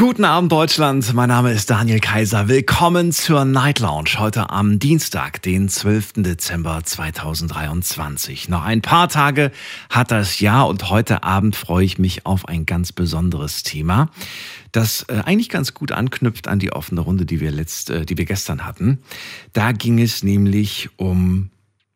Guten Abend Deutschland, mein Name ist Daniel Kaiser. Willkommen zur Night Lounge heute am Dienstag, den 12. Dezember 2023. Noch ein paar Tage hat das Jahr und heute Abend freue ich mich auf ein ganz besonderes Thema, das äh, eigentlich ganz gut anknüpft an die offene Runde, die wir letzt, äh, die wir gestern hatten. Da ging es nämlich um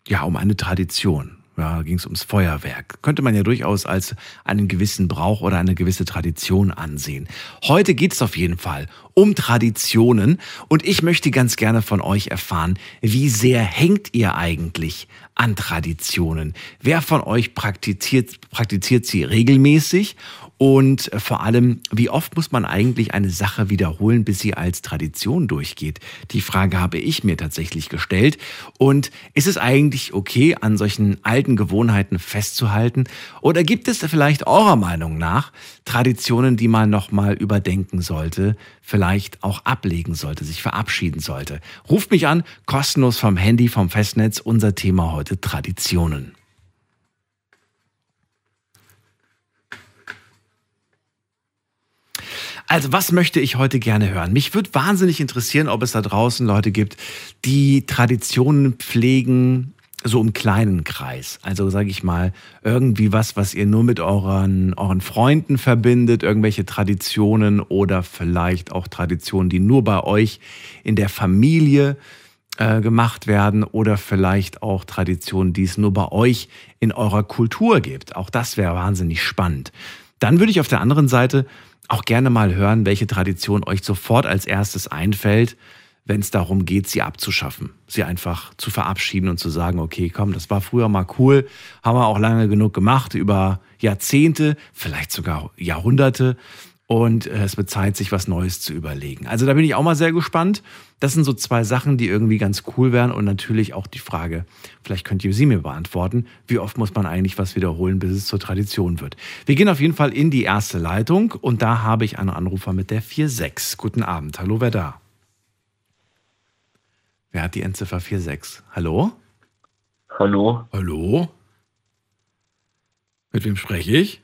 ja, um eine Tradition ja, ging es ums Feuerwerk. Könnte man ja durchaus als einen gewissen Brauch oder eine gewisse Tradition ansehen. Heute geht es auf jeden Fall um Traditionen und ich möchte ganz gerne von euch erfahren, wie sehr hängt ihr eigentlich an Traditionen? Wer von euch praktiziert, praktiziert sie regelmäßig und vor allem, wie oft muss man eigentlich eine Sache wiederholen, bis sie als Tradition durchgeht? Die Frage habe ich mir tatsächlich gestellt. Und ist es eigentlich okay, an solchen alten Gewohnheiten festzuhalten? Oder gibt es vielleicht eurer Meinung nach Traditionen, die man nochmal überdenken sollte, vielleicht auch ablegen sollte, sich verabschieden sollte? Ruft mich an, kostenlos vom Handy, vom Festnetz. Unser Thema heute Traditionen. Also, was möchte ich heute gerne hören? Mich würde wahnsinnig interessieren, ob es da draußen Leute gibt, die Traditionen pflegen, so im kleinen Kreis. Also sage ich mal, irgendwie was, was ihr nur mit euren, euren Freunden verbindet, irgendwelche Traditionen oder vielleicht auch Traditionen, die nur bei euch in der Familie äh, gemacht werden oder vielleicht auch Traditionen, die es nur bei euch in eurer Kultur gibt. Auch das wäre wahnsinnig spannend. Dann würde ich auf der anderen Seite auch gerne mal hören, welche Tradition euch sofort als erstes einfällt, wenn es darum geht, sie abzuschaffen, sie einfach zu verabschieden und zu sagen, okay, komm, das war früher mal cool, haben wir auch lange genug gemacht, über Jahrzehnte, vielleicht sogar Jahrhunderte und äh, es wird Zeit, sich was Neues zu überlegen. Also da bin ich auch mal sehr gespannt. Das sind so zwei Sachen, die irgendwie ganz cool wären und natürlich auch die Frage, vielleicht könnt ihr sie mir beantworten, wie oft muss man eigentlich was wiederholen, bis es zur Tradition wird. Wir gehen auf jeden Fall in die erste Leitung und da habe ich einen Anrufer mit der 46. Guten Abend. Hallo, wer da? Wer hat die Endziffer 46? Hallo? Hallo? Hallo? Mit wem spreche ich?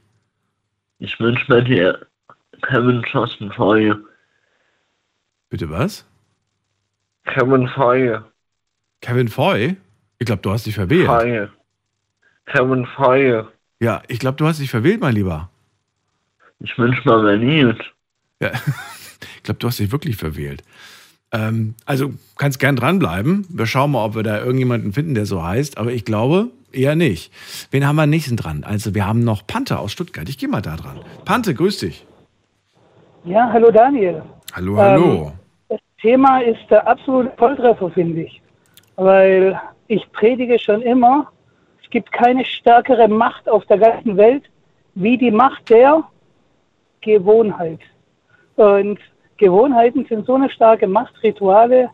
Ich wünsche mir die Kevin Justin Feige. Bitte was? Kevin Feige. Kevin Foy? Ich glaube, du hast dich verwählt. Feige. Kevin Feige. Ja, ich glaube, du hast dich verwählt, mein Lieber. Ich wünsche mir Berlin. Ja, ich glaube, du hast dich wirklich verwählt. Ähm, also kannst gern dranbleiben. Wir schauen mal, ob wir da irgendjemanden finden, der so heißt. Aber ich glaube eher nicht. Wen haben wir nächsten dran? Also wir haben noch Pante aus Stuttgart. Ich gehe mal da dran. Pante, grüß dich. Ja, hallo Daniel. Hallo, hallo. Ähm, Thema ist der absolute Volltreffer, finde ich. Weil ich predige schon immer, es gibt keine stärkere Macht auf der ganzen Welt wie die Macht der Gewohnheit. Und Gewohnheiten sind so eine starke Macht, Rituale,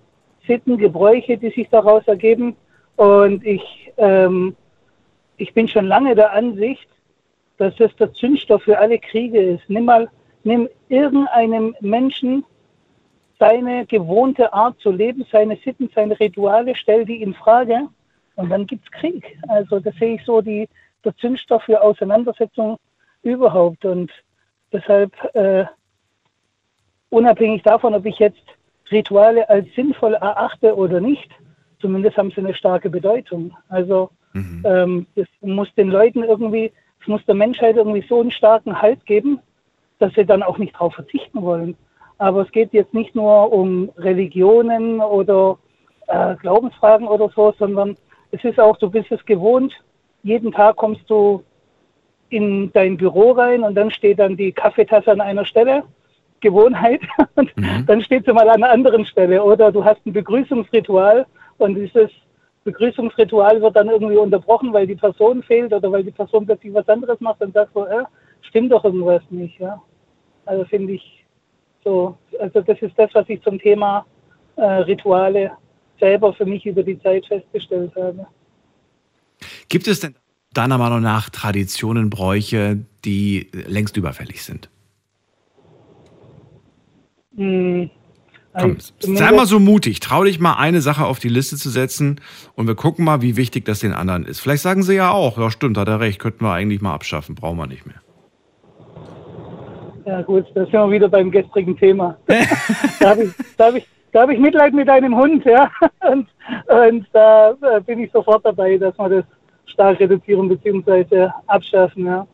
Sitten, Gebräuche, die sich daraus ergeben. Und ich, ähm, ich bin schon lange der Ansicht, dass das der Zündstoff für alle Kriege ist. Nimm mal nimm irgendeinem Menschen seine gewohnte Art zu leben, seine Sitten, seine Rituale, stell die in Frage und dann gibt es Krieg. Also das sehe ich so die, der Zündstoff für Auseinandersetzung überhaupt. Und deshalb, äh, unabhängig davon, ob ich jetzt Rituale als sinnvoll erachte oder nicht, zumindest haben sie eine starke Bedeutung. Also mhm. ähm, es muss den Leuten irgendwie, es muss der Menschheit irgendwie so einen starken Halt geben, dass sie dann auch nicht darauf verzichten wollen. Aber es geht jetzt nicht nur um Religionen oder äh, Glaubensfragen oder so, sondern es ist auch, du bist es gewohnt, jeden Tag kommst du in dein Büro rein und dann steht dann die Kaffeetasse an einer Stelle, Gewohnheit, und mhm. dann steht sie mal an einer anderen Stelle. Oder du hast ein Begrüßungsritual und dieses Begrüßungsritual wird dann irgendwie unterbrochen, weil die Person fehlt oder weil die Person plötzlich was anderes macht und sagt so, äh, stimmt doch irgendwas nicht, ja. Also finde ich so, also das ist das, was ich zum Thema äh, Rituale selber für mich über die Zeit festgestellt habe. Gibt es denn deiner Meinung nach Traditionen, Bräuche, die längst überfällig sind? Hm, Komm, also sei mal so mutig. Trau dich mal, eine Sache auf die Liste zu setzen und wir gucken mal, wie wichtig das den anderen ist. Vielleicht sagen sie ja auch, ja stimmt, hat er recht, könnten wir eigentlich mal abschaffen, brauchen wir nicht mehr. Ja gut, da sind wir wieder beim gestrigen Thema. da habe ich, da hab ich, da hab ich Mitleid mit einem Hund, ja. Und, und da äh, bin ich sofort dabei, dass wir das stark reduzieren bzw. abschaffen, ja.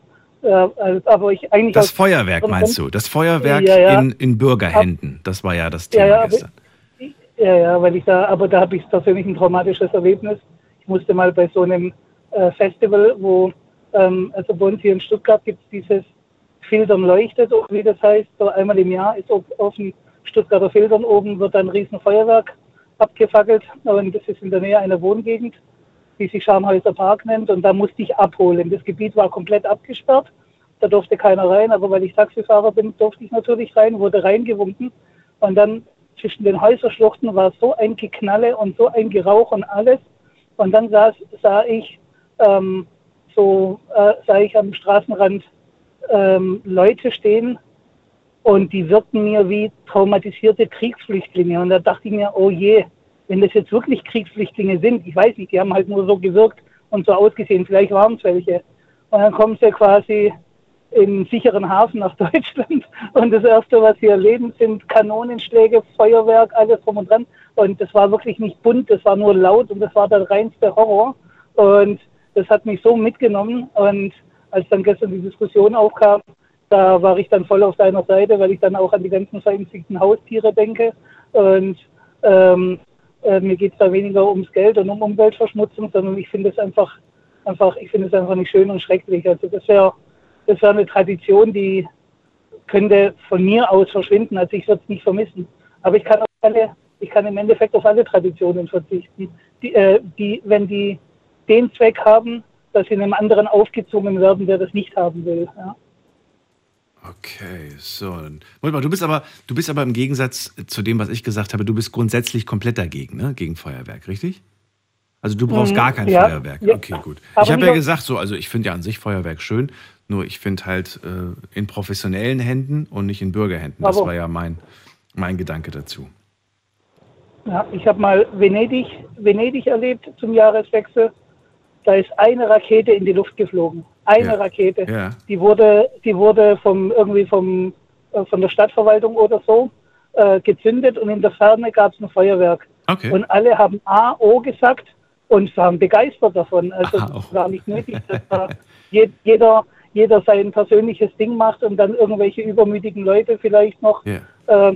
Also, aber ich eigentlich Das Feuerwerk meinst du? Das Feuerwerk Ja, ja. In, in Bürgerhänden. Das war ja das Thema ja, gestern. Ja, ja, weil ich da, aber da habe ich persönlich ein traumatisches Erlebnis. Ich musste mal bei so einem äh, Festival, wo, ähm, also bei uns hier in Stuttgart gibt es dieses Filtern leuchtet, wie das heißt, so einmal im Jahr ist auf, dem Stuttgarter Filtern oben wird ein riesen Feuerwerk abgefackelt und das ist in der Nähe einer Wohngegend, die sich Schamhäuser Park nennt und da musste ich abholen. Das Gebiet war komplett abgesperrt, da durfte keiner rein, aber weil ich Taxifahrer bin, durfte ich natürlich rein, wurde reingewunken und dann zwischen den Häuserschluchten war so ein Geknalle und so ein Gerauch und alles. Und dann saß, sah ich ähm, so äh, sah ich am Straßenrand ähm, Leute stehen und die wirkten mir wie traumatisierte Kriegsflüchtlinge. Und da dachte ich mir, oh je, wenn das jetzt wirklich Kriegsflüchtlinge sind, ich weiß nicht, die haben halt nur so gewirkt und so ausgesehen, vielleicht waren es welche. Und dann kommen sie quasi in sicheren Hafen nach Deutschland. Und das Erste, was sie erleben, sind Kanonenschläge, Feuerwerk, alles drum und dran. Und das war wirklich nicht bunt, das war nur laut und das war der reinste Horror. Und das hat mich so mitgenommen. Und als dann gestern die Diskussion aufkam, da war ich dann voll auf seiner Seite, weil ich dann auch an die ganzen verängstigten Haustiere denke. Und ähm, äh, mir geht es da weniger ums Geld und um Umweltverschmutzung, sondern ich finde es einfach, einfach, ich finde es einfach nicht schön und schrecklich. Also das wäre das wäre eine Tradition, die könnte von mir aus verschwinden. Also ich würde es nicht vermissen. Aber ich kann auf alle, ich kann im Endeffekt auf alle Traditionen verzichten, die, äh, die, wenn die den Zweck haben, dass sie einem anderen aufgezwungen werden, der das nicht haben will. Ja. Okay, so. Moment mal, du bist aber, du bist aber im Gegensatz zu dem, was ich gesagt habe, du bist grundsätzlich komplett dagegen, ne? Gegen Feuerwerk, richtig? Also du brauchst Mhm, gar kein ja, Feuerwerk. ja. Okay, gut. Aber ich habe ja gesagt, so, also ich finde ja an sich Feuerwerk schön, nur ich finde halt äh, in professionellen Händen und nicht in Bürgerhänden. Das war ja mein, mein Gedanke dazu. Ja, ich habe mal Venedig, Venedig erlebt zum Jahreswechsel. Da ist eine Rakete in die Luft geflogen. Eine Ja. Rakete. Ja. Die wurde, die wurde vom, irgendwie vom, äh, von der Stadtverwaltung oder so äh, gezündet und in der Ferne gab es ein Feuerwerk. Okay. Und alle haben A, O gesagt und waren begeistert davon. Also Aha, es oh. war nicht nötig, dass da je, jeder, jeder sein persönliches Ding macht und dann irgendwelche übermütigen Leute vielleicht noch Ja. äh,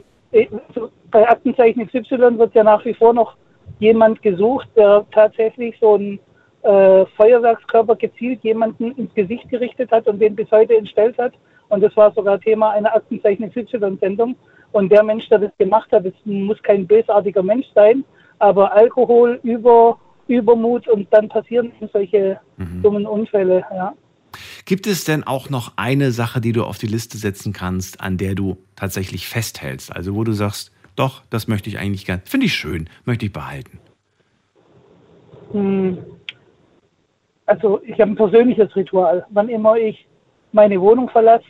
bei Aktenzeichen XY wird ja nach wie vor noch jemand gesucht, der tatsächlich so einen äh, Feuerwerkskörper gezielt jemanden ins Gesicht gerichtet hat und den bis heute entstellt hat. Und das war sogar Thema einer Aktenzeichen XY-Sendung. Und der Mensch, der das gemacht hat, das muss kein bösartiger Mensch sein, aber Alkohol, Über, Übermut und dann passieren solche dummen Unfälle. Ja. Gibt es denn auch noch eine Sache, die du auf die Liste setzen kannst, an der du tatsächlich festhältst? Also wo du sagst, doch, das möchte ich eigentlich gern, finde ich schön, möchte ich behalten. Hm. Also ich habe ein persönliches Ritual. Wann immer ich meine Wohnung verlasse,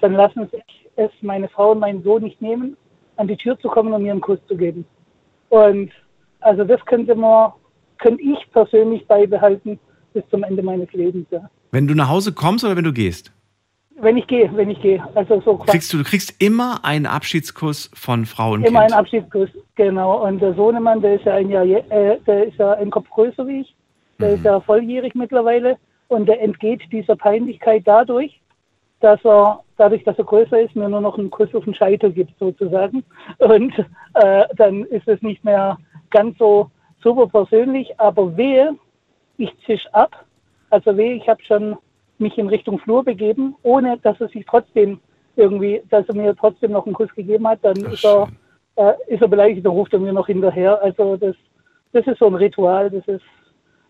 dann lassen sich es meine Frau und mein Sohn nicht nehmen, an die Tür zu kommen und mir einen Kuss zu geben. Und also das könnte man, könnte ich persönlich beibehalten bis zum Ende meines Lebens. Ja. Wenn du nach Hause kommst oder wenn du gehst? Wenn ich gehe, wenn ich gehe. Also so Kriegst du, du kriegst immer einen Abschiedskuss von Frau und immer Kind. einen Abschiedskuss, genau. Und der Sohnemann, der ist ja ein Jahr, äh, der ist ja ein Kopf größer wie ich. Der ist ja volljährig mittlerweile und der entgeht dieser Peinlichkeit dadurch, dass er, dadurch, dass er größer ist, mir nur noch einen Kuss auf den Scheitel gibt sozusagen. Und äh, dann ist es nicht mehr ganz so super persönlich, aber wehe, ich zisch ab. Also wehe, ich habe schon mich in Richtung Flur begeben, ohne dass er sich trotzdem irgendwie, dass er mir trotzdem noch einen Kuss gegeben hat, dann Ach, ist er, äh, ist er beleidigt, dann ruft er mir noch hinterher. Also das, das ist so ein Ritual, das ist,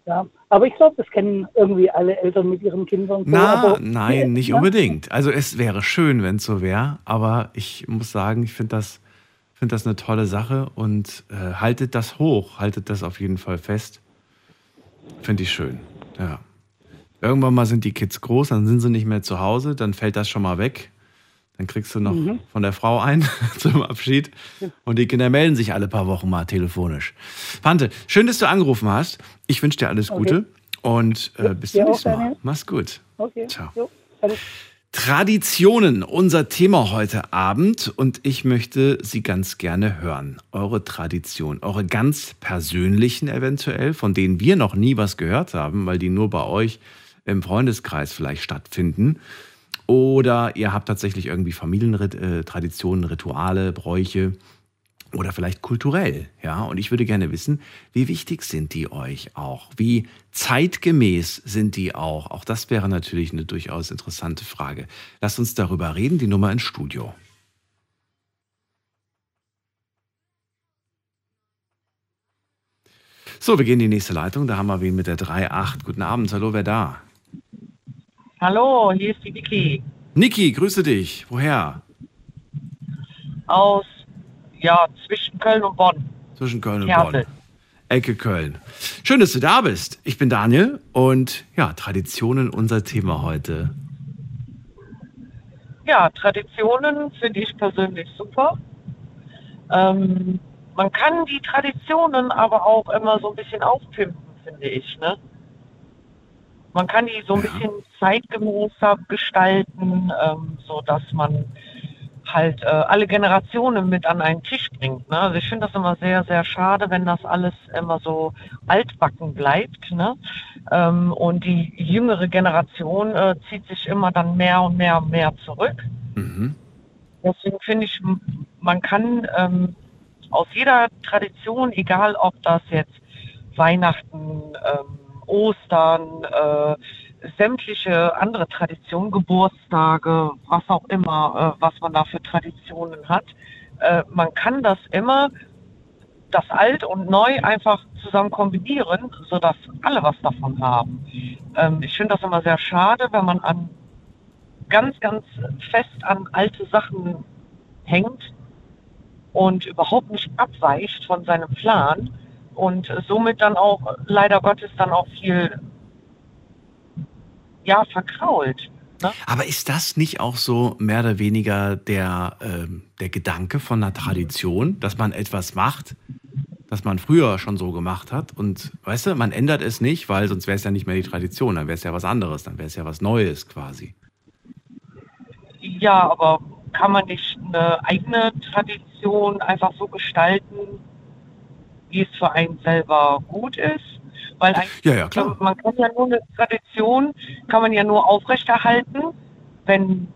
ja. Aber ich glaube, das kennen irgendwie alle Eltern mit ihren Kindern. So, Na, nein, nicht ja, unbedingt. Also es wäre schön, wenn es so wäre, aber ich muss sagen, ich finde das, find das eine tolle Sache und äh, haltet das hoch, haltet das auf jeden Fall fest. Finde ich schön, ja. Irgendwann mal sind die Kids groß, dann sind sie nicht mehr zu Hause, dann fällt das schon mal weg. Dann kriegst du noch von der Frau ein zum Abschied. Und die Kinder melden sich alle paar Wochen mal telefonisch. Pante, schön, dass du angerufen hast. Ich wünsche dir alles Gute und äh, bis zum nächsten Mal. Mach's gut. Okay. Ciao. Jo. Traditionen, unser Thema heute Abend und ich möchte Sie ganz gerne hören. Eure Tradition, eure ganz persönlichen eventuell, von denen wir noch nie was gehört haben, weil die nur bei euch im Freundeskreis vielleicht stattfinden. Oder ihr habt tatsächlich irgendwie Familientraditionen, Rituale, Bräuche oder vielleicht kulturell, ja. Und ich würde gerne wissen, wie wichtig sind die euch auch? Wie zeitgemäß sind die auch? Auch das wäre natürlich eine durchaus interessante Frage. Lasst uns darüber reden. Die Nummer ins Studio. So, wir gehen in die nächste Leitung. Da haben wir wen mit der 3.8. Guten Abend. Hallo, wer da? Hallo, hier ist die Vicky Niki, grüße dich. Woher? aus, ja, zwischen Köln und Bonn. Zwischen Köln und Kersel. Bonn. Ecke Köln. Schön, dass du da bist. Ich bin Daniel und ja, Traditionen unser Thema heute. Ja, Traditionen finde ich persönlich super. Ähm, man kann die Traditionen aber auch immer so ein bisschen aufpimpen, finde ich. Ne? Man kann die so ein Ja. bisschen zeitgemäßer gestalten, ähm, so dass man halt äh, alle Generationen mit an einen Tisch bringt. Ne? Also ich finde das immer sehr, sehr schade, wenn das alles immer so altbacken bleibt. Ne? Ähm, und die jüngere Generation äh, zieht sich immer dann mehr und mehr und mehr zurück. Mhm. Deswegen finde ich, man kann ähm, aus jeder Tradition, egal ob das jetzt Weihnachten, ähm, Ostern, äh, sämtliche andere Traditionen, Geburtstage, was auch immer, äh, was man da für Traditionen hat, äh, man kann das immer, das Alt und Neu einfach zusammen kombinieren, sodass alle was davon haben. Ähm, ich finde das immer sehr schade, wenn man an ganz, ganz fest an alte Sachen hängt und überhaupt nicht abweicht von seinem Plan und somit dann auch leider Gottes dann auch viel ja verkrault. Ne? Aber ist das nicht auch so mehr oder weniger der, ähm, der Gedanke von einer Tradition, dass man etwas macht, das man früher schon so gemacht hat und weißt du, man ändert es nicht, weil sonst wäre es ja nicht mehr die Tradition, dann wäre es ja was anderes, dann wäre es ja was Neues quasi. Ja, aber kann man nicht eine eigene Tradition einfach so gestalten, wie es für einen selber gut ist? Weil ein, Ja, ja, klar. man kann ja nur eine Tradition, kann man ja nur aufrechterhalten, wenn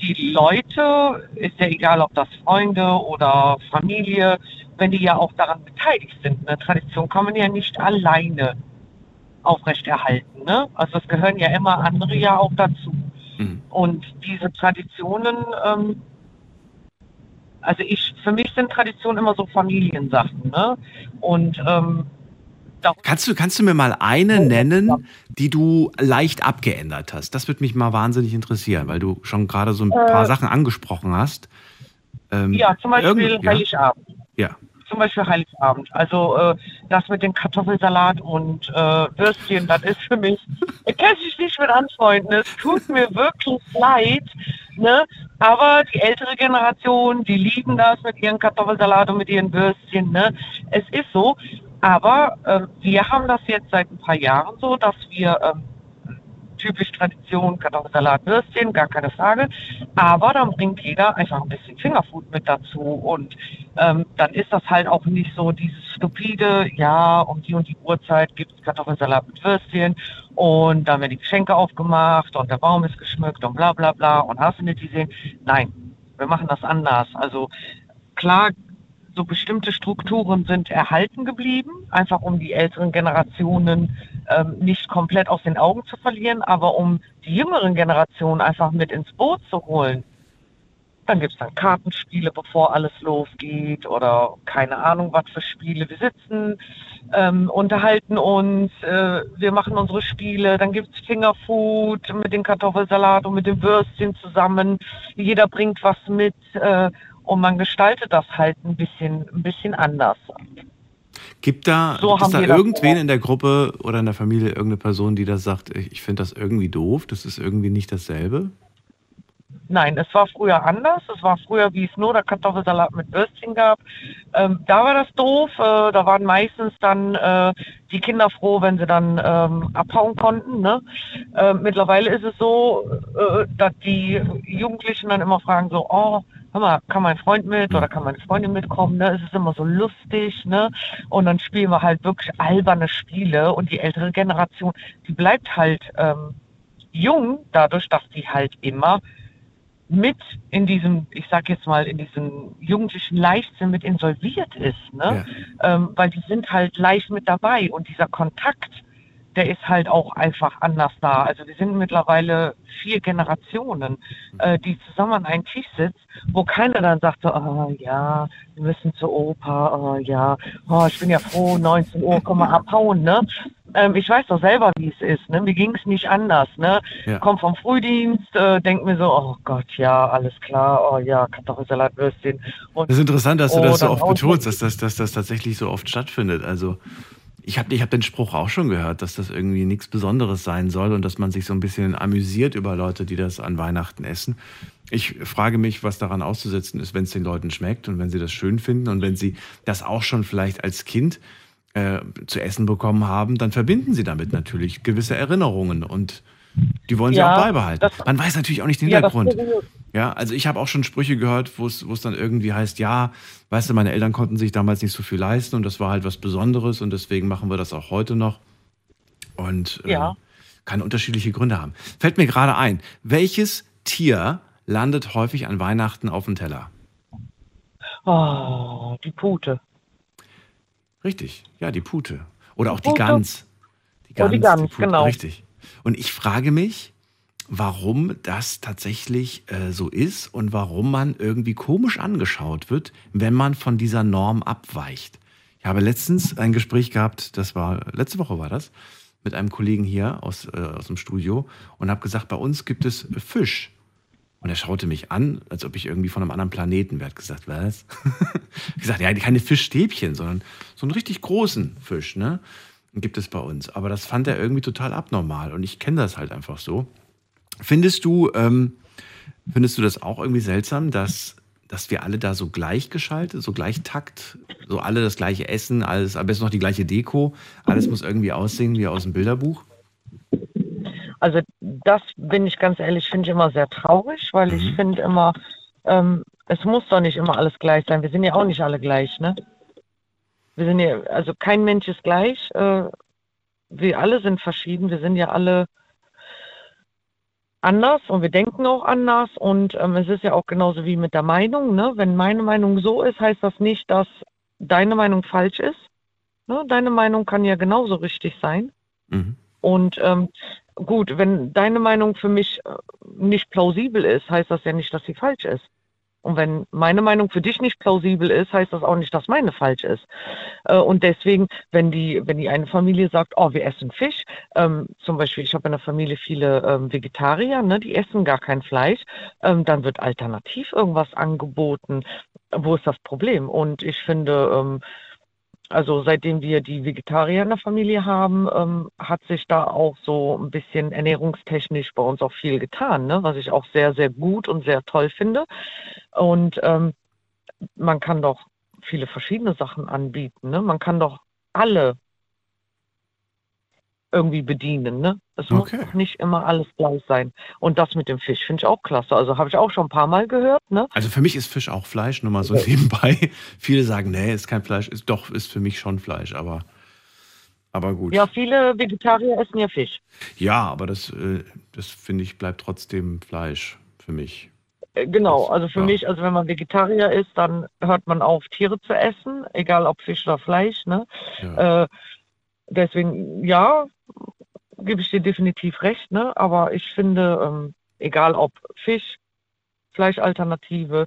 die Leute, ist ja egal, ob das Freunde oder Familie, wenn die ja auch daran beteiligt sind. Eine Tradition kann man ja nicht alleine aufrechterhalten. Ne? Also es gehören ja immer andere ja auch dazu. Mhm. Und diese Traditionen, ähm, also ich, für mich sind Traditionen immer so Familiensachen, ne? Und ähm, Kannst du, kannst du mir mal eine nennen, die du leicht abgeändert hast? Das würde mich mal wahnsinnig interessieren, weil du schon gerade so ein paar Sachen angesprochen hast. Ähm, ja, zum Beispiel Heiligabend. ja. Zum Beispiel Heiligabend. Also äh, das mit dem Kartoffelsalat und äh, Würstchen, das ist für mich, ich kann mich nicht mit anfreunden. Es tut mir wirklich leid. Ne? Aber die ältere Generation, die lieben das mit ihren Kartoffelsalat und mit ihren Würstchen. Ne? Es ist so. Aber äh, wir haben das jetzt seit ein paar Jahren so, dass wir ähm, typisch Tradition, Kartoffelsalat, Würstchen, gar keine Frage. Aber dann bringt jeder einfach ein bisschen Fingerfood mit dazu. Und ähm, dann ist das halt auch nicht so dieses stupide, ja, um die und die Uhrzeit gibt es Kartoffelsalat mit Würstchen und dann werden die Geschenke aufgemacht und der Baum ist geschmückt und bla bla bla und hast du nicht gesehen. Nein, wir machen das anders. Also klar, so bestimmte Strukturen sind erhalten geblieben, einfach um die älteren Generationen ähm, nicht komplett aus den Augen zu verlieren, aber um die jüngeren Generationen einfach mit ins Boot zu holen. Dann gibt es dann Kartenspiele, bevor alles losgeht oder keine Ahnung, was für Spiele. Wir sitzen, ähm, unterhalten uns, äh, wir machen unsere Spiele, dann gibt es Fingerfood mit dem Kartoffelsalat und mit dem Würstchen zusammen. Jeder bringt was mit äh, und man gestaltet das halt ein bisschen, ein bisschen anders. Gibt da, So gibt es da irgendwen in der Gruppe oder in der Familie, irgendeine Person, die das sagt, ich, ich finde das irgendwie doof, das ist irgendwie nicht dasselbe? Nein, es war früher anders. Es war früher, wie es nur der Kartoffelsalat mit Würstchen gab. Ähm, da war das doof. Äh, da waren meistens dann äh, die Kinder froh, wenn sie dann ähm, abhauen konnten. Ne? Äh, mittlerweile ist es so, äh, dass die Jugendlichen dann immer fragen so, oh, hör mal, kann mein Freund mit oder kann meine Freundin mitkommen? Ne? Es ist immer so lustig. Ne? Und dann spielen wir halt wirklich alberne Spiele. Und die ältere Generation, die bleibt halt ähm, jung, dadurch, dass die halt immer mit in diesem, ich sag jetzt mal, in diesem jugendlichen Leichtsinn mit insolviert ist, ne? Ja. Ähm, weil die sind halt leicht mit dabei und dieser Kontakt, der ist halt auch einfach anders da. Also wir sind mittlerweile vier Generationen, äh, die zusammen an einem Tisch sitzen, wo keiner dann sagt so, oh ja, wir müssen zur Oper, oh ja, oh, ich bin ja froh, 19 Uhr, komm mal abhauen, ne? Ähm, ich weiß doch selber, wie es ist, ne? Mir ging es nicht anders, ne? Ja. Komm vom Frühdienst, äh, denk mir so, oh Gott, ja, alles klar, oh ja, Kartoffelsalat, Würstchen. Und, das ist interessant, dass du das so oft betonst, dass das, dass das tatsächlich so oft stattfindet. Also ich habe ich hab den Spruch auch schon gehört, dass das irgendwie nichts Besonderes sein soll und dass man sich so ein bisschen amüsiert über Leute, die das an Weihnachten essen. Ich frage mich, was daran auszusetzen ist, wenn es den Leuten schmeckt und wenn sie das schön finden und wenn sie das auch schon vielleicht als Kind äh, zu essen bekommen haben, dann verbinden sie damit natürlich gewisse Erinnerungen und die wollen sie ja, auch beibehalten. Man weiß natürlich auch nicht den Hintergrund. Ja, also ich habe auch schon Sprüche gehört, wo es dann irgendwie heißt, ja, weißt du, meine Eltern konnten sich damals nicht so viel leisten und das war halt was Besonderes und deswegen machen wir das auch heute noch. Und äh, ja. kann unterschiedliche Gründe haben. Fällt mir gerade ein, welches Tier landet häufig an Weihnachten auf dem Teller? Oh, die Pute. Richtig, ja, die Pute. Oder auch die Gans. Die Gans, oh, die Gans die genau. Richtig. Und ich frage mich, warum das tatsächlich äh, so ist und warum man irgendwie komisch angeschaut wird, wenn man von dieser Norm abweicht. Ich habe letztens ein Gespräch gehabt, das war, letzte Woche war das, mit einem Kollegen hier aus, äh, aus dem Studio und habe gesagt, bei uns gibt es Fisch. Und er schaute mich an, als ob ich irgendwie von einem anderen Planeten wäre. Hat gesagt, was? ich gesagt, ja, keine Fischstäbchen, sondern so einen richtig großen Fisch, ne? Gibt es bei uns. Aber das fand er irgendwie total abnormal. Und ich kenne das halt einfach so. Findest du, ähm, findest du das auch irgendwie seltsam, dass, dass wir alle da so gleichgeschaltet, so gleich Takt, so alle das gleiche Essen, alles, am besten noch die gleiche Deko, alles muss irgendwie aussehen wie aus dem Bilderbuch? Also das bin ich ganz ehrlich, finde ich immer sehr traurig, weil mhm. ich finde immer, ähm, es muss doch nicht immer alles gleich sein. Wir sind ja auch nicht alle gleich, ne? Wir sind ja, also kein Mensch ist gleich. Äh, wir alle sind verschieden. Wir sind ja alle anders und wir denken auch anders und ähm, es ist ja auch genauso wie mit der Meinung. Ne? Wenn meine Meinung so ist, heißt das nicht, dass deine Meinung falsch ist. Ne? Deine Meinung kann ja genauso richtig sein. Mhm. Und ähm, gut, wenn deine Meinung für mich äh, nicht plausibel ist, heißt das ja nicht, dass sie falsch ist. Und wenn meine Meinung für dich nicht plausibel ist, heißt das auch nicht, dass meine falsch ist. Äh, und deswegen, wenn die, wenn die eine Familie sagt, oh, wir essen Fisch, ähm, zum Beispiel, ich habe in der Familie viele ähm, Vegetarier, ne, die essen gar kein Fleisch, ähm, dann wird alternativ irgendwas angeboten. Wo ist das Problem? Und ich finde, ähm, also seitdem wir die Vegetarier in der Familie haben, ähm, hat sich da auch so ein bisschen ernährungstechnisch bei uns auch viel getan, ne? was ich auch sehr, sehr gut und sehr toll finde. Und ähm, man kann doch viele verschiedene Sachen anbieten. Ne? Man kann doch alle irgendwie bedienen. Ne? Es okay. muss nicht immer alles gleich sein. Und das mit dem Fisch finde ich auch klasse. Also habe ich auch schon ein paar Mal gehört. Ne? Also für mich ist Fisch auch Fleisch, nur mal so nebenbei. Viele sagen, nee, ist kein Fleisch. Ist, doch, ist für mich schon Fleisch, aber, aber gut. Ja, viele Vegetarier essen ja Fisch. Ja, aber das, äh, das finde ich, bleibt trotzdem Fleisch für mich. Äh, genau, also für ja. mich, also wenn man Vegetarier ist, dann hört man auf, Tiere zu essen, egal ob Fisch oder Fleisch. Ne? Ja. Äh, deswegen, ja, gebe ich dir definitiv recht, ne? aber ich finde, ähm, egal ob Fisch, Fleischalternative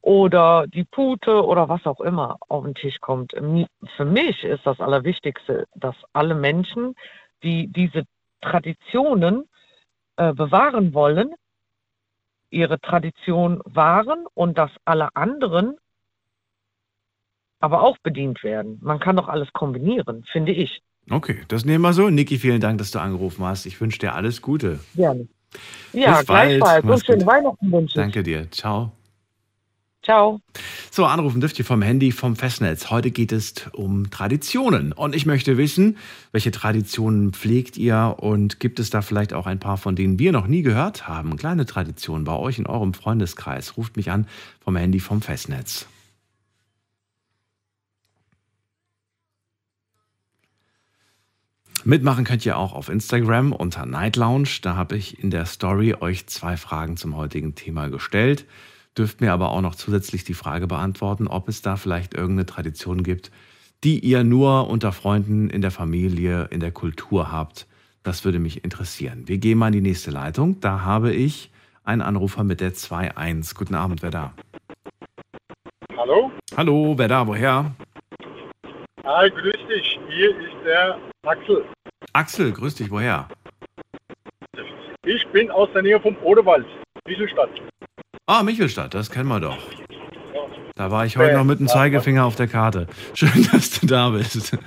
oder die Pute oder was auch immer auf den Tisch kommt. Für mich ist das Allerwichtigste, dass alle Menschen, die diese Traditionen äh, bewahren wollen, ihre Tradition wahren und dass alle anderen aber auch bedient werden. Man kann doch alles kombinieren, finde ich. Okay, das nehmen wir so. Niki, vielen Dank, dass du angerufen hast. Ich wünsche dir alles Gute. Gerne. Ja, Bis bald. gleichfalls. Und schöne. Weihnachten wünsche ich. Danke dir. Ciao. Ciao. So, anrufen dürft ihr vom Handy, vom Festnetz. Heute geht es um Traditionen. Und ich möchte wissen, welche Traditionen pflegt ihr und gibt es da vielleicht auch ein paar, von denen wir noch nie gehört haben? Kleine Traditionen bei euch in eurem Freundeskreis. Ruft mich an vom Handy, vom Festnetz. Mitmachen könnt ihr auch auf Instagram unter Night Lounge. Da habe ich in der Story euch zwei Fragen zum heutigen Thema gestellt. Dürft mir aber auch noch zusätzlich die Frage beantworten, ob es da vielleicht irgendeine Tradition gibt, die ihr nur unter Freunden, in der Familie, in der Kultur habt. Das würde mich interessieren. Wir gehen mal in die nächste Leitung. Da habe ich einen Anrufer mit der 2.1. Guten Abend, wer da? Hallo? Hallo, wer da? Woher? Hi, grüß dich. Hier ist der Axel. Axel, grüß dich, woher? Ich bin aus der Nähe vom Odewald, Wieselstadt. Ah, Michelstadt, das kennen wir doch. Da war ich heute noch mit dem Zeigefinger auf der Karte. Schön, dass du da bist.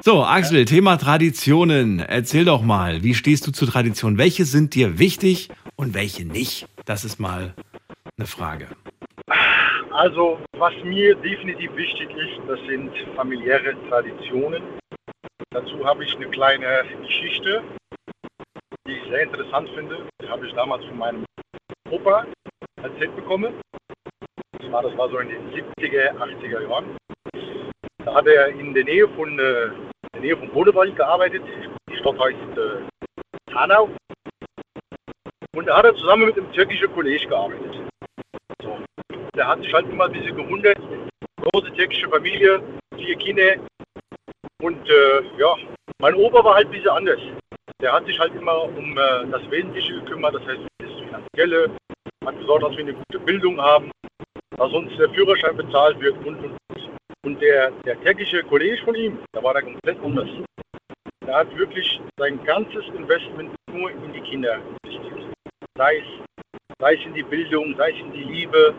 So, Axel, Thema Traditionen. Erzähl doch mal, wie stehst du zu Traditionen? Welche sind dir wichtig und welche nicht? Das ist mal eine Frage. Also, was mir definitiv wichtig ist, das sind familiäre Traditionen. Dazu habe ich eine kleine Geschichte, die ich sehr interessant finde. Die habe ich damals von meinem Opa erzählt bekommen. Das war, das war so in den 70er, 80er Jahren. Da hat er in der Nähe von, äh, der Nähe von Bodewald gearbeitet. Die Stadt heißt äh, Hanau. Und da hat er zusammen mit einem türkischen Kollegen gearbeitet. So. Der hat sich halt immer ein bisschen gewundert. Große türkische Familie, vier Kinder. Und äh, ja, mein Opa war halt ein bisschen anders. Der hat sich halt immer um äh, das Wesentliche gekümmert, das heißt das Finanzielle, hat gesorgt, dass wir eine gute Bildung haben, dass uns der Führerschein bezahlt wird und und und. Und der, der türkische Kollege von ihm, da war der komplett anders. Der hat wirklich sein ganzes Investment nur in die Kinder investiert. Sei es, sei es in die Bildung, sei es in die Liebe,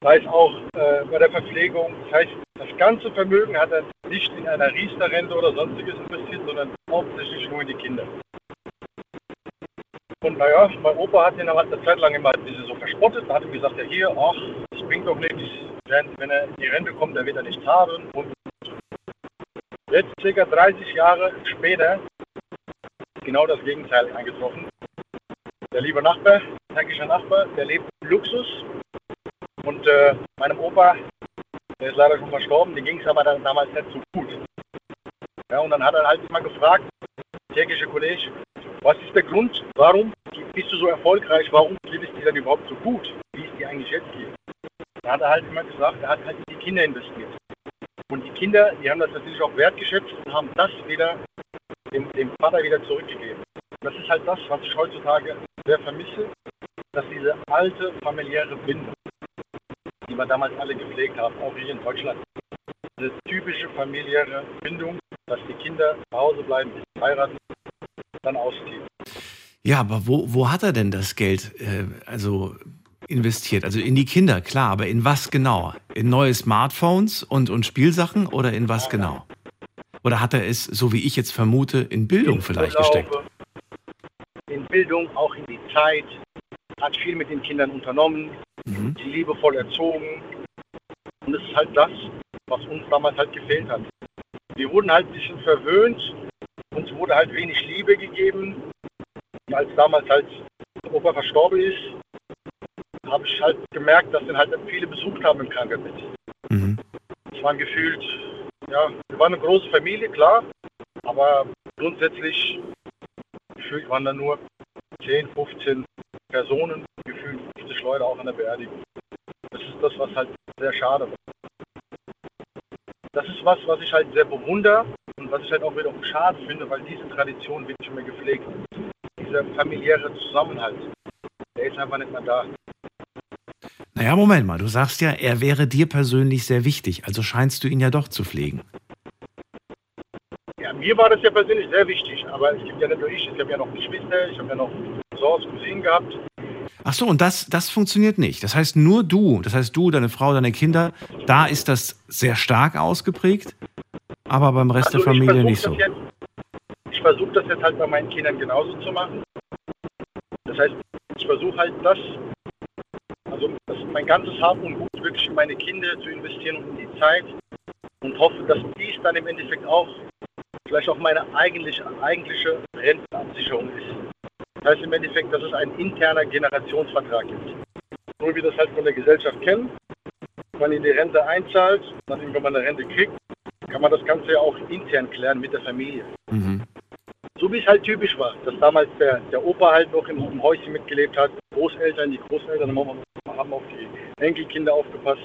sei es auch äh, bei der Verpflegung. Das heißt, das ganze Vermögen hat er nicht in einer Riester-Rente oder sonstiges investiert, sondern hauptsächlich nur in die Kinder. Und naja, mein Opa hat ihn aber eine Zeit lang immer ein so verspottet. Da hat ihm gesagt, ja hier, ach, das bringt doch nichts. Wenn, er in die Rente kommt, dann wird er nichts haben. Und jetzt, circa 30 Jahre später, genau das Gegenteil eingetroffen. Der liebe Nachbar, türkischer Nachbar, der lebt im Luxus. Und äh, meinem Opa, der ist leider schon verstorben, dem ging es aber dann damals nicht so gut. Ja, und dann hat er halt immer gefragt, türkische Kollege, was ist der Grund, warum bist du so erfolgreich, warum geht es dir denn überhaupt so gut, wie es dir eigentlich jetzt geht? Da hat er halt immer gesagt, er hat halt in die Kinder investiert. Und die Kinder, die haben das natürlich auch wertgeschätzt und haben das wieder dem, dem Vater wieder zurückgegeben. Das ist halt das, was ich heutzutage sehr vermisse, dass diese alte familiäre Bindung, wir damals alle gepflegt haben, auch hier in Deutschland, diese typische familiäre Bindung, dass die Kinder zu Hause bleiben, bis sie heiraten, dann ausziehen. Ja, aber wo, wo hat er denn das Geld äh, also investiert? Also in die Kinder, klar, aber in was genau? In neue Smartphones und, und Spielsachen oder in was genau? Oder hat er es, so wie ich jetzt vermute, in Bildung vielleicht gesteckt? In Bildung, auch in die Zeit, hat viel mit den Kindern unternommen, Mhm. liebevoll erzogen. Und das ist halt das, was uns damals halt gefehlt hat. Wir wurden halt ein bisschen verwöhnt, uns wurde halt wenig Liebe gegeben. Und als damals halt Opa verstorben ist, habe ich halt gemerkt, dass den halt viele besucht haben im Krankenbett. Mhm. Es waren gefühlt, ja, wir waren eine große Familie, klar, aber grundsätzlich gefühlt waren da nur 10, 15 Personen, gefühlt 50 Leute auch an der Beerdigung. Das ist das, was halt sehr schade war. Das ist was, was ich halt sehr bewundere und was ich halt auch wiederum schade finde, weil diese Tradition wird nicht mehr gepflegt. Dieser familiäre Zusammenhalt, der ist einfach nicht mehr da. Naja, Moment mal, du sagst ja, er wäre dir persönlich sehr wichtig, also scheinst du ihn ja doch zu pflegen. Ja, mir war das ja persönlich sehr wichtig, aber es gibt ja nicht nur ich, ich habe ja noch Geschwister, ich habe ja noch Cousins, Cousinen gehabt. Ach so, und das, das funktioniert nicht. Das heißt, nur du, das heißt du, deine Frau, deine Kinder, da ist das sehr stark ausgeprägt, aber beim Rest der Also ich Familie nicht so. Jetzt, ich versuche das jetzt halt bei meinen Kindern genauso zu machen. Das heißt, ich versuche halt das, also das, mein ganzes Hab und Gut wirklich in meine Kinder zu investieren und in die Zeit und hoffe, dass dies dann im Endeffekt auch vielleicht auch meine eigentliche, eigentliche Rentenabsicherung ist. Das heißt im Endeffekt, dass es ein interner Generationsvertrag gibt. So wie wir das halt von der Gesellschaft kennen, man in die Rente einzahlt, dann wenn man eine Rente kriegt, kann man das Ganze ja auch intern klären mit der Familie. Mhm. So wie es halt typisch war, dass damals der, der Opa halt noch im, im Häuschen mitgelebt hat, Großeltern, die Großeltern haben, haben auf die Enkelkinder aufgepasst.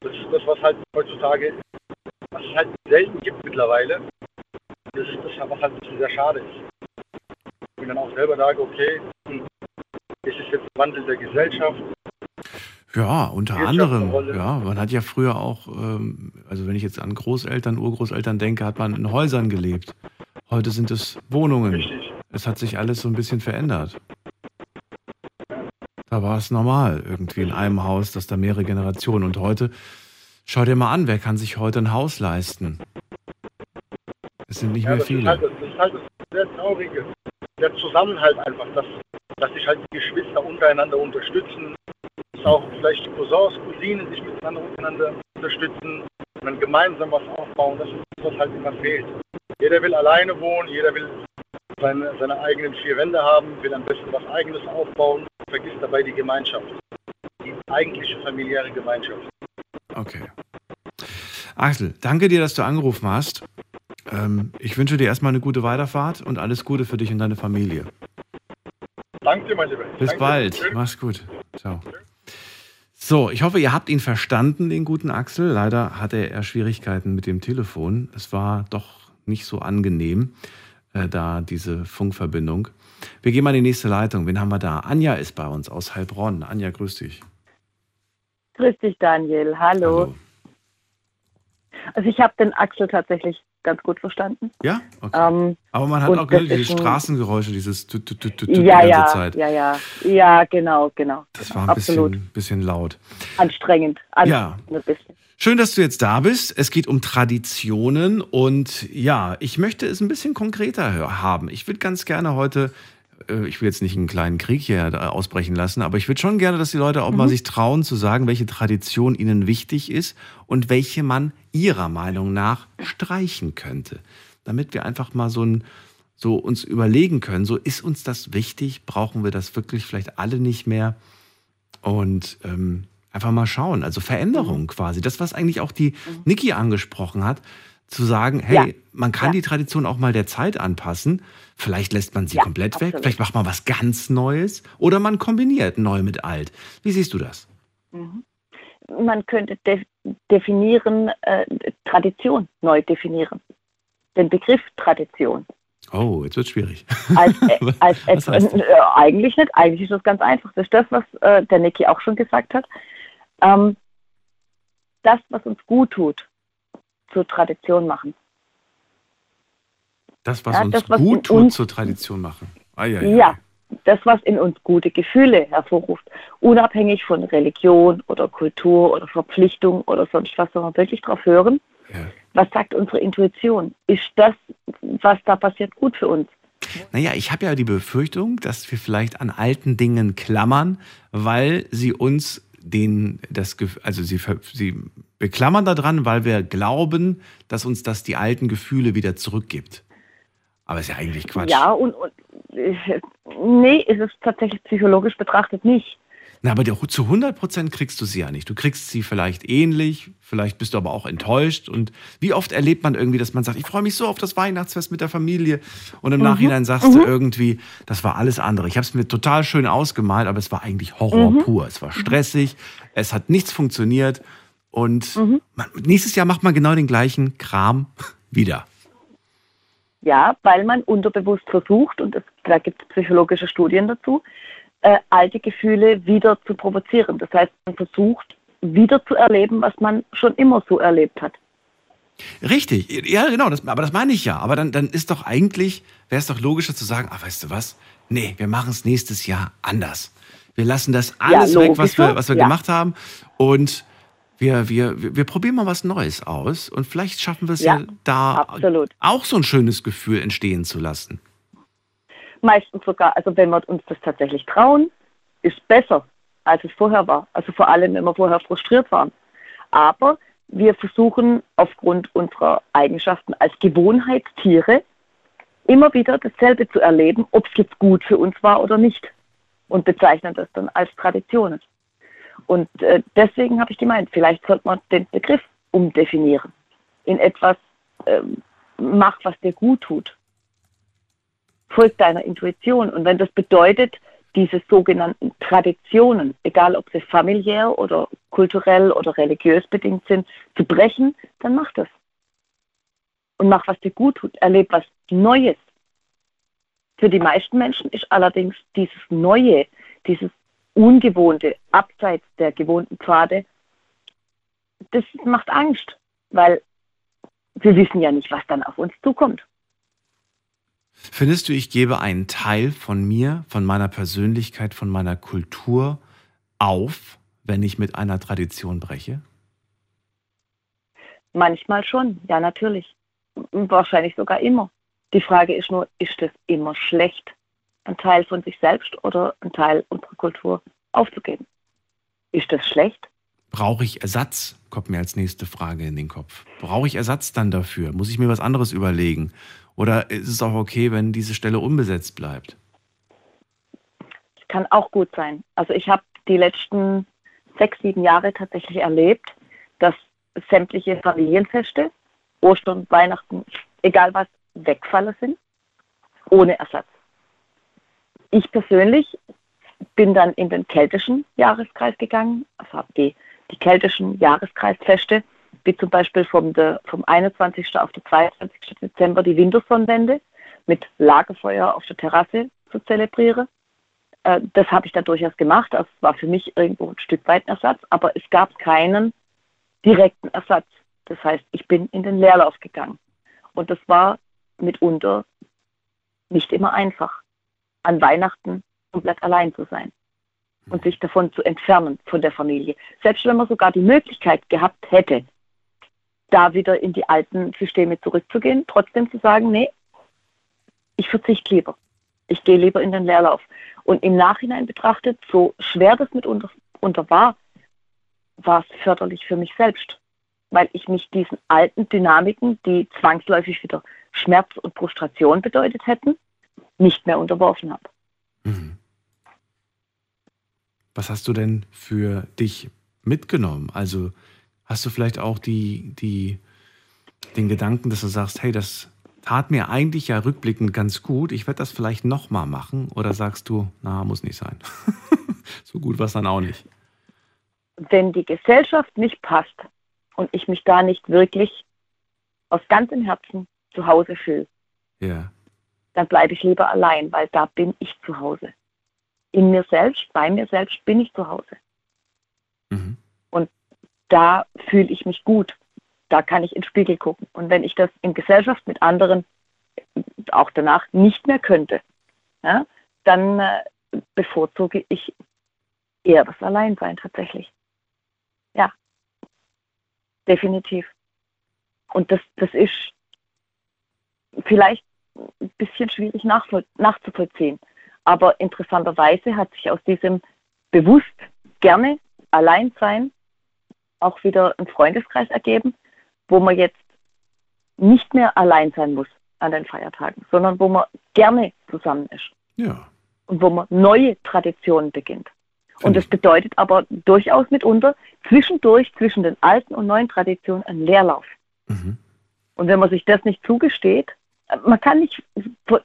Das ist das, was halt heutzutage, was es halt selten gibt mittlerweile. Das ist das, was halt sehr schade ist. Und dann auch selber sage, okay, hm, es ist jetzt ein Wandel der Gesellschaft, Ja, unter anderem. Ja, man hat ja früher auch, ähm, also wenn ich jetzt an Großeltern, Urgroßeltern denke, hat man in Häusern gelebt. Heute sind es Wohnungen. Richtig. Es hat sich alles so ein bisschen verändert. Da war es normal, irgendwie in einem Haus, dass da mehrere Generationen. Und heute, schau dir mal an, wer kann sich heute ein Haus leisten? Es sind nicht Ja, mehr das, ist viele. halt, das ist halt das sehr Traurige. Der Zusammenhalt einfach, dass, dass sich halt die Geschwister untereinander unterstützen, dass auch vielleicht die Cousins, Cousinen sich miteinander untereinander unterstützen und dann gemeinsam was aufbauen. Das ist das, was halt immer fehlt. Jeder will alleine wohnen, jeder will seine, seine eigenen vier Wände haben, will am besten was Eigenes aufbauen, vergisst dabei die Gemeinschaft. Die eigentliche familiäre Gemeinschaft. Okay. Axel, danke dir, dass du angerufen hast. Ähm, ich wünsche dir erstmal eine gute Weiterfahrt und alles Gute für dich und deine Familie. Danke dir, mein Lieber. Bis Danke. bald. Tschüss. Mach's gut. Ciao. So, ich hoffe, ihr habt ihn verstanden, den guten Axel. Leider hatte er Schwierigkeiten mit dem Telefon. Es war doch nicht so angenehm, äh, da diese Funkverbindung. Wir gehen mal in die nächste Leitung. Wen haben wir da? Anja ist bei uns aus Heilbronn. Anja, grüß dich. Grüß dich, Daniel. Hallo. Also ich habe den Axel tatsächlich ganz gut verstanden. Ja? Okay. Ähm, Aber man hat auch gehört, diese Straßengeräusche, dieses Tut, Tut, Tut, Tut, ja, die ja, ganze Zeit. ja, ja, ja, genau, genau. Das war ein Absolut bisschen, bisschen laut. anstrengend. Ja. Anstrengend ein bisschen. Schön, dass du jetzt da bist. Es geht um Traditionen und ja, ich möchte es ein bisschen konkreter haben. Ich würde ganz gerne heute, ich will jetzt nicht einen kleinen Krieg hier da ausbrechen lassen, aber ich würde schon gerne, dass die Leute auch mal sich trauen zu sagen, welche Tradition ihnen wichtig ist und welche man ihrer Meinung nach streichen könnte. Damit wir einfach mal so ein so uns überlegen können, so ist uns das wichtig, brauchen wir das wirklich vielleicht alle nicht mehr? Und ähm, einfach mal schauen, also Veränderung Mhm. quasi, das was eigentlich auch die Niki angesprochen hat, zu sagen, hey, Ja. man kann Ja. die Tradition auch mal der Zeit anpassen, vielleicht lässt man sie Ja, komplett weg, absolut. vielleicht macht man was ganz Neues oder man kombiniert neu mit alt. Wie siehst du das? Man könnte de definieren, äh, Tradition neu definieren. Den Begriff Tradition. Oh, jetzt wird schwierig. Als, äh, als das? äh, eigentlich nicht, eigentlich ist das ganz einfach. Das ist das, was äh, der Niki auch schon gesagt hat. Ähm, das, was uns gut tut, zur Tradition machen. Das, was Ja, uns das, was gut tut, uns- zur Tradition machen. Ah, ja, Ja, das, was in uns gute Gefühle hervorruft, unabhängig von Religion oder Kultur oder Verpflichtung oder sonst was, sondern wirklich drauf hören, Ja. was sagt unsere Intuition? Ist das, was da passiert, gut für uns? Naja, ich habe ja die Befürchtung, dass wir vielleicht an alten Dingen klammern, weil sie uns den, das, also sie, sie beklammern daran, weil wir glauben, dass uns das die alten Gefühle wieder zurückgibt. Aber ist ja eigentlich Quatsch. Ja, und, und äh, nee, ist es tatsächlich psychologisch betrachtet nicht. Na, aber zu 100 Prozent kriegst du sie ja nicht. Du kriegst sie vielleicht ähnlich, vielleicht bist du aber auch enttäuscht. Und wie oft erlebt man irgendwie, dass man sagt, ich freue mich so auf das Weihnachtsfest mit der Familie. Und im Nachhinein sagst du irgendwie, das war alles andere. Ich habe es mir total schön ausgemalt, aber es war eigentlich Horror pur. Es war stressig, es hat nichts funktioniert. Und man, nächstes Jahr macht man genau den gleichen Kram wieder. Ja, weil man unterbewusst versucht, und das, da gibt es psychologische Studien dazu, äh, alte Gefühle wieder zu provozieren. Das heißt, man versucht, wieder zu erleben, was man schon immer so erlebt hat. Richtig, ja, genau, das, aber das meine ich ja. Aber dann, dann ist doch eigentlich, wäre es doch logischer zu sagen, ach, weißt du was? Nee, wir machen es nächstes Jahr anders. Wir lassen das alles weg, was wir, was wir ja. gemacht haben. Und wir, wir, wir, wir probieren mal was Neues aus. Und vielleicht schaffen wir es ja, Ja, da absolut. auch so ein schönes Gefühl entstehen zu lassen. Meistens sogar, also wenn wir uns das tatsächlich trauen, ist besser, als es vorher war. Also vor allem, wenn wir vorher frustriert waren. Aber wir versuchen aufgrund unserer Eigenschaften als Gewohnheitstiere immer wieder dasselbe zu erleben, ob es jetzt gut für uns war oder nicht. Und bezeichnen das dann als Traditionen. Und äh, deswegen habe ich gemeint, vielleicht sollte man den Begriff umdefinieren in etwas, ähm, mach, was dir gut tut. Folg deiner Intuition. Und wenn das bedeutet, diese sogenannten Traditionen, egal ob sie familiär oder kulturell oder religiös bedingt sind, zu brechen, dann mach das. Und mach, was dir gut tut. Erleb was Neues. Für die meisten Menschen ist allerdings dieses Neue, dieses Ungewohnte, abseits der gewohnten Pfade, das macht Angst, weil wir wissen ja nicht, was dann auf uns zukommt. Findest du, ich gebe einen Teil von mir, von meiner Persönlichkeit, von meiner Kultur auf, wenn ich mit einer Tradition breche? Manchmal schon, ja natürlich. Wahrscheinlich sogar immer. Die Frage ist nur, ist es immer schlecht, einen Teil von sich selbst oder einen Teil unserer Kultur aufzugeben? Ist das schlecht? Brauche ich Ersatz? Kommt mir als nächste Frage in den Kopf. Brauche ich Ersatz dann dafür? Muss ich mir was anderes überlegen? Oder ist es auch okay, wenn diese Stelle unbesetzt bleibt? Das kann auch gut sein. Also ich habe die letzten sechs, sieben Jahre tatsächlich erlebt, dass sämtliche Familienfeste, Ostern, Weihnachten, egal was, wegfallen sind, ohne Ersatz. Ich persönlich bin dann in den keltischen Jahreskreis gegangen, also habe die, die keltischen Jahreskreisfeste wie zum Beispiel vom, de, vom 21. auf den 22. Dezember die Wintersonnenwende mit Lagerfeuer auf der Terrasse zu zelebrieren. Äh, das habe ich da durchaus gemacht. Das war für mich irgendwo ein Stück weit ein Ersatz, aber es gab keinen direkten Ersatz. Das heißt, ich bin in den Leerlauf gegangen. Und das war mitunter nicht immer einfach, an Weihnachten komplett allein zu sein und sich davon zu entfernen von der Familie. Selbst wenn man sogar die Möglichkeit gehabt hätte, da wieder in die alten Systeme zurückzugehen, trotzdem zu sagen, nee, ich verzichte lieber. Ich gehe lieber in den Leerlauf. Und im Nachhinein betrachtet, so schwer das mitunter unter war, war es förderlich für mich selbst, weil ich mich diesen alten Dynamiken, die zwangsläufig wieder Schmerz und Frustration bedeutet hätten, nicht mehr unterworfen habe. Mhm. Was hast du denn für dich mitgenommen? Also Hast du vielleicht auch die, die, den Gedanken, dass du sagst, hey, das tat mir eigentlich ja rückblickend ganz gut, ich werde das vielleicht nochmal machen? Oder sagst du, na, muss nicht sein. so gut war es dann auch nicht. Wenn die Gesellschaft nicht passt und ich mich da nicht wirklich aus ganzem Herzen zu Hause fühle, ja. dann bleibe ich lieber allein, weil da bin ich zu Hause. In mir selbst, bei mir selbst bin ich zu Hause. Mhm da fühle ich mich gut. Da kann ich in den Spiegel gucken. Und wenn ich das in Gesellschaft mit anderen auch danach nicht mehr könnte, ja, dann äh, bevorzuge ich eher das Alleinsein tatsächlich. Ja, definitiv. Und das, das ist vielleicht ein bisschen schwierig nachzuvollziehen. Aber interessanterweise hat sich aus diesem bewusst gerne Alleinsein auch wieder einen Freundeskreis ergeben, wo man jetzt nicht mehr allein sein muss an den Feiertagen, sondern wo man gerne zusammen ist. Ja. Und wo man neue Traditionen beginnt. Und das bedeutet aber durchaus mitunter zwischendurch zwischen den alten und neuen Traditionen einen Leerlauf. Mhm. Und wenn man sich das nicht zugesteht, man kann nicht,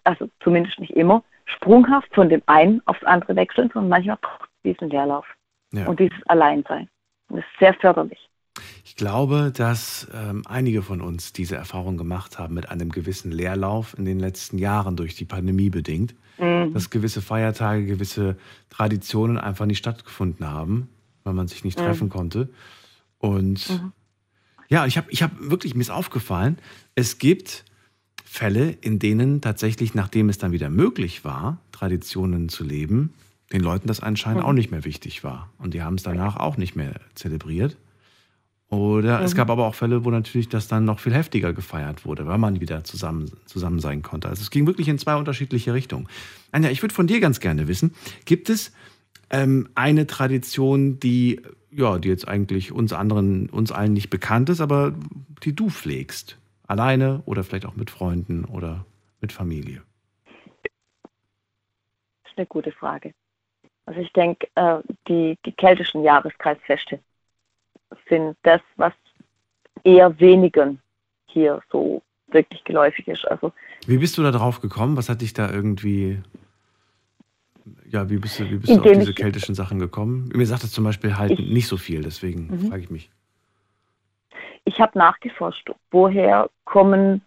also zumindest nicht immer, sprunghaft von dem einen aufs andere wechseln, sondern manchmal braucht diesen Leerlauf ja. und dieses Alleinsein. Das ist sehr förderlich. Ich glaube, dass ähm, einige von uns diese Erfahrung gemacht haben mit einem gewissen Leerlauf in den letzten Jahren durch die Pandemie bedingt, mhm. dass gewisse Feiertage, gewisse Traditionen einfach nicht stattgefunden haben, weil man sich nicht mhm. treffen konnte. Und mhm. ja, ich habe ich hab wirklich, mir ist aufgefallen, es gibt Fälle, in denen tatsächlich, nachdem es dann wieder möglich war, Traditionen zu leben, den Leuten das anscheinend mhm. auch nicht mehr wichtig war. Und die haben es danach auch nicht mehr zelebriert. Oder es Mhm. gab aber auch Fälle, wo natürlich das dann noch viel heftiger gefeiert wurde, weil man wieder zusammen, zusammen sein konnte. Also es ging wirklich in zwei unterschiedliche Richtungen. Anja, ich würde von dir ganz gerne wissen, gibt es ähm, eine Tradition, die, ja, die jetzt eigentlich uns anderen, uns allen nicht bekannt ist, aber die du pflegst? Alleine oder vielleicht auch mit Freunden oder mit Familie? Das ist eine gute Frage. Also ich denke, äh, die, die keltischen Jahreskreisfeste sind das, was eher wenigen hier so wirklich geläufig ist. Also Wie bist du da drauf gekommen? Was hat dich da irgendwie. Ja, wie bist du, wie bist du auf diese keltischen Sachen gekommen? Mir sagt das zum Beispiel halt Ich- nicht so viel, deswegen Mhm. frage ich mich. ich habe nachgeforscht, woher kommen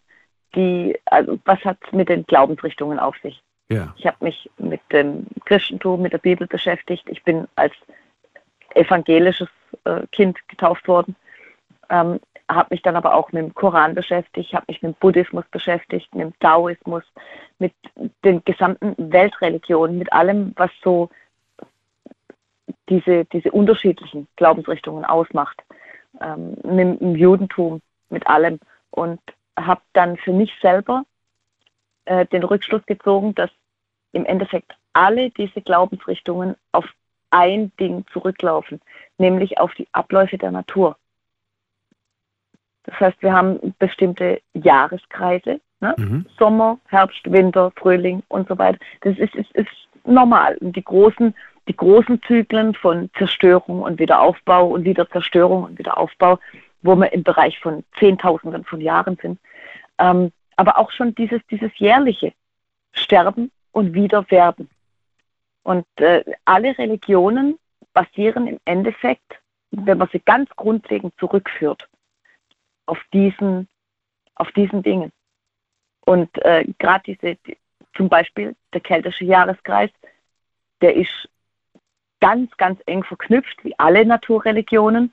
die, also was hat es mit den Glaubensrichtungen auf sich? Ja. Ich habe mich mit dem Christentum, mit der Bibel beschäftigt. Ich bin als evangelisches äh, Kind getauft worden, ähm, habe mich dann aber auch mit dem Koran beschäftigt, habe mich mit dem Buddhismus beschäftigt, mit dem Taoismus, mit den gesamten Weltreligionen, mit allem, was so diese, diese unterschiedlichen Glaubensrichtungen ausmacht, ähm, mit dem Judentum, mit allem und habe dann für mich selber äh, den Rückschluss gezogen, dass im Endeffekt alle diese Glaubensrichtungen auf ein Ding zurücklaufen, nämlich auf die Abläufe der Natur. Das heißt, wir haben bestimmte Jahreskreise, ne? Mhm. Sommer, Herbst, Winter, Frühling und so weiter. Das ist, ist, ist normal. Und die großen, die großen Zyklen von Zerstörung und Wiederaufbau und wieder Zerstörung und Wiederaufbau, wo wir im Bereich von Zehntausenden von Jahren sind. Ähm, aber auch schon dieses, dieses jährliche Sterben und Wiederwerden. Und äh, alle Religionen basieren im Endeffekt, wenn man sie ganz grundlegend zurückführt, auf diesen, auf diesen Dingen. Und äh, gerade diese, die, zum Beispiel der keltische Jahreskreis, der ist ganz, ganz eng verknüpft, wie alle Naturreligionen,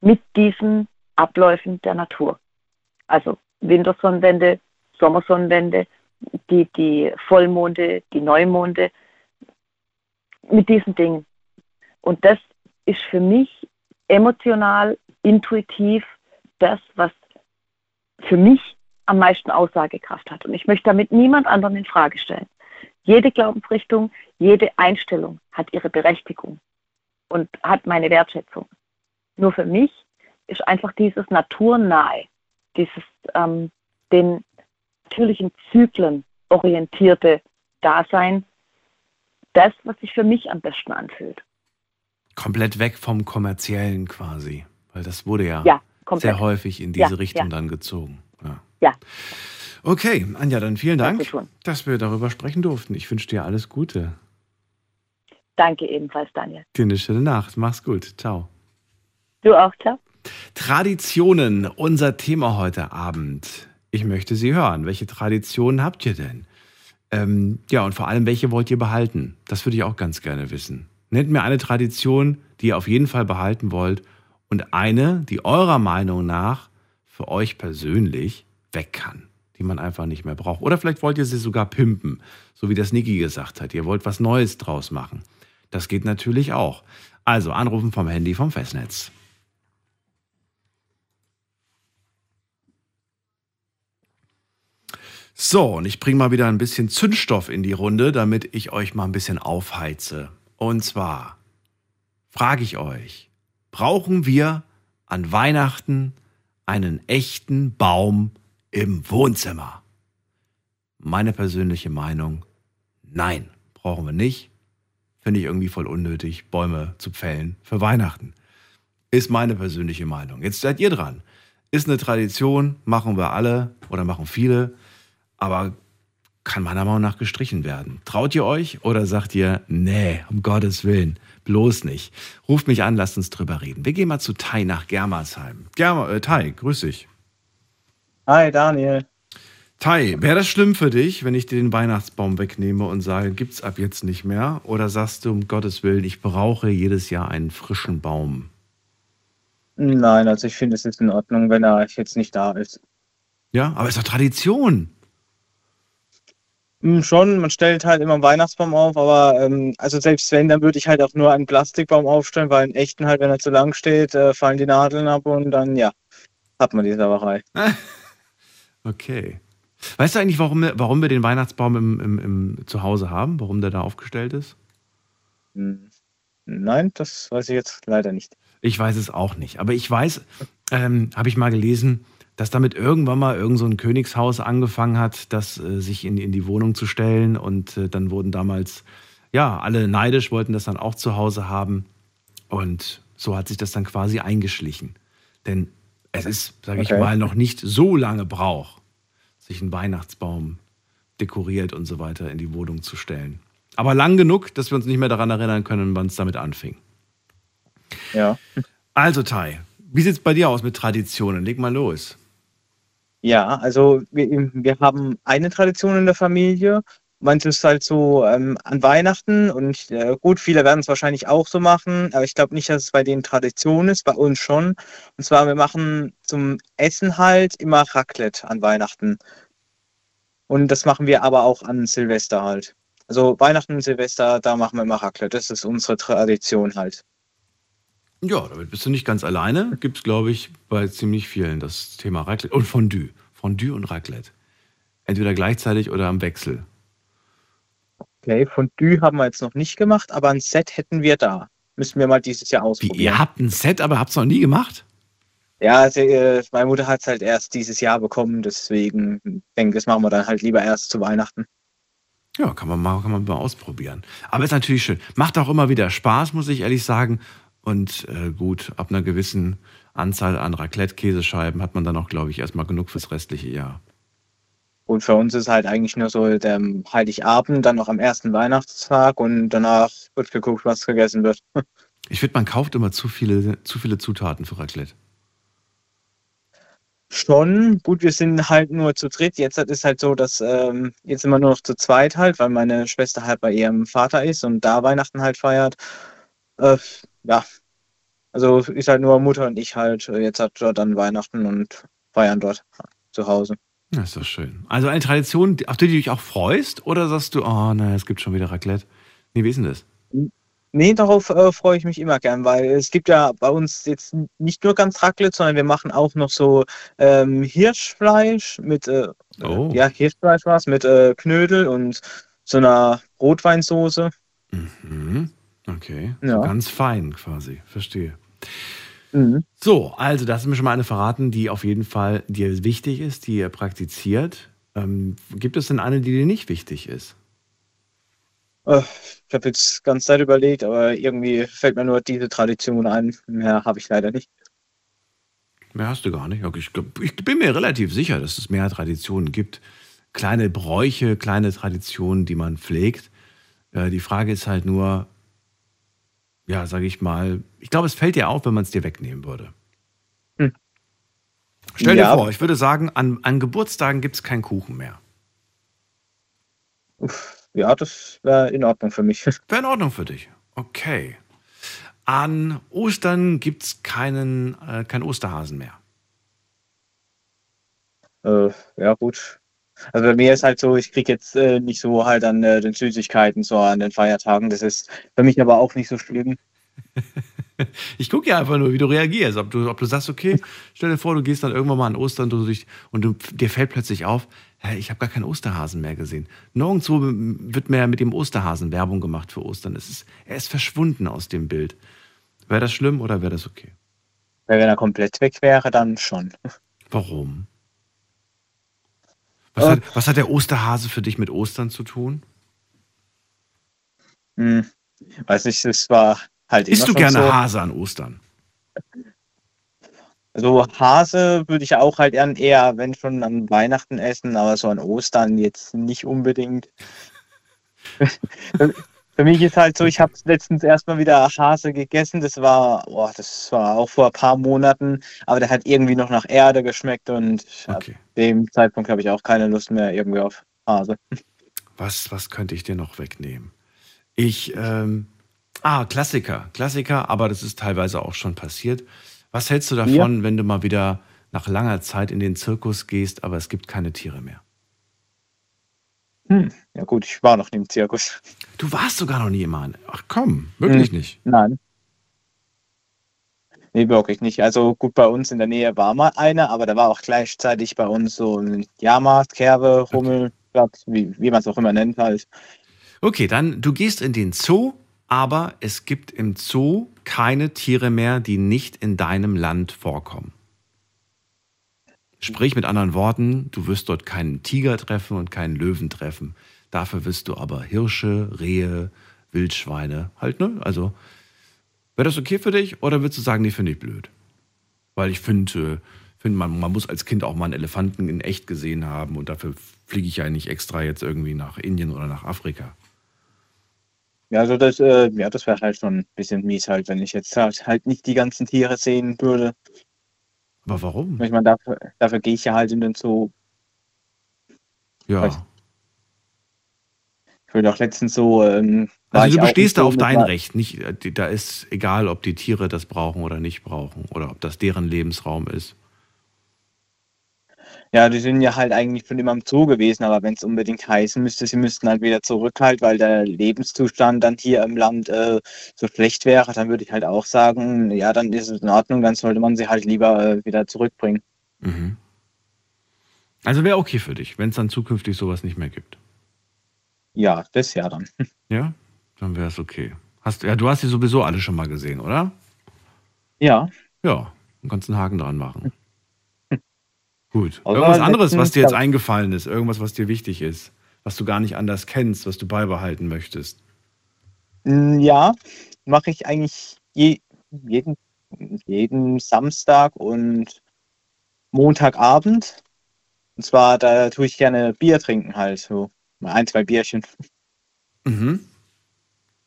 mit diesen Abläufen der Natur. Also Wintersonnenwende, Sommersonnenwende, die, die Vollmonde, die Neumonde, mit diesen Dingen. Und das ist für mich emotional, intuitiv das, was für mich am meisten Aussagekraft hat. Und ich möchte damit niemand anderen in Frage stellen. Jede Glaubensrichtung, jede Einstellung hat ihre Berechtigung und hat meine Wertschätzung. Nur für mich ist einfach dieses naturnahe, dieses ähm, den natürlichen Zyklen orientierte Dasein, das, was sich für mich am besten anfühlt. Komplett weg vom kommerziellen quasi. Weil das wurde ja, Ja, sehr häufig in diese Ja, Richtung ja. dann gezogen. Ja. Okay, Anja, dann vielen Dank, dass wir darüber sprechen durften. Ich wünsche dir alles Gute. Danke ebenfalls, Daniel. Dir eine schöne Nacht. Mach's gut. Ciao. Du auch, ciao. Traditionen, unser Thema heute Abend. Ich möchte Sie hören. Welche Traditionen habt ihr denn? Ähm, ja, und vor allem, welche wollt ihr behalten? Das würde ich auch ganz gerne wissen. Nennt mir eine Tradition, die ihr auf jeden Fall behalten wollt und eine, die eurer Meinung nach für euch persönlich weg kann, die man einfach nicht mehr braucht. Oder vielleicht wollt ihr sie sogar pimpen, so wie das Niki gesagt hat. Ihr wollt was Neues draus machen. Das geht natürlich auch. Also anrufen vom Handy vom Festnetz. So, und ich bringe mal wieder ein bisschen Zündstoff in die Runde, damit ich euch mal ein bisschen aufheize. Und zwar frage ich euch, brauchen wir an Weihnachten einen echten Baum im Wohnzimmer? Meine persönliche Meinung, nein, brauchen wir nicht. Finde ich irgendwie voll unnötig, Bäume zu pfällen für Weihnachten. Ist meine persönliche Meinung. Jetzt seid ihr dran. Ist eine Tradition, machen wir alle oder machen viele, aber kann meiner Meinung nach gestrichen werden. Traut ihr euch oder sagt ihr, nee, um Gottes Willen, bloß nicht. Ruft mich an, lasst uns drüber reden. Wir gehen mal zu Tai nach Germersheim. Germer, äh, Tai, grüß dich. Hi, Daniel. Tai, wäre das schlimm für dich, wenn ich dir den Weihnachtsbaum wegnehme und sage, gibt's ab jetzt nicht mehr? Oder sagst du, um Gottes Willen, ich brauche jedes Jahr einen frischen Baum? Nein, also ich finde, es ist in Ordnung, wenn er jetzt nicht da ist. Ja, aber es ist doch Tradition. Hm, Schon, man stellt halt immer einen Weihnachtsbaum auf, aber ähm, also selbst wenn, dann würde ich halt auch nur einen Plastikbaum aufstellen, weil einen echten halt, wenn er zu lang steht, äh, fallen die Nadeln ab und dann, ja, hat man die Sauerei. Okay. Weißt du eigentlich, warum, wir- warum wir den Weihnachtsbaum im, im, im Zuhause haben? Warum der da aufgestellt ist? Hm, Nein, das weiß ich jetzt leider nicht. Ich weiß es auch nicht. Aber ich weiß, ähm, habe ich mal gelesen, dass damit irgendwann mal irgend so ein Königshaus angefangen hat, das äh, sich in, in die Wohnung zu stellen. Und äh, dann wurden damals, ja, alle neidisch, wollten das dann auch zu Hause haben. Und so hat sich das dann quasi eingeschlichen. Denn es ist, sage ich Okay. mal, noch nicht so lange Brauch, sich einen Weihnachtsbaum dekoriert und so weiter in die Wohnung zu stellen. Aber lang genug, dass wir uns nicht mehr daran erinnern können, wann es damit anfing. Ja. Also, Tai, wie sieht es bei dir aus mit Traditionen? Leg mal los. Ja, also wir, wir haben eine Tradition in der Familie. Manches ist halt so ähm, an Weihnachten und äh, gut, viele werden es wahrscheinlich auch so machen, aber ich glaube nicht, dass es bei denen Tradition ist, bei uns schon. Und zwar, wir machen zum Essen halt immer Raclette an Weihnachten. Und das machen wir aber auch an Silvester halt. Also Weihnachten und Silvester, da machen wir immer Raclette. Das ist unsere Tradition halt. Ja, damit bist du nicht ganz alleine. Gibt es, glaube ich, bei ziemlich vielen das Thema Raclette und Fondue. Fondue und Raclette. Entweder gleichzeitig oder am Wechsel. Okay, Fondue haben wir jetzt noch nicht gemacht, aber ein Set hätten wir da. Müssen wir mal dieses Jahr Wie, ausprobieren. ihr habt ein Set, aber habt es noch nie gemacht? Ja, also, äh, meine Mutter hat es halt erst dieses Jahr bekommen, deswegen denke ich, das machen wir dann halt lieber erst zu Weihnachten. Ja, kann man mal, kann man mal ausprobieren. Aber ist natürlich schön. Macht auch immer wieder Spaß, muss ich ehrlich sagen. Und äh, gut, ab einer gewissen Anzahl an Raclette-Käsescheiben hat man dann auch, glaube ich, erstmal genug fürs restliche Jahr. Und für uns ist halt eigentlich nur so der Heiligabend, dann noch am ersten Weihnachtstag und danach wird geguckt, was gegessen wird. Ich finde, man kauft immer zu viele, zu viele Zutaten für Raclette. Schon, gut, wir sind halt nur zu dritt. Jetzt ist halt so, dass ähm, jetzt sind wir nur noch zu zweit halt, weil meine Schwester halt bei ihrem Vater ist und da Weihnachten halt feiert. Äh, ja, also ist halt nur Mutter und ich halt. Jetzt hat dort dann Weihnachten und feiern dort zu Hause. Das ist doch schön. Also eine Tradition, auf die du dich auch freust? Oder sagst du, oh nein, es gibt schon wieder Raclette? Nee, wie ist denn das? Nee, darauf äh, freue ich mich immer gern, weil es gibt ja bei uns jetzt nicht nur ganz Raclette, sondern wir machen auch noch so ähm, Hirschfleisch mit, äh, Oh. ja, Hirschfleisch war's, mit äh, Knödel und so einer Rotweinsoße. Mhm. Okay. Ja. So ganz fein quasi. Verstehe. Mhm. So, also das ist mir schon mal eine verraten, die auf jeden Fall dir wichtig ist, die ihr praktiziert. Ähm, gibt es denn eine, die dir nicht wichtig ist? Äh, ich habe jetzt ganz Zeit überlegt, aber irgendwie fällt mir nur diese Tradition ein. Mehr habe ich leider nicht. Mehr hast du gar nicht. Ich, ich bin mir relativ sicher, dass es mehr Traditionen gibt. Kleine Bräuche, kleine Traditionen, die man pflegt. Äh, die Frage ist halt nur, ja, sage ich mal, ich glaube, es fällt dir auf, wenn man es dir wegnehmen würde. Hm. Stell Ja. dir vor, ich würde sagen, an, an Geburtstagen gibt es keinen Kuchen mehr. Uff, ja, das wäre in Ordnung für mich. Wäre in Ordnung für dich. Okay. An Ostern gibt es keinen, äh, keinen Osterhasen mehr. Äh, ja, gut. Also bei mir ist halt so, ich kriege jetzt äh, nicht so halt an äh, den Süßigkeiten, so an den Feiertagen. Das ist für mich aber auch nicht so schlimm. Ich gucke ja einfach nur, wie du reagierst. Ob du, ob du sagst, okay, stell dir vor, du gehst dann irgendwann mal an Ostern du durch, und du, dir fällt plötzlich auf, ich habe gar keinen Osterhasen mehr gesehen. Nirgendwo wird mehr mit dem Osterhasen Werbung gemacht für Ostern. Es ist, er ist verschwunden aus dem Bild. Wäre das schlimm oder wäre das okay? Wenn er komplett weg wäre, dann schon. Warum? Was, Äh. hat, was hat der Osterhase für dich mit Ostern zu tun? Hm. Weiß nicht, es war halt Isst du gerne so. Hase an Ostern? Also Hase würde ich auch halt eher, eher, wenn schon an Weihnachten essen, aber so an Ostern jetzt nicht unbedingt. Für mich ist halt so, ich habe letztens erstmal wieder Hase gegessen. Das war, boah, das war auch vor ein paar Monaten, aber der hat irgendwie noch nach Erde geschmeckt und Okay. ab dem Zeitpunkt habe ich auch keine Lust mehr irgendwie auf Hase. Was, was könnte ich dir noch wegnehmen? Ich, ähm, ah, Klassiker, Klassiker, aber das ist teilweise auch schon passiert. Was hältst du davon, wenn du mal wieder nach langer Zeit in den Zirkus gehst, aber es gibt keine Tiere mehr? Hm, ja gut, ich war noch nie im Zirkus. Du warst sogar noch nie im Mann. Ach komm, wirklich Hm, nicht. Nein. Nee, wirklich nicht. Also gut, bei uns in der Nähe war mal einer, aber da war auch gleichzeitig bei uns so ein Jahrmarkt, Kerbe, Rummelplatz, wie, wie man es auch immer nennt halt. Okay, dann du gehst in den Zoo, aber es gibt im Zoo keine Tiere mehr, die nicht in deinem Land vorkommen. Sprich mit anderen Worten, du wirst dort keinen Tiger treffen und keinen Löwen treffen. Dafür wirst du aber Hirsche, Rehe, Wildschweine, halt, ne? Also, wäre das okay für dich oder würdest du sagen, nee, finde ich blöd? Weil ich finde, find man, man muss als Kind auch mal einen Elefanten in echt gesehen haben und dafür fliege ich ja nicht extra jetzt irgendwie nach Indien oder nach Afrika. Ja, also das, äh, ja, das wäre halt schon ein bisschen mies halt, wenn ich jetzt halt, halt nicht die ganzen Tiere sehen würde. Aber warum? Ich meine, dafür, dafür gehe ich ja halt in den Zoo. Ja. Ich würde auch letztens so. Ähm, Also du bestehst da auf dein Recht. Nicht, äh, da ist egal, ob die Tiere das brauchen oder nicht brauchen oder ob das deren Lebensraum ist. Ja, die sind ja halt eigentlich schon immer im Zoo gewesen, aber wenn es unbedingt heißen müsste, sie müssten halt wieder zurück halt, weil der Lebenszustand dann hier im Land äh, so schlecht wäre, dann würde ich halt auch sagen, ja, dann ist es in Ordnung, dann sollte man sie halt lieber äh, wieder zurückbringen. Mhm. Also wäre okay für dich, wenn es dann zukünftig sowas nicht mehr gibt. Ja, das ja dann. Ja, dann wäre es okay. Hast, ja, du hast die sowieso alle schon mal gesehen, oder? Ja. Ja, dann kannst du einen Haken dran machen. Gut. Aber Irgendwas anderes, was dir jetzt eingefallen ist, irgendwas, was dir wichtig ist, was du gar nicht anders kennst, was du beibehalten möchtest. Mm, Ja, mache ich eigentlich je, jeden, jeden Samstag und Montagabend. Und zwar, da tue ich gerne Bier trinken halt, so mal ein, zwei Bierchen. Mhm.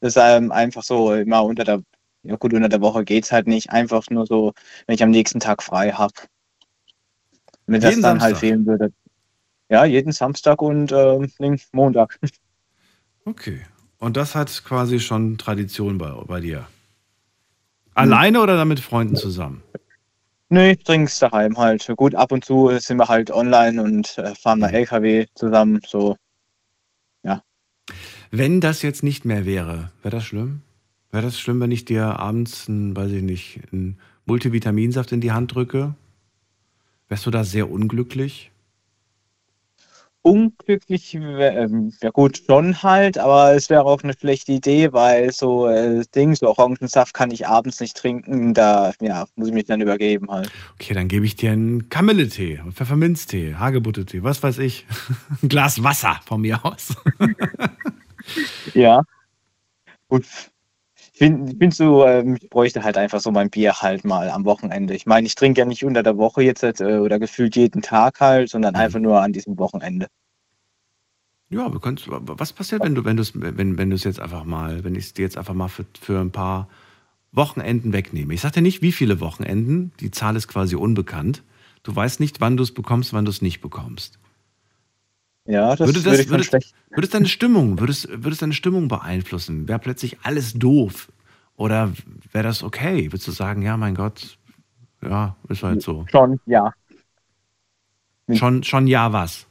Das ist ähm, einfach so immer unter der, ja gut, unter der Woche geht's halt nicht. Einfach nur so, wenn ich am nächsten Tag frei habe. Wenn das Jeden dann halt Samstag? fehlen würde. Ja, jeden Samstag und nee, Montag. Okay. Und das hat quasi schon Tradition bei, bei dir. Alleine oder dann mit Freunden zusammen? Nee, ich trinke es daheim halt. Gut, ab und zu sind wir halt online und äh, fahren mal LKW zusammen. So, Wenn das jetzt nicht mehr wäre, wäre das schlimm? Wäre das schlimm, wenn ich dir abends, einen, weiß ich nicht, einen Multivitaminsaft in die Hand drücke? Wärst du da sehr unglücklich? unglücklich ähm, ja gut schon halt, aber es wäre auch eine schlechte Idee, weil so äh, Ding, so Orangensaft kann ich abends nicht trinken. Da ja, muss ich mich dann übergeben halt. Okay, dann gebe ich dir einen Kamilletee, einen Pfefferminztee, Hagebuttentee, was weiß ich. Ein Glas Wasser von mir aus. Ja. Gut. Ich finde find so, ähm, ich bräuchte halt einfach so mein Bier halt mal am Wochenende. Ich meine, ich trinke ja nicht unter der Woche jetzt äh, oder gefühlt jeden Tag halt, sondern einfach nur an diesem Wochenende. Ja, wir können, was passiert, wenn du, wenn du es, wenn, wenn du es jetzt einfach mal, wenn ich es dir jetzt einfach mal für, für ein paar Wochenenden wegnehme? Ich sag dir nicht, wie viele Wochenenden, die Zahl ist quasi unbekannt. Du weißt nicht, wann du es bekommst, wann du es nicht bekommst. Ja, das würde würde das, ich schon würde, schlecht. würde es deine Stimmung, würde es, würde es deine Stimmung beeinflussen? Wäre plötzlich alles doof? Oder wäre das okay? Würdest du sagen, ja, mein Gott, ja, ist halt so. Schon, ja. Schon, schon ja was.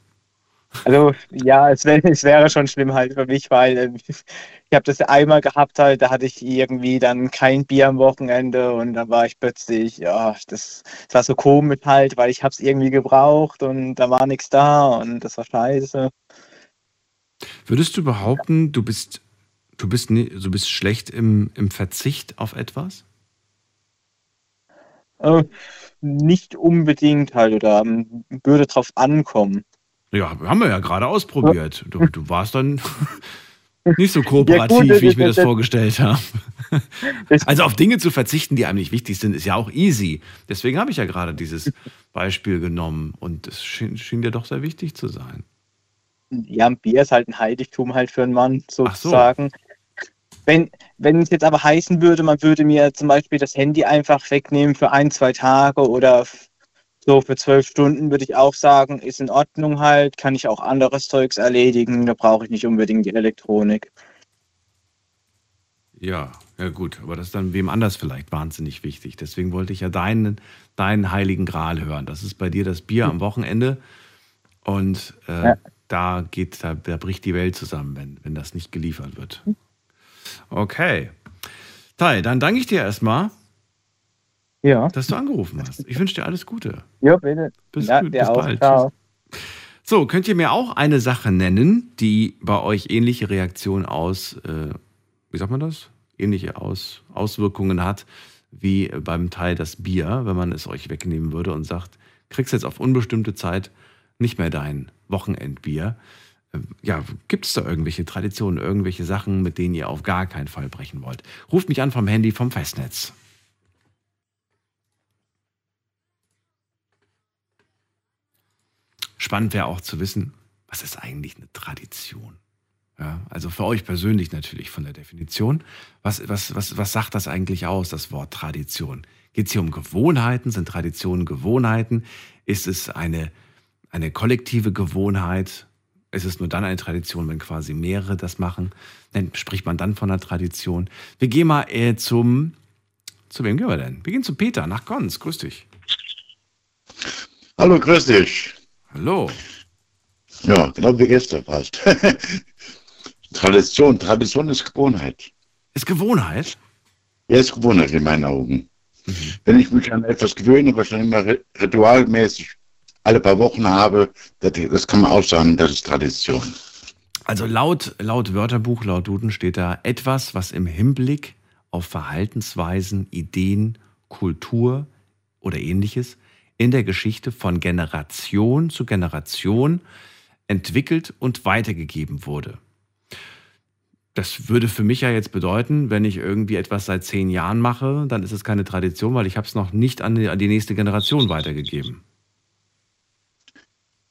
Also ja, es, wär, es wäre schon schlimm halt für mich, weil äh, ich habe das einmal gehabt halt, da hatte ich irgendwie dann kein Bier am Wochenende und dann war ich plötzlich, ja, das, das war so komisch halt, weil ich habe es irgendwie gebraucht und da war nichts da und das war scheiße. Würdest du behaupten, du bist, du bist, du bist schlecht im, im Verzicht auf etwas? Äh, nicht unbedingt halt oder ähm, würde drauf ankommen. Ja, haben wir ja gerade ausprobiert. Du, du warst dann nicht so Ja, kooperativ, gut, wie ich mir das- das vorgestellt habe. Also auf Dinge zu verzichten, die einem nicht wichtig sind, ist ja auch easy. Deswegen habe ich ja gerade dieses Beispiel genommen und es schien, schien dir doch sehr wichtig zu sein. Ja, ein Bier ist halt ein Heiligtum halt für einen Mann so. sozusagen. Wenn, wenn es jetzt aber heißen würde, man würde mir zum Beispiel das Handy einfach wegnehmen für ein, zwei Tage oder so für zwölf Stunden, würde ich auch sagen, ist in Ordnung halt, kann ich auch anderes Zeugs erledigen, da brauche ich nicht unbedingt die Elektronik. Ja, ja gut, aber das ist dann wem anders vielleicht wahnsinnig wichtig. Deswegen wollte ich ja deinen, deinen heiligen Gral hören. Das ist bei dir das Bier am Wochenende. Und äh, Ja. da geht, da, da bricht die Welt zusammen, wenn, wenn das nicht geliefert wird. Okay. Tai, dann danke ich dir erstmal, Ja. dass du angerufen hast. Ich wünsche dir alles Gute. Ja, bitte. Bis, Ja, gut, bis bald. Ciao. So, könnt ihr mir auch eine Sache nennen, die bei euch ähnliche Reaktionen aus, äh, wie sagt man das? Ähnliche aus, Auswirkungen hat wie beim Teil das Bier, wenn man es euch wegnehmen würde und sagt, kriegst jetzt auf unbestimmte Zeit nicht mehr dein Wochenendbier. Äh, Ja, gibt es da irgendwelche Traditionen, irgendwelche Sachen, mit denen ihr auf gar keinen Fall brechen wollt? Ruft mich an vom Handy vom Festnetz. Spannend wäre auch zu wissen, was ist eigentlich eine Tradition? Ja, also für euch persönlich natürlich von der Definition. Was, was, was, was sagt das eigentlich aus, das Wort Tradition? Geht es hier um Gewohnheiten? Sind Traditionen Gewohnheiten? Ist es eine, eine kollektive Gewohnheit? Ist es nur dann eine Tradition, wenn quasi mehrere das machen? Dann spricht man dann von einer Tradition. Wir gehen mal äh, zum, zu wem gehen wir denn? Wir gehen zu Peter nach Konz. Grüß dich. Hallo, grüß dich. Hallo. Ja, genau wie gestern fast. Tradition, Tradition ist Gewohnheit. Ist Gewohnheit? Ja, ist Gewohnheit in meinen Augen. Mhm. Wenn ich mich an etwas gewöhne, was ich dann immer ri- ritualmäßig alle paar Wochen habe, das, das kann man auch sagen, das ist Tradition. Also laut, laut Wörterbuch, laut Duden steht da etwas, was im Hinblick auf Verhaltensweisen, Ideen, Kultur oder ähnliches in der Geschichte von Generation zu Generation entwickelt und weitergegeben wurde. Das würde für mich ja jetzt bedeuten, wenn ich irgendwie etwas seit zehn Jahren mache, dann ist es keine Tradition, weil ich habe es noch nicht an die, an die nächste Generation weitergegeben.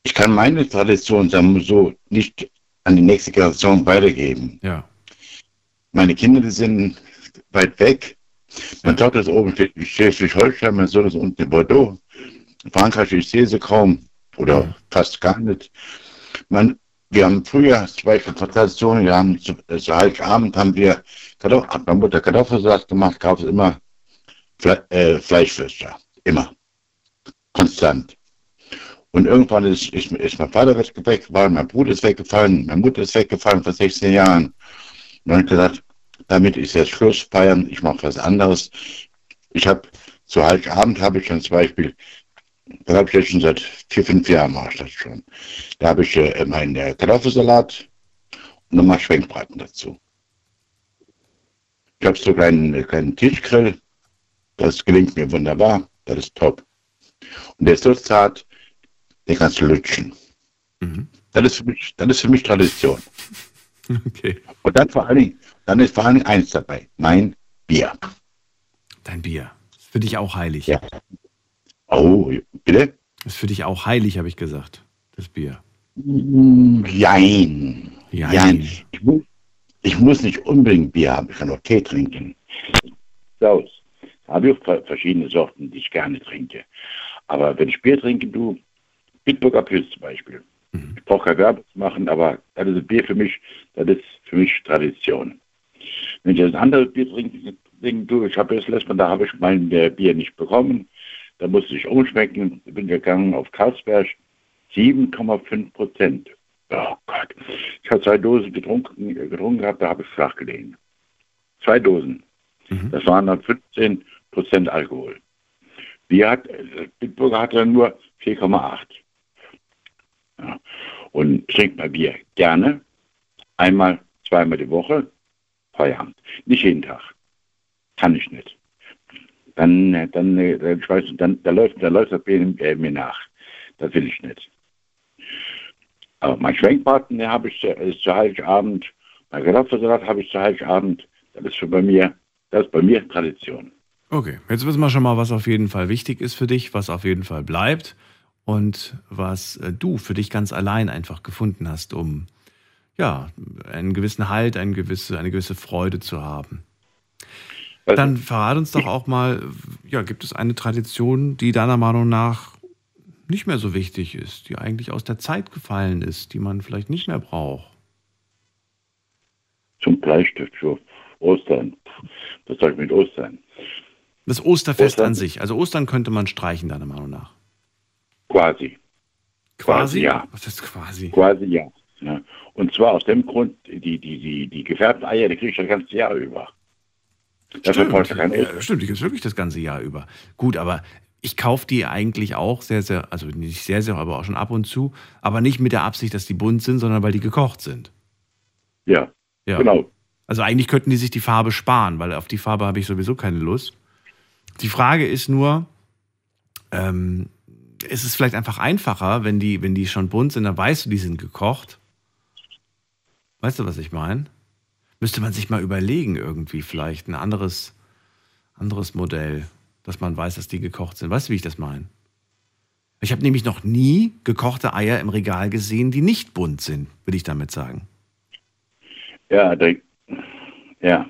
Ich kann meine Tradition, wir so, nicht an die nächste Generation weitergeben. Ja. Meine Kinder, die sind weit weg. Meine Tochter ist oben in Schleswig-Holstein, mein Sohn ist unten in Bordeaux. In Frankreich, ich sehe sie kaum oder fast gar nicht. Man, wir haben früher zum Beispiel Traditionen, wir haben zu, zu Heiligabend haben wir, Kartoffel, hat meine Mutter Kartoffelsalat gemacht, gab es immer Fle äh, Fleischwürste. Immer. Konstant. Und irgendwann ist, ist, ist mein Vater weggefallen, mein Bruder ist weggefallen, meine Mutter ist weggefallen vor 16 Jahren. Und dann habe ich gesagt, damit ist jetzt Schluss feiern, ich mache was anderes. Ich habe zu Heiligabend habe ich dann zum Beispiel, das habe ich jetzt schon seit vier, fünf Jahren mache ich das schon. Da habe ich äh, meinen äh, Kartoffelsalat und nochmal Schwenkbraten dazu. Ich habe so einen kleinen, kleinen Tischgrill, das gelingt mir wunderbar, das ist top. Und der ist so zart, den kannst du lutschen. Das, ist für mich, das ist für mich Tradition. Okay. Und dann vor allen Dingen, dann ist vor allen Dingen eins dabei, mein Bier. Dein Bier. Für dich auch heilig. Ja. Oh, bitte? Ist für dich auch heilig, habe ich gesagt. Das Bier. Jein. Jein. Jein. Ich, muss, ich muss nicht unbedingt Bier haben, ich kann auch Tee trinken. Saus. Da habe ich auch ver- verschiedene Sorten, die ich gerne trinke. Aber wenn ich Bier trinke, du, Bitburger Pilz zum Beispiel. Ich brauche keine Werbung zu machen, aber das ist ein Bier für mich, das ist für mich Tradition. Wenn ich ein anderes Bier trinke, trinke du, ich habe jetzt letztes Mal, da habe ich mein äh, Bier nicht bekommen. Da musste ich umschmecken, bin gegangen auf Karlsberg, 7,5 Prozent. Oh Gott. Ich habe zwei Dosen getrunken, äh, getrunken gehabt, da habe ich flach gelegen. Zwei Dosen. Das waren dann 15 Prozent Alkohol. Bier hat, äh, Bitburger hat dann nur 4,8. Ja. Und ich trinke mal Bier gerne. Einmal, zweimal die Woche. Feierabend. Nicht jeden Tag. Kann ich nicht. Dann, äh, äh, dann, ich weiß, dann, da läuft, da läuft das Bier äh, mir nach. Das will ich nicht. Aber mein Schwenkbraten, den habe ich ist zu Heiligabend. Mein Kartoffelsalat habe ich zu Heiligabend. Das ist für bei mir, das ist bei mir Tradition. Okay, jetzt wissen wir schon mal, was auf jeden Fall wichtig ist für dich, was auf jeden Fall bleibt und was äh, du für dich ganz allein einfach gefunden hast, um ja, einen gewissen Halt, eine gewisse, eine gewisse Freude zu haben. Dann verrat uns doch auch mal, ja, gibt es eine Tradition, die deiner Meinung nach nicht mehr so wichtig ist, die eigentlich aus der Zeit gefallen ist, die man vielleicht nicht mehr braucht? Zum Bleistift für Ostern. Was soll ich mit Ostern? Das Osterfest Ostern? an sich. Also Ostern könnte man streichen, deiner Meinung nach. Quasi. Quasi? ja. Was ist quasi? Quasi ja. ja. Und zwar aus dem Grund, die, die, die, die gefärbten Eier, die kriege ich das ganze Jahr über. Kein ja, Ostern. stimmt, die gibt es wirklich das ganze Jahr über. Gut, aber ich kaufe die eigentlich auch sehr, sehr, also nicht sehr, sehr, aber auch schon ab und zu, aber nicht mit der Absicht, dass die bunt sind, sondern weil die gekocht sind. Ja, Ja. genau. Also eigentlich könnten die sich die Farbe sparen, weil auf die Farbe habe ich sowieso keine Lust. Die Frage ist nur, ähm, ist es vielleicht einfach einfacher, wenn die, wenn die schon bunt sind, dann weißt du, die sind gekocht. Weißt du, was ich meine? Müsste man sich mal überlegen, irgendwie vielleicht ein anderes, anderes Modell, dass man weiß, dass die gekocht sind. Weißt du, wie ich das meine? Ich habe nämlich noch nie gekochte Eier im Regal gesehen, die nicht bunt sind, will ich damit sagen. Ja, da, ja.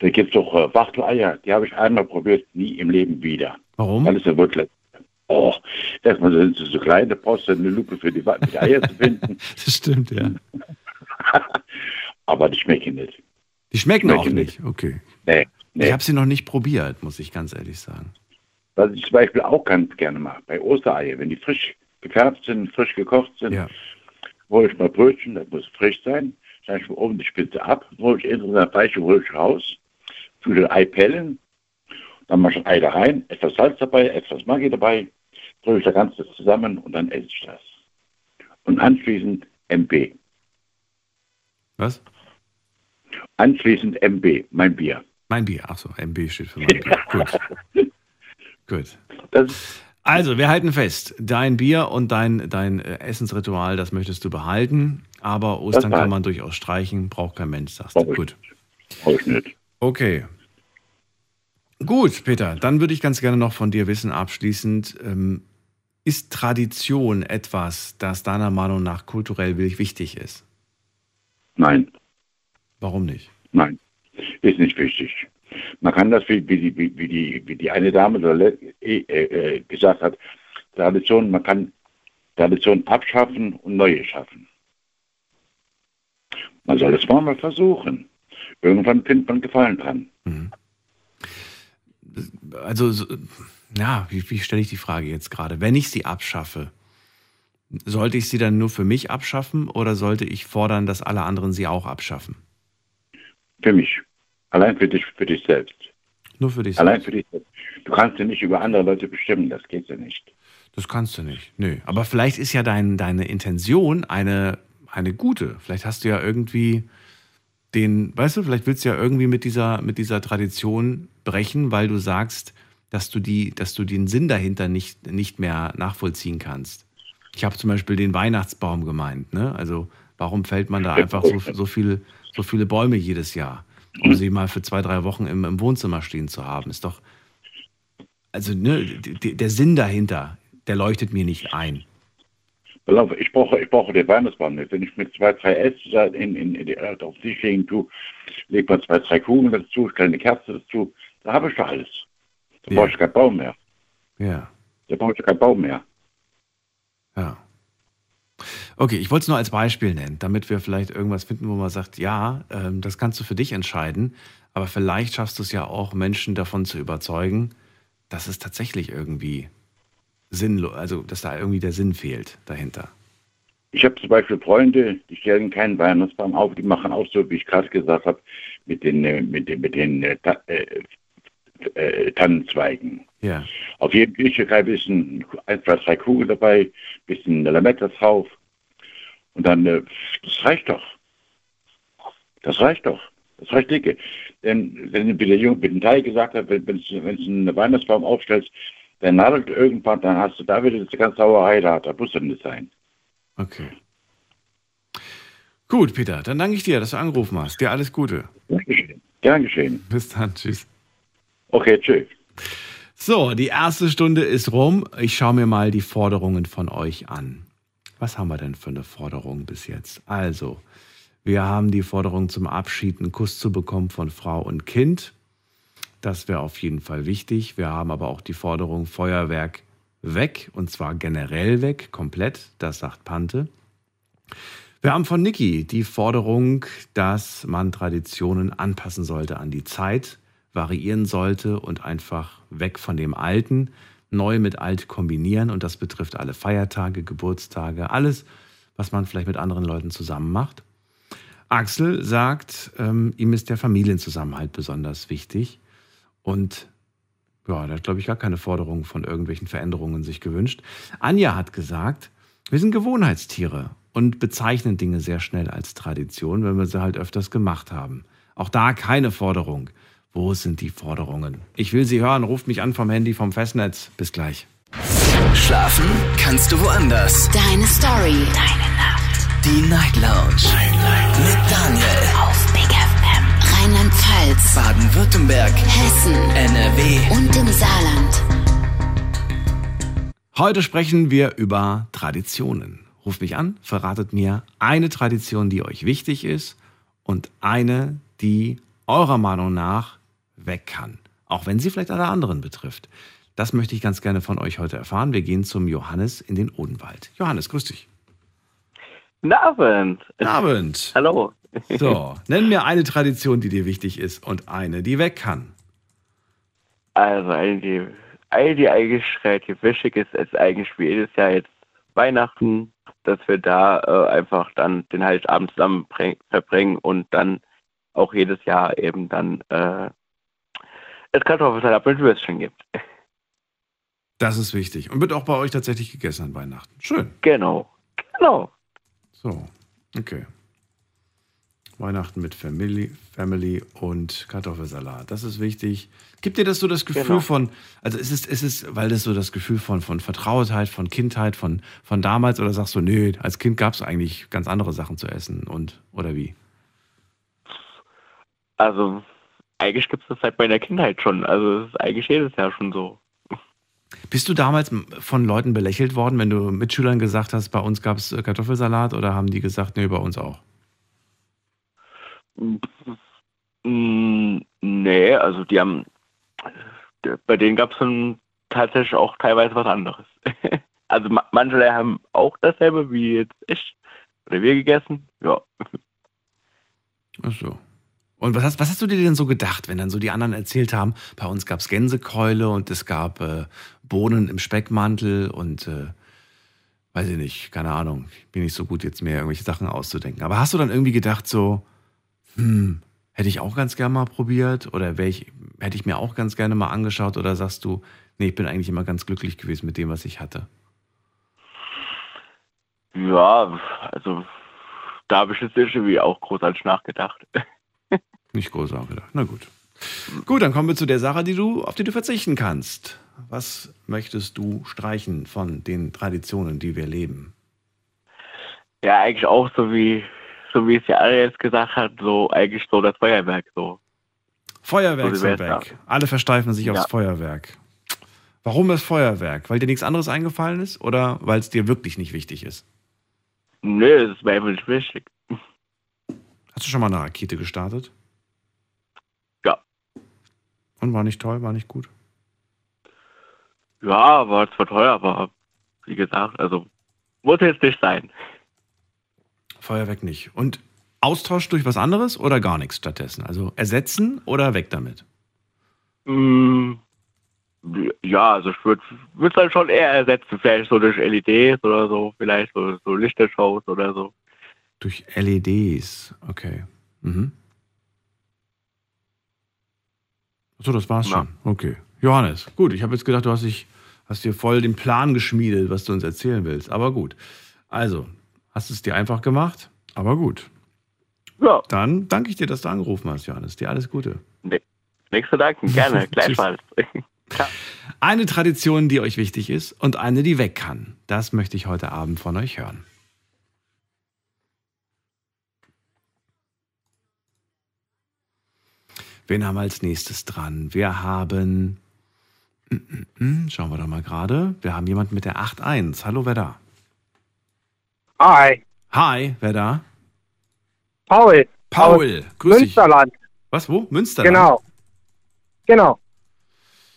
Da gibt es doch äh, Wachteleier, die habe ich einmal probiert, nie im Leben wieder. Warum? Alles ja wirklich. Oh, erstmal sind sie so klein, da brauchst du eine Lupe für die, für die Eier zu finden. Das stimmt, ja. Aber die schmecken nicht. Die schmecken Schmecken auch nicht. Okay. Nee, nee. Ich habe sie noch nicht probiert, muss ich ganz ehrlich sagen. Was ich zum Beispiel auch ganz gerne mache, bei Ostereier, wenn die frisch gefärbt sind, frisch gekocht sind, Ja. hole ich mal Brötchen, das muss frisch sein, schneide ich mir oben die Spitze ab, hole ich innen das Fleisch hole ich raus, fülle Ei pellen, dann mache ich das Ei da rein, etwas Salz dabei, etwas Maggi dabei, drücke ich das Ganze zusammen und dann esse ich das. Und anschließend MB. Was? Anschließend MB, mein Bier. Mein Bier. Achso, MB steht für mein Bier. Gut. Gut. Also, wir halten fest, dein Bier und dein, dein äh, Essensritual, das möchtest du behalten, aber Ostern kann man durchaus streichen, braucht kein Mensch, sagst du. Gut. brauche ich nicht. Okay. Gut, Peter, dann würde ich ganz gerne noch von dir wissen, abschließend, ähm, ist Tradition etwas, das deiner Meinung nach kulturell wichtig ist? Nein. Warum nicht? Nein, ist nicht wichtig. Man kann das, wie, wie, die, wie, die, wie die eine Dame eh, äh, äh, gesagt hat, Tradition, man kann Tradition abschaffen und neue schaffen. Man soll es mal versuchen. Irgendwann findet man Gefallen dran. Also, so- ja, wie, wie stelle ich die Frage jetzt gerade? Wenn ich sie abschaffe, sollte ich sie dann nur für mich abschaffen oder sollte ich fordern, dass alle anderen sie auch abschaffen? Für mich. Allein für dich, für dich selbst. Nur für dich Allein selbst. für dich selbst. Du kannst ja nicht über andere Leute bestimmen, das geht ja nicht. Das kannst du nicht. Nö. Aber vielleicht ist ja dein, deine Intention eine, eine gute. Vielleicht hast du ja irgendwie den, weißt du, vielleicht willst du ja irgendwie mit dieser, mit dieser Tradition brechen, weil du sagst, dass du die, dass du den Sinn dahinter nicht, nicht mehr nachvollziehen kannst. Ich habe zum Beispiel den Weihnachtsbaum gemeint, ne? Also warum fällt man da einfach so, so, viel, so viele Bäume jedes Jahr? Um sie mal für zwei, drei Wochen im, im Wohnzimmer stehen zu haben, ist doch, also ne, der Sinn dahinter, der leuchtet mir nicht ein. Pass auf, ich brauche, ich brauche den Weihnachtsbaum nicht. Wenn ich mit zwei, drei Äste in, in, in die, auf den Tisch legen tue, legt man zwei, drei Kugeln dazu, kleine Kerze dazu, da habe ich doch alles. Da Ja. brauche ich keinen Baum mehr. Ja, Da brauche ich keinen Baum mehr. Ja. Okay, ich wollte es nur als Beispiel nennen, damit wir vielleicht irgendwas finden, wo man sagt, ja, ähm, das kannst du für dich entscheiden, aber vielleicht schaffst du es ja auch, Menschen davon zu überzeugen, dass es tatsächlich irgendwie sinnlos, also dass da irgendwie der Sinn fehlt dahinter. Ich habe zum Beispiel Freunde, die stellen keinen Weihnachtsbaum auf, die machen auch so, wie ich gerade gesagt habe, mit den, äh, mit den, mit den äh, äh, äh, Tannenzweigen. Ja, Auf jedem Küchenreis ist ein, ein, zwei, drei Kugeln dabei, bisschen Lametta drauf. Und dann, äh, das reicht doch. Das reicht doch. Das reicht dicke. Denn, wenn wie der Junge mit dem Teil gesagt hat, wenn, wenn du einen Weihnachtsbaum aufstellst, der nadelt irgendwann, dann hast du da wieder diese ganze Sauerei da. Da muss doch nicht sein. okay. Gut, Peter, dann danke ich dir, dass du angerufen hast. Dir alles Gute. Gern geschehen. Gern geschehen. Bis dann, tschüss. Okay, tschüss. So, die erste Stunde ist rum. Ich schaue mir mal die Forderungen von euch an. Was haben wir denn für eine Forderung bis jetzt? Also, wir haben die Forderung zum Abschied, einen Kuss zu bekommen von Frau und Kind. Das wäre auf jeden Fall wichtig. Wir haben aber auch die Forderung Feuerwerk weg und zwar generell weg, komplett. Das sagt Pante. Wir haben von Niki die Forderung, dass man Traditionen anpassen sollte an die Zeit, variieren sollte und einfach weg von dem Alten. neu mit alt kombinieren und das betrifft alle Feiertage, Geburtstage, alles, was man vielleicht mit anderen Leuten zusammen macht. Axel sagt, ähm, ihm ist der Familienzusammenhalt besonders wichtig und ja, der hat, glaube ich, gar keine Forderungen von irgendwelchen Veränderungen sich gewünscht. Anja hat gesagt, wir sind Gewohnheitstiere und bezeichnen Dinge sehr schnell als Tradition, wenn wir sie halt öfters gemacht haben. Auch da keine Forderung. Wo sind die Forderungen? Ich will sie hören. Ruft mich an vom Handy vom Festnetz. Bis gleich. Schlafen kannst du woanders. Deine Story. Deine Nacht. Die Night Lounge. Night, Night. Mit Daniel. Auf Big FM. Rheinland-Pfalz. Baden-Württemberg. Hessen. NRW. Und im Saarland. Heute sprechen wir über Traditionen. Ruft mich an, verratet mir eine Tradition, die euch wichtig ist und eine, die eurer Meinung nach weg kann. Auch wenn sie vielleicht alle anderen betrifft. Das möchte ich ganz gerne von euch heute erfahren. Wir gehen zum Johannes in den Odenwald. Johannes, grüß dich. Guten Abend. Guten Abend. Hallo. So, nenn mir eine Tradition, die dir wichtig ist und eine, die weg kann. Also, eine, die, eine, die eigentlich relativ wichtig ist, ist eigentlich wie jedes Jahr jetzt Weihnachten, dass wir da äh, einfach dann den Heiligabend zusammen verbringen und dann auch jedes Jahr eben dann äh, es Kartoffelsalat mit Würstchen gibt. Das ist wichtig. Und wird auch bei euch tatsächlich gegessen an Weihnachten. Schön. Genau. Genau. So, okay. Weihnachten mit Family, Family und Kartoffelsalat. Das ist wichtig. Gibt dir das so das Gefühl Genau. von, also ist es, ist es, weil das so das Gefühl von, von Vertrautheit, von Kindheit, von, von damals oder sagst du, nö, als Kind gab es eigentlich ganz andere Sachen zu essen und oder wie? Also, eigentlich gibt es das seit meiner Kindheit schon. Also, es ist eigentlich jedes Jahr schon so. Bist du damals von Leuten belächelt worden, wenn du Mitschülern gesagt hast, bei uns gab es Kartoffelsalat oder haben die gesagt, nee, bei uns auch? Mm, Nee, also die haben, bei denen gab es dann tatsächlich auch teilweise was anderes. Also ma- manche haben auch dasselbe wie jetzt ich oder wir gegessen. Ja. Ach so. Und was hast, was hast du dir denn so gedacht, wenn dann so die anderen erzählt haben, bei uns gab es Gänsekeule und es gab äh, Bohnen im Speckmantel und äh, weiß ich nicht, keine Ahnung, ich bin nicht so gut jetzt mehr irgendwelche Sachen auszudenken. Aber hast du dann irgendwie gedacht so, hm, hätte ich auch ganz gerne mal probiert oder ich, hätte ich mir auch ganz gerne mal angeschaut oder sagst du, nee, ich bin eigentlich immer ganz glücklich gewesen mit dem, was ich hatte? Ja, also da habe ich jetzt irgendwie auch großartig nachgedacht. Nicht groß nachgedacht. Na gut. Gut, dann kommen wir zu der Sache, die du, auf die du verzichten kannst. Was möchtest du streichen von den Traditionen, die wir leben? Ja, eigentlich auch so wie so wie es ja alle jetzt gesagt hat, so eigentlich so das Feuerwerk so. Feuerwerk So weg. Alle versteifen sich aufs Ja. Feuerwerk. Warum das Feuerwerk? Weil dir nichts anderes eingefallen ist oder weil es dir wirklich nicht wichtig ist? Nö, das ist mir einfach nicht wichtig. Hast du schon mal eine Rakete gestartet? Und war nicht toll, war nicht gut? Ja, war zwar teuer, aber wie gesagt, also muss jetzt nicht sein. Feuerwerk nicht. Und Austausch durch was anderes oder gar nichts stattdessen? Also ersetzen oder weg damit? Mm, Ja, also ich würde es dann schon eher ersetzen, vielleicht so durch LEDs oder so, vielleicht so, so Lichtershows oder so. Durch LEDs, okay. Mhm. Achso, das war's schon. Okay. Johannes, gut, ich habe jetzt gedacht, du hast, dich, hast dir voll den Plan geschmiedet, was du uns erzählen willst. Aber gut. Also, hast es dir einfach gemacht, aber gut. Ja. Dann danke ich dir, dass du angerufen hast, Johannes. Dir alles Gute. Nichts zu danken, gerne, gleichfalls. Eine Tradition, die euch wichtig ist und eine, die weg kann. Das möchte ich heute Abend von euch hören. Wen haben wir als nächstes dran? Wir haben. Mm, mm, mm, Schauen wir doch mal gerade. Wir haben jemanden mit der 8.1. Hallo, wer da? Hi, Hi, wer da? Paul. Paul, aus grüß dich. Münsterland. Was, wo? Münsterland? Genau. Genau.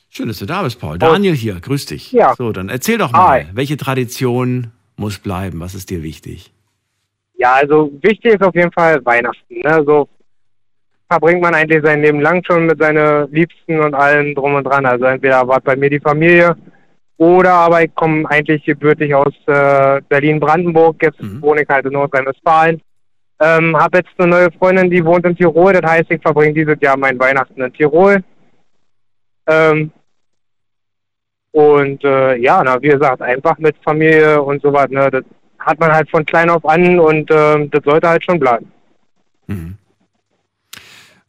Schön, dass du da bist, Paul. Daniel hier, grüß dich. Ja. So, dann erzähl doch mal, Hi. welche Tradition muss bleiben? Was ist dir wichtig? Ja, also wichtig ist auf jeden Fall Weihnachten. Ne? So verbringt man eigentlich sein Leben lang schon mit seinen Liebsten und allem drum und dran. Also entweder war bei mir die Familie Oder aber ich komme eigentlich gebürtig aus äh, Berlin-Brandenburg, jetzt wohne ich halt in Nordrhein-Westfalen. Ähm, habe jetzt eine neue Freundin, die wohnt in Tirol, das heißt, ich verbringe dieses Jahr meinen Weihnachten in Tirol. Ähm, und äh, ja, na, wie gesagt, einfach mit Familie und so was, ne, das hat man halt von klein auf an und ähm, das sollte halt schon bleiben.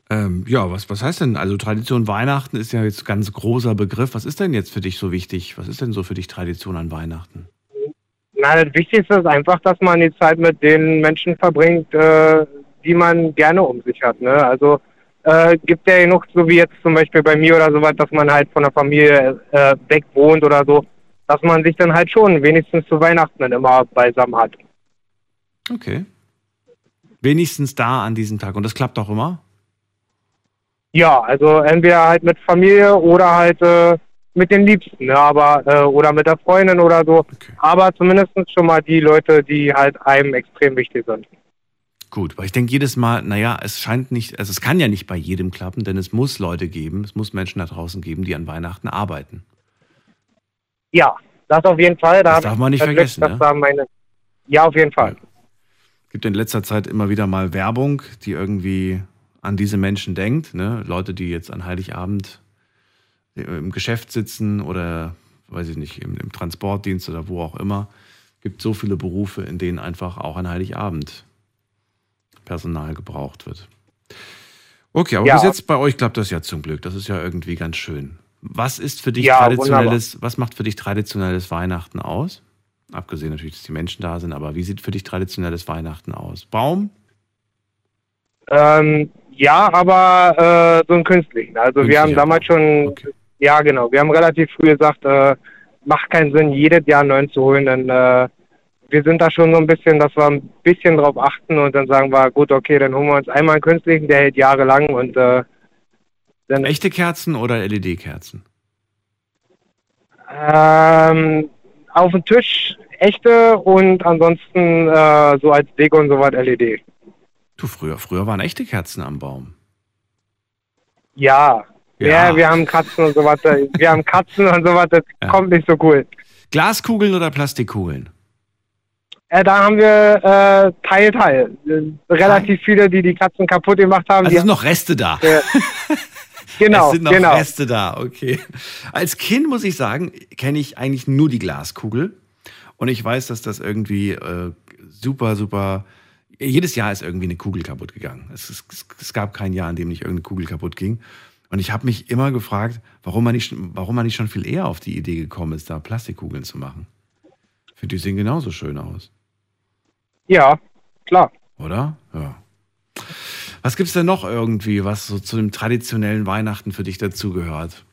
Ähm, ja, was, was heißt denn? Also Tradition Weihnachten ist ja jetzt ein ganz großer Begriff. Was ist denn jetzt für dich so wichtig? Was ist denn so für dich Tradition an Weihnachten? Na, das Wichtigste ist einfach, dass man die Zeit mit den Menschen verbringt, äh, die man gerne um sich hat. Ne? Also äh, gibt ja genug, so wie jetzt zum Beispiel bei mir oder sowas, dass man halt von der Familie äh, weg wohnt oder so, dass man sich dann halt schon wenigstens zu Weihnachten dann immer beisammen hat. Okay. Wenigstens da an diesem Tag. Und das klappt auch immer? Ja, also entweder halt mit Familie oder halt äh, mit den Liebsten, ne? aber äh, oder mit der Freundin oder so. Aber zumindest schon mal die Leute, die halt einem extrem wichtig sind. Gut, weil ich denke jedes Mal, naja, es scheint nicht, also es kann ja nicht bei jedem klappen, denn es muss Leute geben, es muss Menschen da draußen geben, die an Weihnachten arbeiten. Ja, das auf jeden Fall. Da Das darf man nicht das Glück, vergessen, dass ne? meine ja, auf jeden Fall. gibt in letzter Zeit immer wieder mal Werbung, die irgendwie an diese Menschen denkt. Ne? Leute, die jetzt an Heiligabend im Geschäft sitzen oder, weiß ich nicht, im, im Transportdienst oder wo auch immer. gibt so viele Berufe, in denen einfach auch an Heiligabend Personal gebraucht wird. Okay, aber Ja. bis jetzt bei euch klappt das ja zum Glück. Das ist ja irgendwie ganz schön. Was ist für dich Ja, traditionelles, was macht für dich traditionelles Weihnachten aus? Abgesehen natürlich, dass die Menschen da sind, aber wie sieht für dich traditionelles Weihnachten aus? Baum? Ähm, ja, aber äh, so einen künstlichen. Also wir haben damals schon, ja genau, wir haben relativ früh gesagt, äh, macht keinen Sinn, jedes Jahr einen neuen zu holen, denn äh, wir sind da schon so ein bisschen, dass wir ein bisschen drauf achten und dann sagen wir, gut, okay, dann holen wir uns einmal einen künstlichen, der hält jahrelang und äh, dann Echte Kerzen oder LED-Kerzen? ähm, auf dem Tisch echte und ansonsten äh, so als Deko und so was LED. Du, früher, früher waren echte Kerzen am Baum. Ja. Ja. Ja, wir haben Katzen und so was. Wir haben Katzen und so was, das kommt nicht so cool. Glaskugeln oder Plastikkugeln? Äh, da haben wir äh, Teil, Teil. Relativ viele, die die Katzen kaputt gemacht haben. Also sind noch Reste da. Äh, genau, es sind noch genau. Reste da, okay. Als Kind muss ich sagen, kenne ich eigentlich nur die Glaskugel. Und ich weiß, dass das irgendwie äh, super, super. Jedes Jahr ist irgendwie eine Kugel kaputt gegangen. Es, es, es gab kein Jahr, in dem nicht irgendeine Kugel kaputt ging. Und ich habe mich immer gefragt, warum man, nicht, warum man nicht schon viel eher auf die Idee gekommen ist, da Plastikkugeln zu machen. Ich finde, die sehen genauso schön aus, Ja, klar. oder? Ja. Was gibt's denn noch irgendwie, was so zu dem traditionellen Weihnachten für dich dazugehört?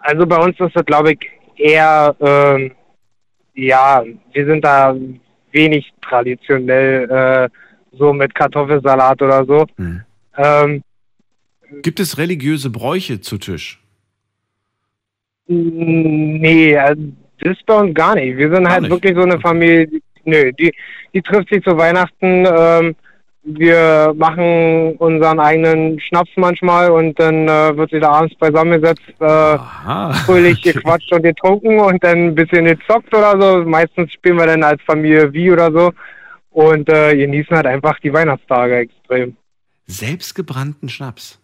Also bei uns ist das, glaube ich, eher, ähm, ja, wir sind da wenig traditionell äh, so mit Kartoffelsalat oder so. Hm. Ähm, Gibt es religiöse Bräuche zu Tisch? Nee, also das ist bei uns gar nicht. Wir sind halt nicht? wirklich so eine Familie, die, nö, die, die trifft sich zu Weihnachten. Ähm, wir machen unseren eigenen Schnaps manchmal und dann äh, wird da abends beisammengesetzt, äh, fröhlich gequatscht und getrunken und dann ein bisschen gezockt oder so. Meistens spielen wir dann als Familie wie oder so und äh, genießen halt einfach die Weihnachtstage extrem. Selbstgebrannten Schnaps.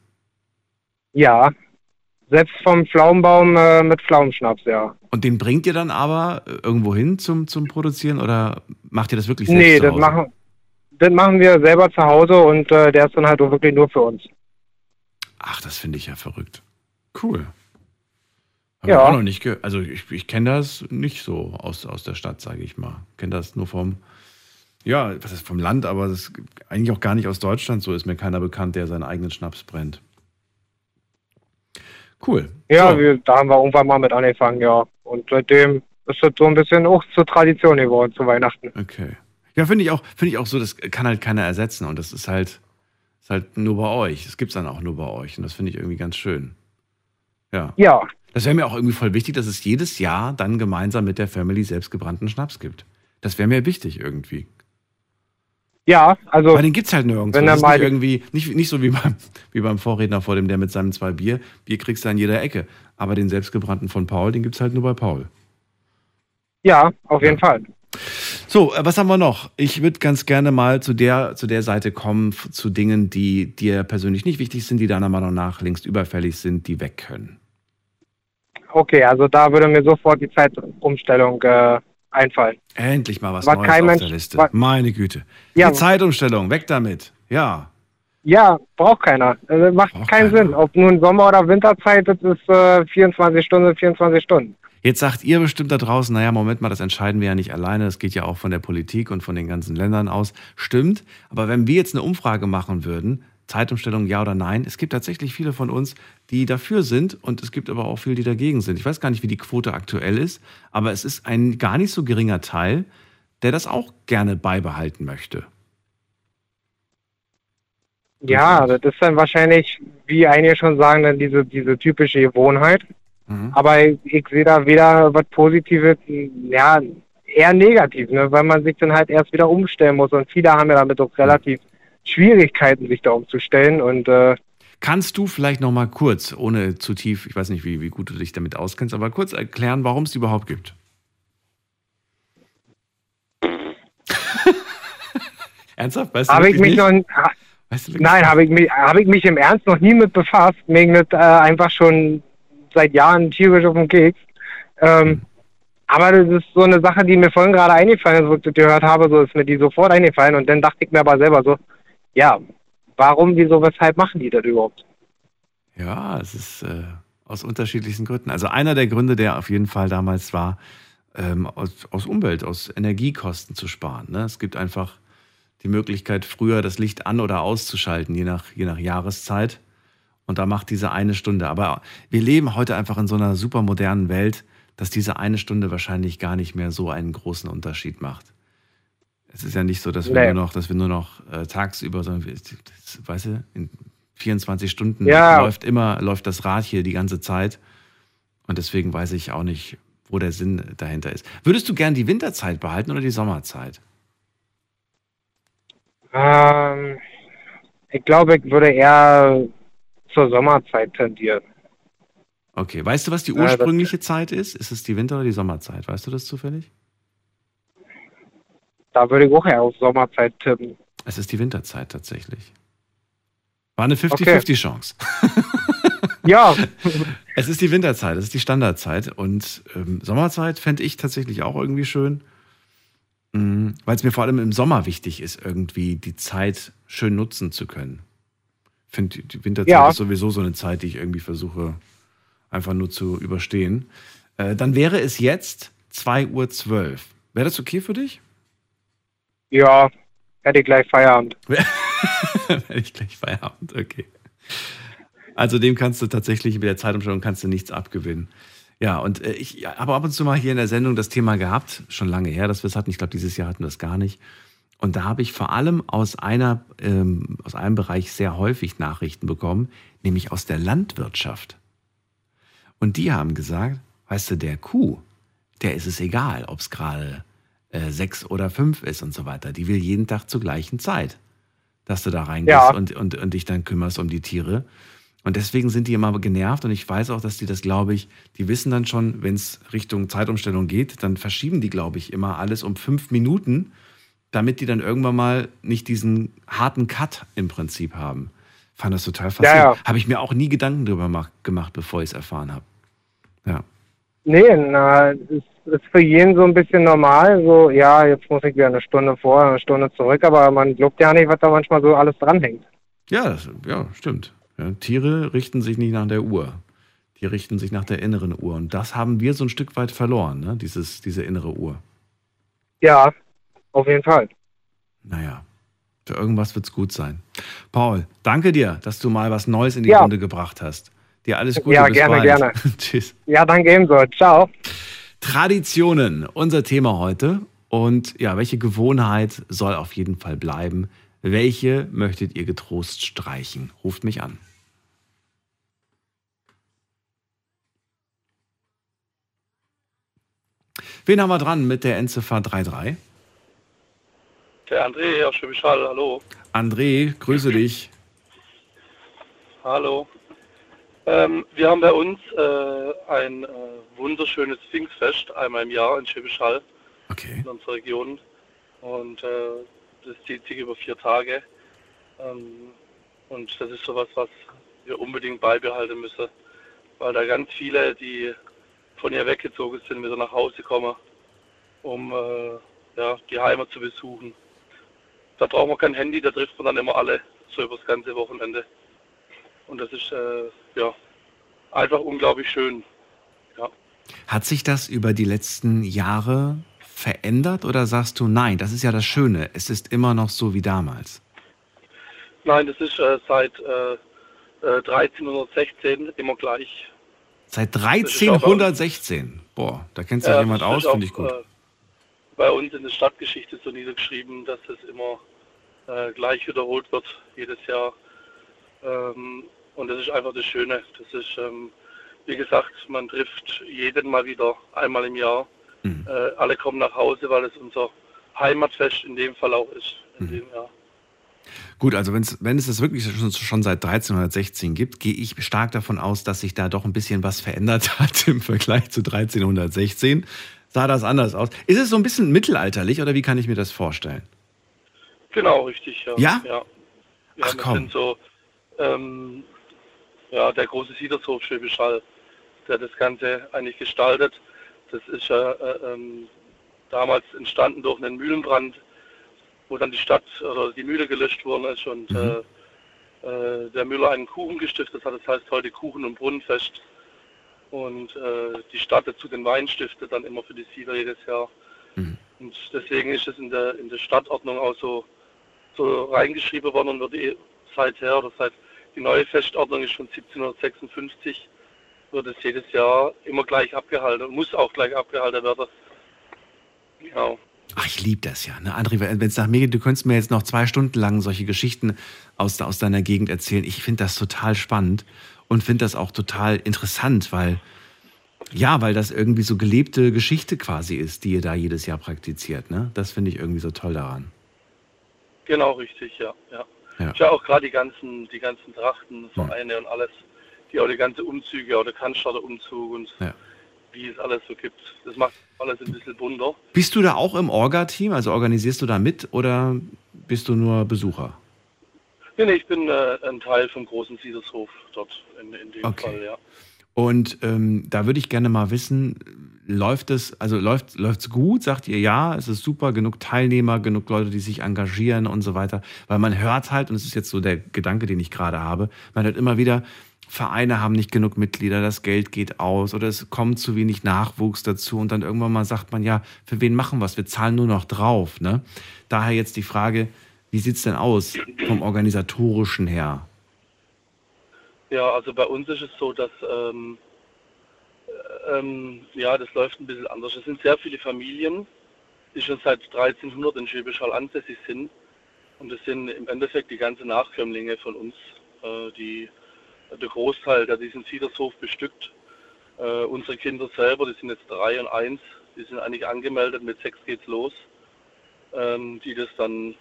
Ja, selbst vom Pflaumenbaum äh, mit Pflaumenschnaps, ja. Und den bringt ihr dann aber äh, irgendwo hin zum, zum Produzieren oder macht ihr das wirklich selbst Nee, zu das machen, das machen wir selber zu Hause und äh, der ist dann halt wirklich nur für uns. Ach, das finde ich ja verrückt. Cool. Hab Ja. Ich auch noch nicht also ich, ich kenne das nicht so aus, aus der Stadt, sage ich mal. Kenne das nur vom, ja, was ist vom Land, aber das ist eigentlich auch gar nicht aus Deutschland so. Ist mir keiner bekannt, der seinen eigenen Schnaps brennt. Cool. Ja, So. wir, da haben wir irgendwann mal mit angefangen, ja. Und seitdem ist das so ein bisschen auch zur Tradition geworden zu Weihnachten. Okay. Ja, finde ich auch, finde ich auch so, das kann halt keiner ersetzen und das ist halt, ist halt nur bei euch. Das gibt's dann auch nur bei euch und das finde ich irgendwie ganz schön. Ja. Ja. Das wäre mir auch irgendwie voll wichtig, dass es jedes Jahr dann gemeinsam mit der Family selbstgebrannten Schnaps gibt. Das wäre mir wichtig irgendwie. Ja, also. Aber den gibt's halt nirgendwo. Wenn das ist nicht irgendwie, nicht, nicht so wie beim, wie beim Vorredner vor dem, der mit seinem zwei Bier. Bier kriegst du an jeder Ecke. Aber den selbstgebrannten von Paul, den gibt's halt nur bei Paul. Ja, auf jeden Fall. So, äh, was haben wir noch? Ich würde ganz gerne mal zu der, zu der Seite kommen, zu Dingen, die dir persönlich nicht wichtig sind, die deiner Meinung nach längst überfällig sind, die weg können. Okay, also da würde mir sofort die Zeitumstellung äh, einfallen. Endlich mal was War Neues auf Mensch- der Liste. war- Meine Güte. Ja. Die Zeitumstellung, weg damit. Ja. Ja, braucht keiner. Also macht keinen Sinn. Ob nun Sommer- oder Winterzeit, das ist äh, 24 Stunden, 24 Stunden. Jetzt sagt ihr bestimmt da draußen, naja, Moment mal, das entscheiden wir ja nicht alleine, das geht ja auch von der Politik und von den ganzen Ländern aus. Stimmt, aber wenn wir jetzt eine Umfrage machen würden, Zeitumstellung ja oder nein, es gibt tatsächlich viele von uns, die dafür sind und es gibt aber auch viele, die dagegen sind. Ich weiß gar nicht, wie die Quote aktuell ist, aber es ist ein gar nicht so geringer Teil, der das auch gerne beibehalten möchte. Ja, das ist dann wahrscheinlich, wie einige schon sagen, dann diese, diese typische Gewohnheit. Aber ich, ich sehe da weder was Positives, ja, eher negativ, ne? weil man sich dann halt erst wieder umstellen muss. Und viele haben ja damit auch relativ Schwierigkeiten, sich da umzustellen. Und äh, Kannst du vielleicht noch mal kurz, ohne zu tief, ich weiß nicht, wie, wie gut du dich damit auskennst, aber kurz erklären, warum es die überhaupt gibt? Ernsthaft? Weißt du habe ich mich nicht? noch, Weißt du nein, habe ich mich, habe ich mich im Ernst noch nie mit befasst. Mir ging das äh, einfach schon seit Jahren tierisch auf den Keks. Ähm, aber das ist so eine Sache, die mir vorhin gerade eingefallen ist, wo ich das gehört habe, so ist mir die sofort eingefallen und dann dachte ich mir aber selber so, ja, warum, wieso, weshalb machen die das überhaupt? Ja, es ist äh, aus unterschiedlichsten Gründen. Also einer der Gründe, der auf jeden Fall damals war, ähm, aus, aus Umwelt, aus Energiekosten zu sparen. Ne? Es gibt einfach die Möglichkeit, früher das Licht an- oder auszuschalten, je nach, je nach Jahreszeit. Und da macht diese eine Stunde. Aber wir leben heute einfach in so einer super modernen Welt, dass diese eine Stunde wahrscheinlich gar nicht mehr so einen großen Unterschied macht. Es ist ja nicht so, dass wir Nee. nur noch, dass wir nur noch äh, tagsüber, sondern wir, das, weißt du, in 24 Stunden Ja. läuft immer, läuft das Rad hier die ganze Zeit. Und deswegen weiß ich auch nicht, wo der Sinn dahinter ist. Würdest du gern die Winterzeit behalten oder die Sommerzeit? Ähm, ich glaube, ich würde eher zur Sommerzeit tendieren. Okay, weißt du, was die Ja, das- ursprüngliche Zeit ist? Ist es die Winter- oder die Sommerzeit? Weißt du das zufällig? Da würde ich auch eher auf Sommerzeit tippen. Es ist die Winterzeit tatsächlich. War eine 50-50-Chance. Ja. Es ist die Winterzeit, es ist die Standardzeit. Und ähm, Sommerzeit fände ich tatsächlich auch irgendwie schön, Mhm, weil es mir vor allem im Sommer wichtig ist, irgendwie die Zeit schön nutzen zu können. Ich finde, die Winterzeit Ja. ist sowieso so eine Zeit, die ich irgendwie versuche, einfach nur zu überstehen. Äh, dann wäre es jetzt 2.12 Uhr. Wäre das okay für dich? Ja, hätte ich gleich Feierabend. Hätte ich gleich Feierabend, okay. Also dem kannst du tatsächlich mit der Zeitumstellung kannst du nichts abgewinnen. Ja, und äh, ich habe ab und zu mal hier in der Sendung das Thema gehabt, schon lange her, dass wir es hatten. Ich glaube, dieses Jahr hatten wir es gar nicht. Und da habe ich vor allem aus einer, ähm, aus einem Bereich sehr häufig Nachrichten bekommen, nämlich aus der Landwirtschaft. Und die haben gesagt, weißt du, der Kuh, der ist es egal, ob es gerade äh, sechs oder fünf ist und so weiter. Die will jeden Tag zur gleichen Zeit, dass du da reingehst Ja. und, und, und dich dann kümmerst um die Tiere. Und deswegen sind die immer genervt und ich weiß auch, dass die das, glaube ich, die wissen dann schon, wenn es Richtung Zeitumstellung geht, dann verschieben die, glaube ich, immer alles um fünf Minuten, damit die dann irgendwann mal nicht diesen harten Cut im Prinzip haben. Fand das total faszinierend. ja. Habe ich mir auch nie Gedanken drüber mach, gemacht, bevor ich es erfahren habe. Ja. Nee, na, es ist, ist für jeden so ein bisschen normal. So, ja, jetzt muss ich wieder eine Stunde vor, eine Stunde zurück, aber man glaubt ja nicht, was da manchmal so alles dranhängt. Ja, das, ja stimmt. Ja, Tiere richten sich nicht nach der Uhr. Die richten sich nach der inneren Uhr. Und das haben wir so ein Stück weit verloren, ne? Dieses, diese innere Uhr. Ja, auf jeden Fall. Naja, für irgendwas wird es gut sein. Paul, danke dir, dass du mal was Neues in die Ja. Runde gebracht hast. Dir alles Gute. Ja, bis gerne, bald. gerne. Tschüss. Ja, danke ebenso. Ciao. Traditionen, unser Thema heute. Und ja, welche Gewohnheit soll auf jeden Fall bleiben? Welche möchtet ihr getrost streichen? Ruft mich an. Wen haben wir dran mit der Endziffer 33? Der André aus Schwäbisch Hall, hallo. André, grüße dich. Hallo. Ähm, wir haben bei uns äh, ein äh, wunderschönes Pfingstfest einmal im Jahr in Schwäbisch Hall okay. in unserer Region. Und äh, das zieht sich über vier Tage. Ähm, und das ist sowas, was wir unbedingt beibehalten müssen, weil da ganz viele, die von hier weggezogen sind, wieder nach Hause kommen, um äh, ja, die Heimat zu besuchen. Da braucht man kein Handy, da trifft man dann immer alle, so über das ganze Wochenende. Und das ist äh, ja einfach unglaublich schön. Ja. Hat sich das über die letzten Jahre verändert oder sagst du, nein, das ist ja das Schöne, es ist immer noch so wie damals? Nein, das ist äh, seit äh, 1316 immer gleich. Seit 1316? Boah, da kennt sich ja, jemand aus, finde ich gut. Bei uns in der Stadtgeschichte so niedergeschrieben, dass es immer äh, gleich wiederholt wird, jedes Jahr. Ähm, und das ist einfach das Schöne. Das ist, ähm, wie gesagt, man trifft jeden mal wieder einmal im Jahr. Mhm. Äh, alle kommen nach Hause, weil es unser Heimatfest in dem Fall auch ist. In mhm. dem Jahr. Gut, also wenn's, wenn es das wirklich schon, schon seit 1316 gibt, gehe ich stark davon aus, dass sich da doch ein bisschen was verändert hat im Vergleich zu 1316. Sah das anders aus? Ist es so ein bisschen mittelalterlich oder wie kann ich mir das vorstellen? Genau, richtig. Ja? Ja. ja. ja Ach, komm. so ähm, ja, der große Siedershof Schwäbisch Hall, der das Ganze eigentlich gestaltet. Das ist ja äh, ähm, damals entstanden durch einen Mühlenbrand, wo dann die Stadt oder die Mühle gelöscht worden ist und mhm. äh, äh, der Müller einen Kuchen gestiftet hat. Das heißt heute Kuchen- und Brunnenfest. Und äh, die Stadt dazu den Wein stiftet dann immer für die Sieder jedes Jahr. Mhm. Und deswegen ist es in der, in der Stadtordnung auch so, so reingeschrieben worden und wird eh seither oder seit die neue Festordnung ist von 1756, wird es jedes Jahr immer gleich abgehalten und muss auch gleich abgehalten werden. Genau. Ach, ich liebe das ja. Ne? André, wenn es nach mir geht, du könntest mir jetzt noch zwei Stunden lang solche Geschichten aus, aus deiner Gegend erzählen. Ich finde das total spannend und finde das auch total interessant, weil, ja, weil das irgendwie so gelebte Geschichte quasi ist, die ihr da jedes Jahr praktiziert. Ne? Das finde ich irgendwie so toll daran. Genau, richtig, ja. ja. ja. Ich ja auch gerade die ganzen, die ganzen Trachtenvereine ja. und alles, die auch die ganzen Umzüge, auch der Cannstatter Umzug und ja wie es alles so gibt. Das macht alles ein bisschen bunter. Bist du da auch im Orga-Team? Also organisierst du da mit oder bist du nur Besucher? Nee, nee ich bin äh, ein Teil vom großen Siedershof dort in, in dem okay. Fall, ja. Und ähm, da würde ich gerne mal wissen, läuft es, also läuft es gut? Sagt ihr ja, es ist super, genug Teilnehmer, genug Leute, die sich engagieren und so weiter? Weil man hört halt, und es ist jetzt so der Gedanke, den ich gerade habe, man hört immer wieder, Vereine haben nicht genug Mitglieder, das Geld geht aus oder es kommt zu wenig Nachwuchs dazu und dann irgendwann mal sagt man, ja, für wen machen wir es? Wir zahlen nur noch drauf. Ne? Daher jetzt die Frage, wie sieht es denn aus vom organisatorischen her? Ja, also bei uns ist es so, dass ähm, ähm, ja, das läuft ein bisschen anders. Es sind sehr viele Familien, die schon seit 1300 in Schwäbisch Hall ansässig sind. Und es sind im Endeffekt die ganzen Nachkömmlinge von uns, äh, die der Großteil, der diesen Siedershof bestückt. Äh, unsere Kinder selber, die sind jetzt drei und eins, die sind eigentlich angemeldet, mit sechs geht's los, ähm, die das dann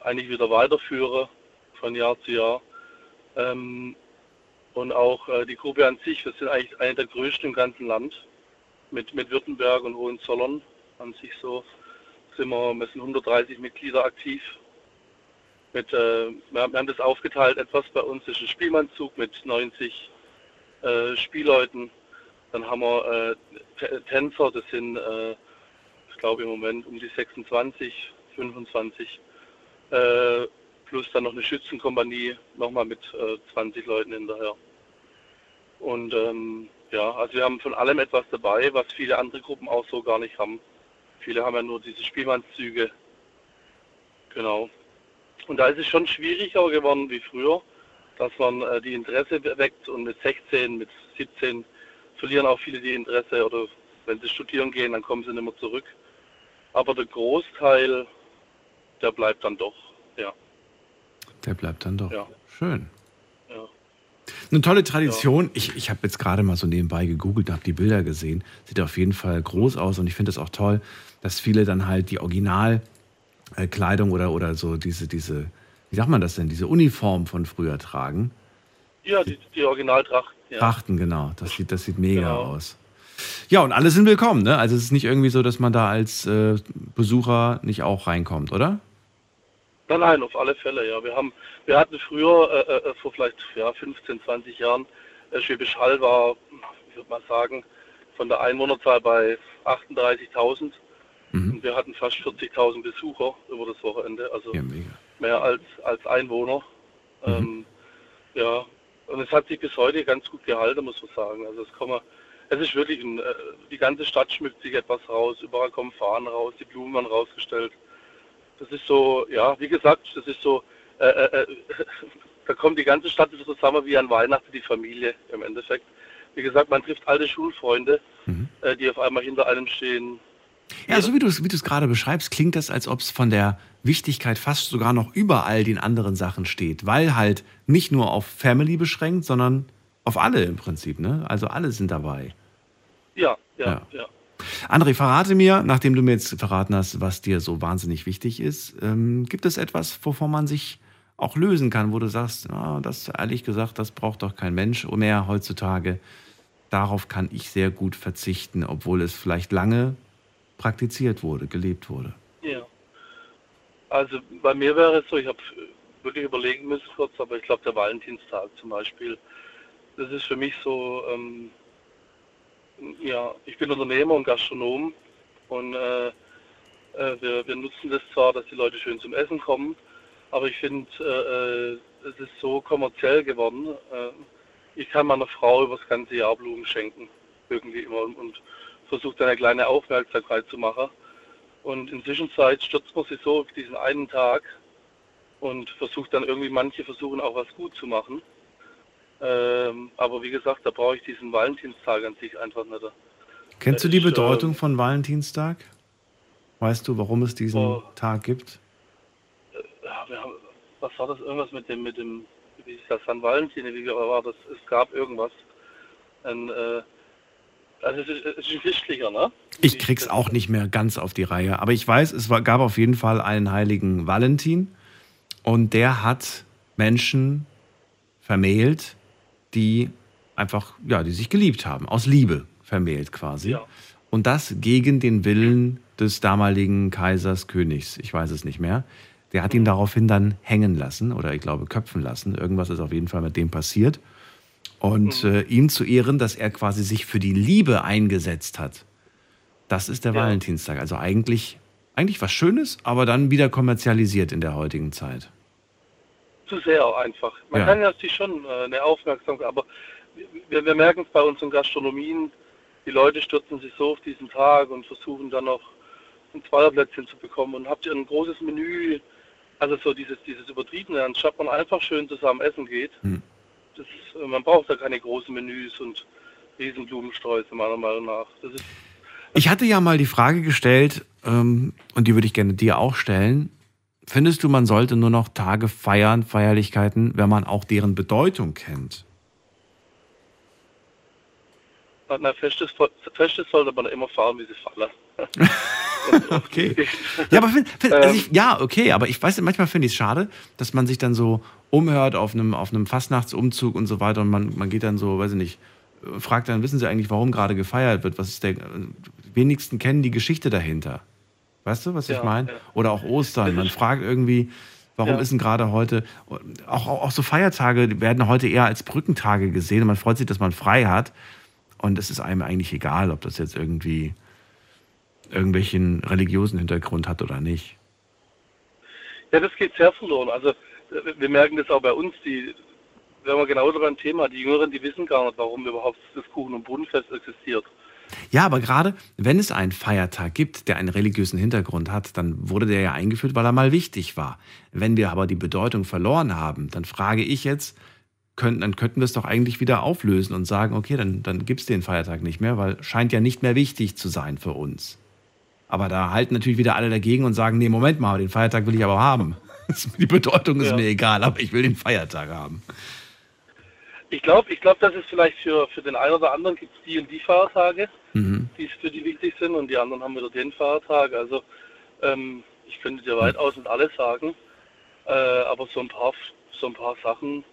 eigentlich wieder weiterführen von Jahr zu Jahr. Ähm, und auch äh, die Gruppe an sich, wir sind eigentlich eine der größten im ganzen Land, mit, mit Württemberg und Hohenzollern an sich so, sind wir, wir sind 130 Mitglieder aktiv mit, äh, wir, haben das aufgeteilt etwas bei uns ist ein Spielmannzug mit 90 äh, Spielleuten. Dann haben wir äh, Tänzer, das sind, äh, ich glaube im Moment um die 26, 25. Äh, plus dann noch eine Schützenkompanie, nochmal mit 20 äh, Leuten hinterher. Und ähm, ja, also wir haben von allem etwas dabei, was viele andere Gruppen auch so gar nicht haben. Viele haben ja nur diese Spielmannszüge. Genau. Und da ist es schon schwieriger geworden wie früher, dass man äh, die Interesse weckt und mit 16, mit 17 verlieren auch viele die Interesse oder wenn sie studieren gehen, dann kommen sie nicht mehr zurück. Aber der Großteil, der bleibt dann doch, ja. Der bleibt dann doch. Ja. Schön. Ja. Eine tolle Tradition. Ja. Ich, ich habe jetzt gerade mal so nebenbei gegoogelt und habe die Bilder gesehen. Sieht auf jeden Fall groß aus und ich finde es auch toll, dass viele dann halt die Original äh, oder, oder so diese, diese, wie sagt man das denn, diese Uniform von früher tragen. Ja, die, die Originaltrachten. Ja. Trachten, genau. Das sieht, das sieht mega Genau. aus. Ja, und alle sind willkommen, ne? Also es ist nicht irgendwie so, dass man da als äh, Besucher nicht auch reinkommt, oder? Nein, nein, auf alle Fälle, ja. Wir haben, wir hatten früher, äh, äh, vor vielleicht ja, 15, 20 Jahren, äh, Schwäbisch Hall war, ich würde mal sagen, von der Einwohnerzahl bei 38.000. Und wir hatten fast 40.000 Besucher über das Wochenende, also Ja, mehr als, als Einwohner. Ähm, ja, und es hat sich bis heute ganz gut gehalten, muss man sagen. Also es kommen, es ist wirklich, ein, äh, die ganze Stadt schmückt sich etwas raus, überall kommen Fahnen raus, die Blumen werden rausgestellt. Das ist so, ja, wie gesagt, das ist so, äh, äh, äh, da kommt die ganze Stadt wieder zusammen wie an Weihnachten, die Familie im Endeffekt. Wie gesagt, man trifft alte Schulfreunde, äh, die auf einmal hinter einem stehen. Ja, so wie du es wie gerade beschreibst, klingt das, als ob es von der Wichtigkeit fast sogar noch über all den anderen Sachen steht, weil halt nicht nur auf Family beschränkt, sondern auf alle im Prinzip, ne? Also alle sind dabei. Ja, ja, Ja. ja. André, verrate mir, nachdem du mir jetzt verraten hast, was dir so wahnsinnig wichtig ist, ähm, gibt es etwas, wovon man sich auch lösen kann, wo du sagst, ah, das ehrlich gesagt, das braucht doch kein Mensch mehr heutzutage. Darauf kann ich sehr gut verzichten, obwohl es vielleicht lange praktiziert wurde, gelebt wurde. Ja. Also bei mir wäre es so, ich habe wirklich überlegen müssen kurz, aber ich glaube der Valentinstag zum Beispiel, das ist für mich so, ähm, ja, ich bin Unternehmer und Gastronom und äh, äh, wir, wir nutzen das zwar, dass die Leute schön zum Essen kommen, aber ich finde, äh, äh, es ist so kommerziell geworden. Äh, ich kann meiner Frau über das ganze Jahr Blumen schenken, irgendwie immer und, und versuche dann eine kleine Aufmerksamkeit zu machen. Und in Zwischenzeit stürzt man sich so auf diesen einen Tag und versucht dann irgendwie, manche versuchen auch was gut zu machen. Ähm, aber wie gesagt, da brauche ich diesen Valentinstag an sich einfach nicht. Kennst du die äh, Bedeutung von Valentinstag? Weißt du, warum es diesen Oh. Tag gibt? Wir haben, was war das? Irgendwas mit dem, mit dem, wie ist das, San Valentin, wie war das? Es gab irgendwas. Ein, äh, also es ist, es ist ein christlicher, ne? Ich krieg's auch nicht mehr ganz auf die Reihe, aber ich weiß, es war, gab auf jeden Fall einen heiligen Valentin und der hat Menschen vermählt, die einfach, ja, die sich geliebt haben, aus Liebe vermählt quasi. Ja. Und das gegen den Willen des damaligen Kaisers, Königs, ich weiß es nicht mehr. Der hat ihn daraufhin dann hängen lassen oder ich glaube köpfen lassen. Irgendwas ist auf jeden Fall mit dem passiert. Und äh, ihm zu ehren, dass er quasi sich für die Liebe eingesetzt hat. Das ist der Valentinstag. Also eigentlich, eigentlich was Schönes, aber dann wieder kommerzialisiert in der heutigen Zeit. Zu sehr einfach. Man Ja. kann ja sich schon äh, eine Aufmerksamkeit, aber wir, wir merken es bei unseren Gastronomien, die Leute stürzen sich so auf diesen Tag und versuchen dann noch ein Zweierplätzchen zu bekommen und habt ihr ein großes Menü, also so dieses, dieses Übertriebene, anstatt man einfach schön zusammen essen geht. Hm. Das man braucht da keine großen Menüs und riesen Blumensträuße meiner Meinung nach. Ist Ich hatte ja mal die Frage gestellt, ähm, und die würde ich gerne dir auch stellen. Findest du, man sollte nur noch Tage feiern, Feierlichkeiten, wenn man auch deren Bedeutung kennt? na, festes, festes sollte man immer fahren, wie sie fallen. Okay. Ja, aber find, find, also ich, ja, okay, aber ich weiß, manchmal finde ich es schade, dass man sich dann so umhört auf einem, auf einem Fastnachtsumzug und so weiter und man, man geht dann so, weiß ich nicht, äh, fragt dann, wissen Sie eigentlich, warum gerade gefeiert wird? Was ist der, die wenigsten kennen die Geschichte dahinter. Weißt du, was ich Ja, meine? ja. Oder auch Ostern. Man fragt irgendwie, warum Ja. ist denn gerade heute, auch, auch, auch so Feiertage werden heute eher als Brückentage gesehen und man freut sich, dass man frei hat. Und es ist einem eigentlich egal, ob das jetzt irgendwie irgendwelchen religiösen Hintergrund hat oder nicht. Ja, das geht sehr verloren. Also wir merken das auch bei uns, die, wenn wir genauso beim Thema, die Jüngeren, die wissen gar nicht, warum überhaupt das Kuchen- und Brunnenfest existiert. Ja, aber gerade wenn es einen Feiertag gibt, der einen religiösen Hintergrund hat, dann wurde der ja eingeführt, weil er mal wichtig war. Wenn wir aber die Bedeutung verloren haben, dann frage ich jetzt, könnten, dann könnten wir es doch eigentlich wieder auflösen und sagen, okay, dann, dann gibt es den Feiertag nicht mehr, weil scheint ja nicht mehr wichtig zu sein für uns. Aber da halten natürlich wieder alle dagegen und sagen, nee, Moment mal, den Feiertag will ich aber haben. Die Bedeutung ist Ja. mir egal, aber ich will den Feiertag haben. Ich glaube, ich glaub, dass es vielleicht für, für den einen oder anderen gibt es die und die Feiertage, Mhm. die für die wichtig sind und die anderen haben wieder den Feiertag. Also ähm, Ich könnte dir weitaus und alles sagen, äh, aber so ein paar, so ein paar Sachen,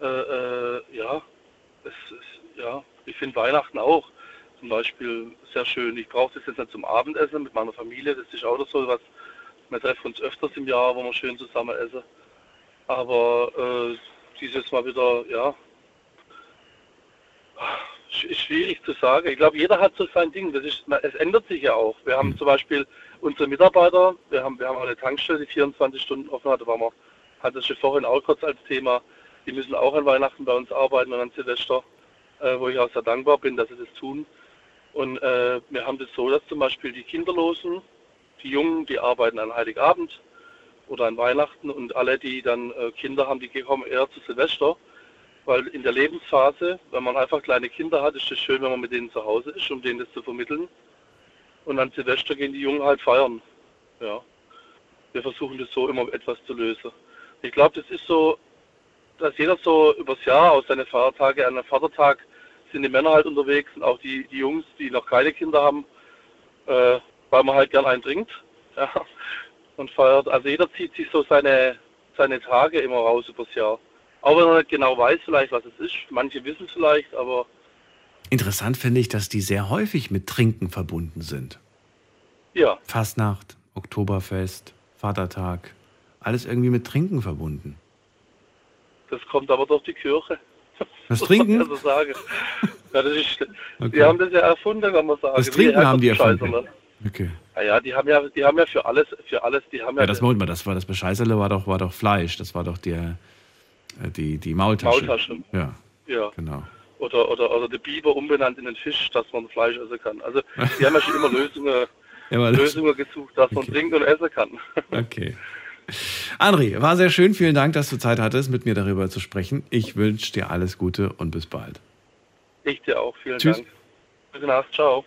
äh, äh, ja, es, es, ja, ich finde Weihnachten auch zum Beispiel sehr schön. Ich brauche das jetzt nicht zum Abendessen mit meiner Familie, das ist auch so was. Wir treffen uns öfters im Jahr, wo wir schön zusammen essen. Aber äh, dieses Mal wieder, ja, ist schwierig zu sagen. Ich glaube, jeder hat so sein Ding. Das ist, es ändert sich ja auch. Wir haben zum Beispiel unsere Mitarbeiter, wir haben, wir haben eine Tankstelle, die 24 Stunden offen hat. Waren wir, hatte das schon vorhin auch kurz als Thema. Die müssen auch an Weihnachten bei uns arbeiten und an Silvester, äh, wo ich auch sehr dankbar bin, dass sie das tun. Und äh, wir haben das so, dass zum Beispiel die Kinderlosen, die Jungen, die arbeiten an Heiligabend oder an Weihnachten und alle, die dann äh, Kinder haben, die kommen eher zu Silvester. Weil in der Lebensphase, wenn man einfach kleine Kinder hat, ist es schön, wenn man mit denen zu Hause ist, um denen das zu vermitteln. Und an Silvester gehen die Jungen halt feiern. Ja. Wir versuchen das so immer etwas zu lösen. Ich glaube, das ist so, dass jeder so übers Jahr aus seinen Feiertage, an einem Vatertag sind die Männer halt unterwegs und auch die, die Jungs, die noch keine Kinder haben, äh, weil man halt gern einen trinkt. Ja, und feiert. Also jeder zieht sich so seine, seine Tage immer raus übers Jahr. Auch wenn man nicht genau weiß vielleicht, was es ist. Manche wissen es vielleicht, aber... Interessant finde ich, dass die sehr häufig mit Trinken verbunden sind. Ja. Fastnacht, Oktoberfest, Vatertag, alles irgendwie mit Trinken verbunden. Das kommt aber durch die Kirche. Das Trinken? Also sagen. Ja, das ist, okay. Die haben das ja erfunden, kann man sagen. Das Trinken haben die erfunden. Okay. Ja, ja, die haben ja, die haben ja für alles, für alles, die haben ja. Ja, das Moment mal, das war das Bescheißerle war doch, war doch Fleisch. Das war doch der, die, die Maultasche. Maultasche. Ja. Ja. Genau. Oder, oder, oder der Biber umbenannt in den Fisch, dass man Fleisch essen kann. Also die haben ja schon immer Lösungen, Immer Lösungen gesucht, dass man trinken und essen kann. Okay. André, war sehr schön. Vielen Dank, dass du Zeit hattest, mit mir darüber zu sprechen. Ich wünsche dir alles Gute und bis bald. Ich dir auch. Vielen Tschüss. Dank. Gute Nacht. Ciao.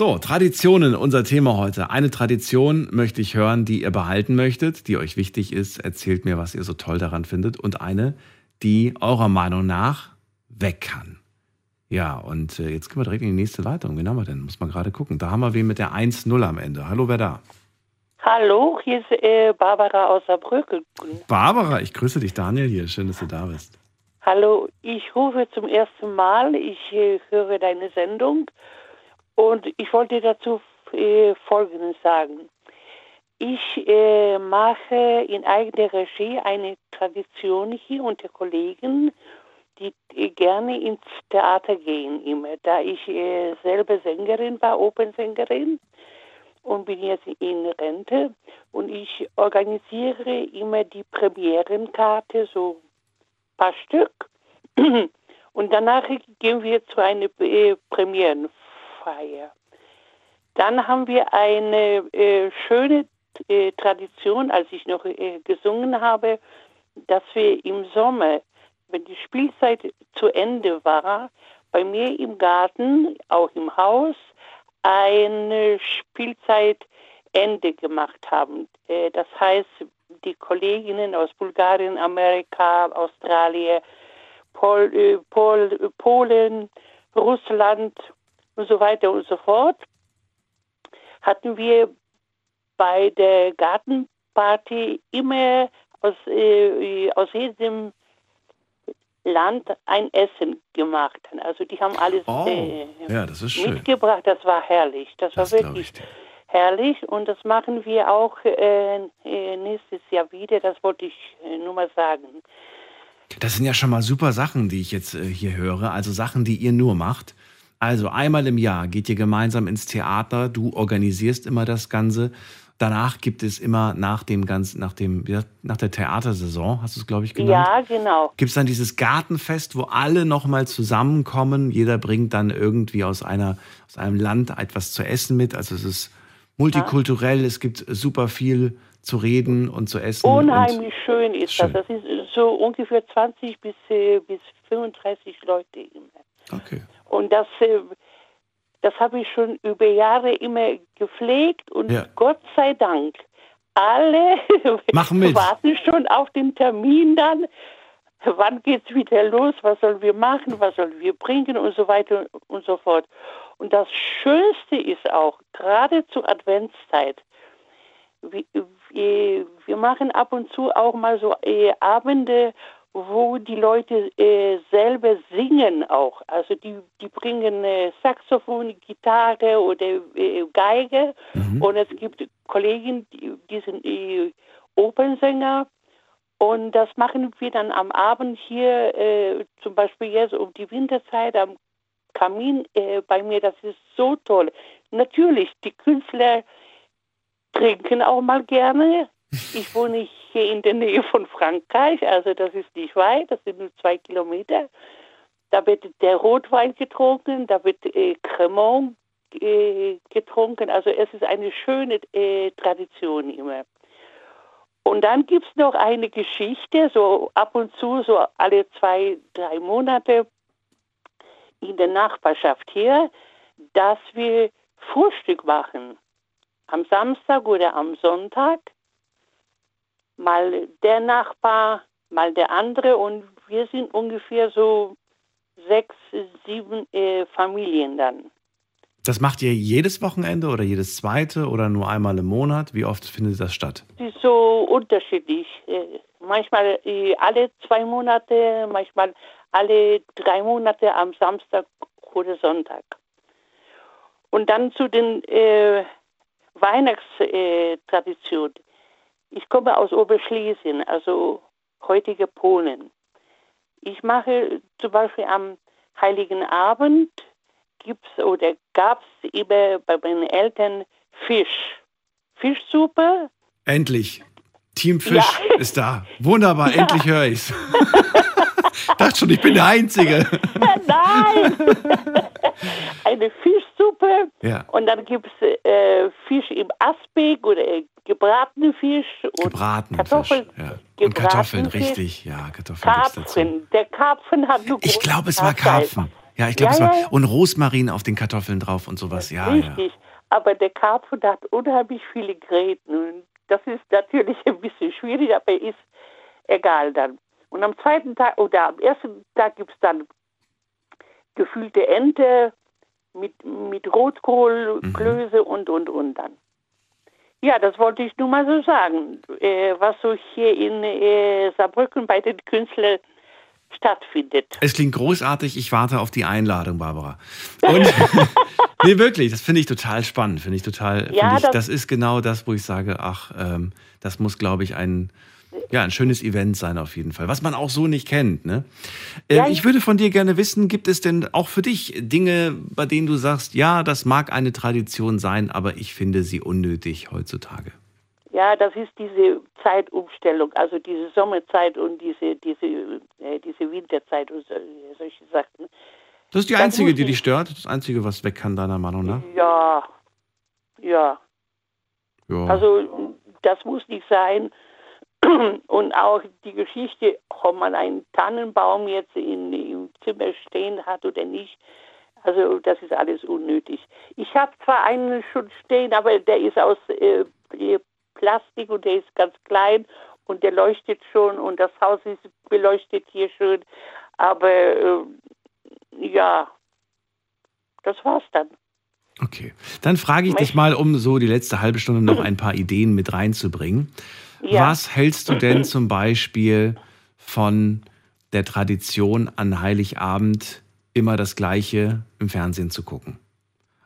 So, Traditionen, unser Thema heute. Eine Tradition möchte ich hören, die ihr behalten möchtet, die euch wichtig ist. Erzählt mir, was ihr so toll daran findet. Und eine, die eurer Meinung nach weg kann. Ja, und äh, jetzt gehen wir direkt in die nächste Leitung. Wen haben wir denn? Muss man gerade gucken. Da haben wir wen mit der 1-0 am Ende. Hallo, wer da? Hallo, hier ist äh, Barbara aus Saarbrücken. Barbara, ich grüße dich, Daniel hier. Schön, dass du da bist. Hallo, ich rufe zum ersten Mal. Ich äh, höre deine Sendung und ich wollte dazu äh, Folgendes sagen. Ich äh, mache in eigener Regie eine Tradition hier unter Kollegen, die äh, gerne ins Theater gehen immer. Da ich äh, selber Sängerin war, Opernsängerin und bin jetzt in Rente und ich organisiere immer die Premierenkarte, so ein paar Stück. Und danach gehen wir zu einer äh, Premierenfeier. Dann haben wir eine äh, schöne äh, Tradition, als ich noch äh, gesungen habe, dass wir im Sommer, wenn die Spielzeit zu Ende war, bei mir im Garten, auch im Haus, eine Spielzeitende gemacht haben. Äh, Das heißt, die Kolleginnen aus Bulgarien, Amerika, Australien, Pol, äh, Pol, Polen, Russland und so weiter und so fort, hatten wir bei der Gartenparty immer aus, äh, aus jedem Land ein Essen gemacht. Also die haben alles Oh, äh, ja, das mitgebracht. Das war herrlich. Das war wirklich herrlich und das machen wir auch äh, äh, nächstes Jahr wieder. Das wollte ich äh, nur mal sagen. Das sind ja schon mal super Sachen, die ich jetzt äh, hier höre. Also Sachen, die ihr nur macht. Also einmal im Jahr geht ihr gemeinsam ins Theater. Du organisierst immer das Ganze. Danach gibt es immer nach dem ganzen, nach dem, nach der Theatersaison, hast du es, glaube ich, genannt? Ja, genau. Gibt es dann dieses Gartenfest, wo alle nochmal zusammenkommen? Jeder bringt dann irgendwie aus, einer, aus einem Land etwas zu essen mit. Also es ist multikulturell, es gibt super viel zu reden und zu essen. Unheimlich schön ist schön. das. Das ist so ungefähr 20 bis, äh, bis 35 Leute immer. Okay. Und das, äh, das habe ich schon über Jahre immer gepflegt und Ja. Gott sei Dank, alle warten schon auf den Termin dann. Wann geht's wieder los? Was sollen wir machen? Was sollen wir bringen? Und so weiter und so fort. Und das Schönste ist auch, gerade zur Adventszeit, wir, wir, wir machen ab und zu auch mal so äh, Abende, wo die Leute äh, selber singen auch. Also die, die bringen äh, Saxophon, Gitarre oder äh, Geige. Und es gibt Kollegen, die, die sind äh, Opernsänger. Und das machen wir dann am Abend hier, äh, zum Beispiel jetzt um die Winterzeit am Kamin äh, bei mir. Das ist so toll. Natürlich, die Künstler trinken auch mal gerne. Ich wohne hier in der Nähe von Frankreich, also das ist nicht weit, das sind nur zwei Kilometer. Da wird der Rotwein getrunken, da wird äh, Cremant äh, getrunken. Also es ist eine schöne äh, Tradition immer. Und dann gibt es noch eine Geschichte, so ab und zu, so alle zwei, drei Monate in der Nachbarschaft hier, dass wir Frühstück machen. Am Samstag oder am Sonntag. Mal der Nachbar, mal der andere. Und wir sind ungefähr so sechs, sieben äh, Familien dann. Das macht ihr jedes Wochenende oder jedes zweite oder nur einmal im Monat? Wie oft findet das statt? Das ist so unterschiedlich. Äh, Manchmal äh, alle zwei Monate, manchmal alle drei Monate am Samstag oder Sonntag. Und dann zu den äh, Weihnachtstraditionen. Ich komme aus Oberschlesien, also heutige Polen. Ich mache zum Beispiel am Heiligen Abend gibt's oder gab es immer bei meinen Eltern Fisch. Fischsuppe. Endlich. Team Fisch ist da. Wunderbar, endlich höre ich's. Dachte schon, ich bin der Einzige. Nein! Eine Fischsuppe. Ja. Und dann gibt es äh, Fisch im Asbeck oder äh, gebratene Fisch und Gebratenen Kartoffeln. Fisch. Ja. Und Kartoffeln, gebratenen richtig. Ja, Kartoffeln. Karpfen. Der Karpfen hat nur Ich glaube, es war Karpfen. Ja, ich glaube, Ja, es war. ja. Und Rosmarin auf den Kartoffeln drauf und sowas. Ja, ja. Richtig. Aber der Karpfen hat unheimlich viele Gräten. Das ist natürlich ein bisschen schwierig, aber ist egal dann. Und am zweiten Tag oder am ersten Tag gibt es dann gefüllte Ente mit, mit Rotkohl, Mhm. Klöße und, und, und dann. Ja, das wollte ich nur mal so sagen, äh, was so hier in äh, Saarbrücken bei den Künstlern stattfindet. Es klingt großartig. Ich warte auf die Einladung, Barbara. Und nee, wirklich, das finde ich total spannend. Finde ich total. Ja, find ich, das- das ist genau das, wo ich sage, ach, ähm, das muss, glaube ich, ein, ja, ein schönes Event sein auf jeden Fall, was man auch so nicht kennt. Ne? Äh, Ja, ich würde von dir gerne wissen, gibt es denn auch für dich Dinge, bei denen du sagst, ja, das mag eine Tradition sein, aber ich finde sie unnötig heutzutage? Ja, das ist diese Zeitumstellung, also diese Sommerzeit und diese, diese, äh, diese Winterzeit und so, solche Sachen. Das ist die Das einzige, die ich- dich stört, das einzige, was weg kann, deiner Meinung nach. Ja, ja. Ja. Also das muss nicht sein. Und auch die Geschichte, ob man einen Tannenbaum jetzt in, im Zimmer stehen hat oder nicht, also das ist alles unnötig. Ich habe zwar einen schon stehen, aber der ist aus äh, Plastik und der ist ganz klein und der leuchtet schon und das Haus ist beleuchtet hier schön. Aber äh, ja, das war's dann. Okay. Dann frage ich dich mal, um so die letzte halbe Stunde noch ein paar Ideen mit reinzubringen. Ja. Was hältst du denn zum Beispiel von der Tradition an Heiligabend immer das Gleiche im Fernsehen zu gucken?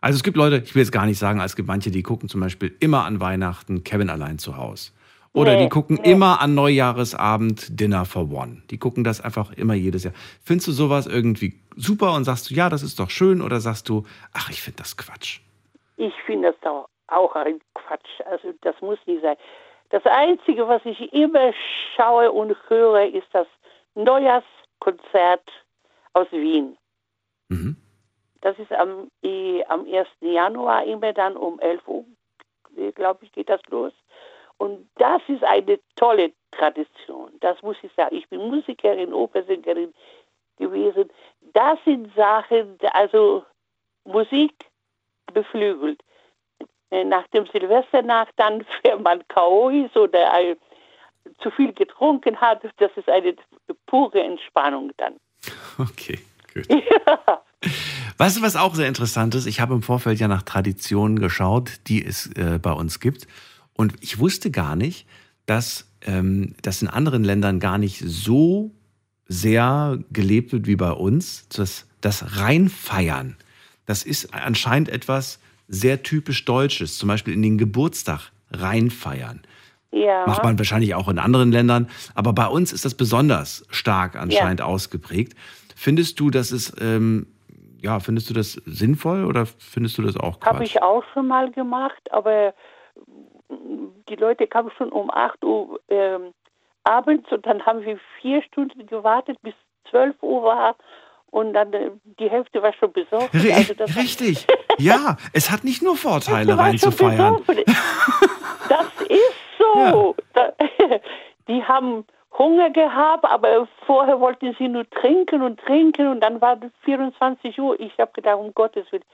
Also es gibt Leute, ich will jetzt gar nicht sagen, es gibt manche, die gucken zum Beispiel immer an Weihnachten Kevin allein zu Hause. Oder Nee, die gucken nee. immer an Neujahresabend Dinner for One. Die gucken das einfach immer jedes Jahr. Findest du sowas irgendwie super und sagst du, ja, das ist doch schön? Oder sagst du, ach, ich finde das Quatsch? Ich finde das doch auch ein Quatsch. Also das muss nicht sein. Das Einzige, was ich immer schaue und höre, ist das Neujahrskonzert aus Wien. Das ist am, eh, am 1. Januar immer dann um 11 Uhr, glaube ich, geht das los. Und das ist eine tolle Tradition. Das muss ich sagen. Ich bin Musikerin, Opersängerin gewesen. Das sind Sachen, also Musik beflügelt. Äh, Nach dem Silvesternacht dann, wenn man K.O. ist oder zu viel getrunken hat, das ist eine pure Entspannung dann. Okay, gut. Weißt du, was auch sehr interessant ist? Ich habe im Vorfeld ja nach Traditionen geschaut, die es äh, bei uns gibt. Und ich wusste gar nicht, dass ähm, das in anderen Ländern gar nicht so sehr gelebt wird wie bei uns. Das, das Reinfeiern, das ist anscheinend etwas sehr typisch Deutsches. Zum Beispiel in den Geburtstag reinfeiern. Ja. Macht man wahrscheinlich auch in anderen Ländern. Aber bei uns ist das besonders stark anscheinend Ja. ausgeprägt. Findest du, dass es, ähm, ja, findest du das sinnvoll oder findest du das auch Quatsch? Habe ich auch schon mal gemacht, aber die Leute kamen schon um 8 Uhr ähm, abends und dann haben wir vier Stunden gewartet, bis 12 Uhr war und dann äh, die Hälfte war schon besorgt. Also Richtig. Ja, es hat nicht nur Vorteile reinzufeiern. Das ist so. Da, die haben Hunger gehabt, aber vorher wollten sie nur trinken und trinken und dann war es 24 Uhr. Ich habe gedacht, um Gottes Willen,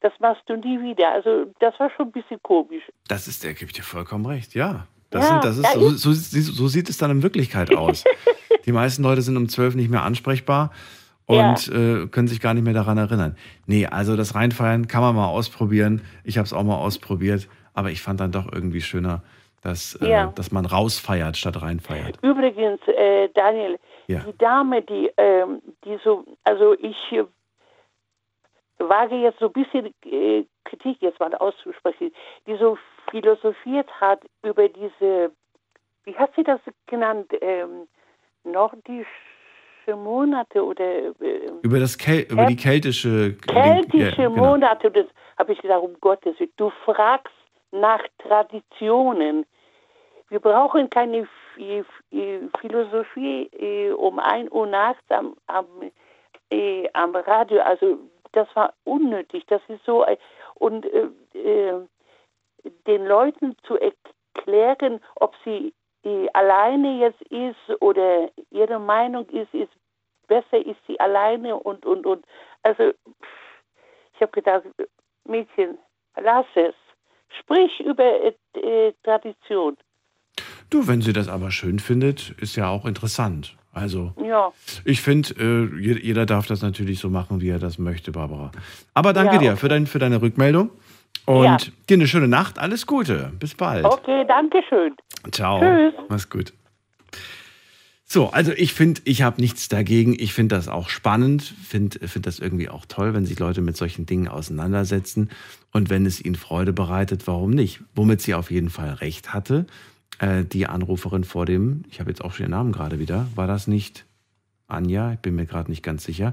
das machst du nie wieder. Also das war schon ein bisschen komisch. Das ist, der gibt dir vollkommen recht, ja. Das, Ja, sind, das ist, so, so, so sieht es dann in Wirklichkeit aus. Die meisten Leute sind um 12 nicht mehr ansprechbar und äh, können sich gar nicht mehr daran erinnern. Nee, also das Reinfeiern kann man mal ausprobieren. Ich habe es auch mal ausprobiert, aber ich fand dann doch irgendwie schöner, dass, äh, Ja. dass man rausfeiert statt reinfeiert. Übrigens, äh, Daniel, Ja. die Dame, die, ähm, die so, also ich äh, wage jetzt so ein bisschen äh, Kritik jetzt mal auszusprechen, die so philosophiert hat über diese, wie hat sie das genannt, ähm, nordische Monate oder äh, Über, das Kel über die keltische... keltische ja, genau. Monate, das habe ich gedacht, um Gottes Willen, du fragst nach Traditionen. Wir brauchen keine Ph- Ph- Philosophie äh, um 1 Uhr nachts am, am, äh, am Radio. Also das war unnötig. Das ist so äh, und äh, äh, den Leuten zu erklären, ob sie alleine jetzt ist oder ihre Meinung ist, ist besser ist sie alleine und und und. Also ich habe gedacht, Mädchen, lass es. Sprich über äh, äh, Tradition. Du, wenn sie das aber schön findet, ist ja auch interessant. Also, Ja. ich finde, äh, je- jeder darf das natürlich so machen, wie er das möchte, Barbara. Aber danke Ja, dir für, dein, für deine Rückmeldung. Und Ja. dir eine schöne Nacht. Alles Gute. Bis bald. Okay, danke schön. Ciao. Tschüss. Mach's gut. So, also ich finde, ich habe nichts dagegen. Ich finde das auch spannend, finde find das irgendwie auch toll, wenn sich Leute mit solchen Dingen auseinandersetzen. Und wenn es ihnen Freude bereitet, warum nicht? Womit sie auf jeden Fall recht hatte, äh, die Anruferin vor dem, ich habe jetzt auch schon ihren Namen gerade wieder, war das nicht Anja? Ich bin mir gerade nicht ganz sicher.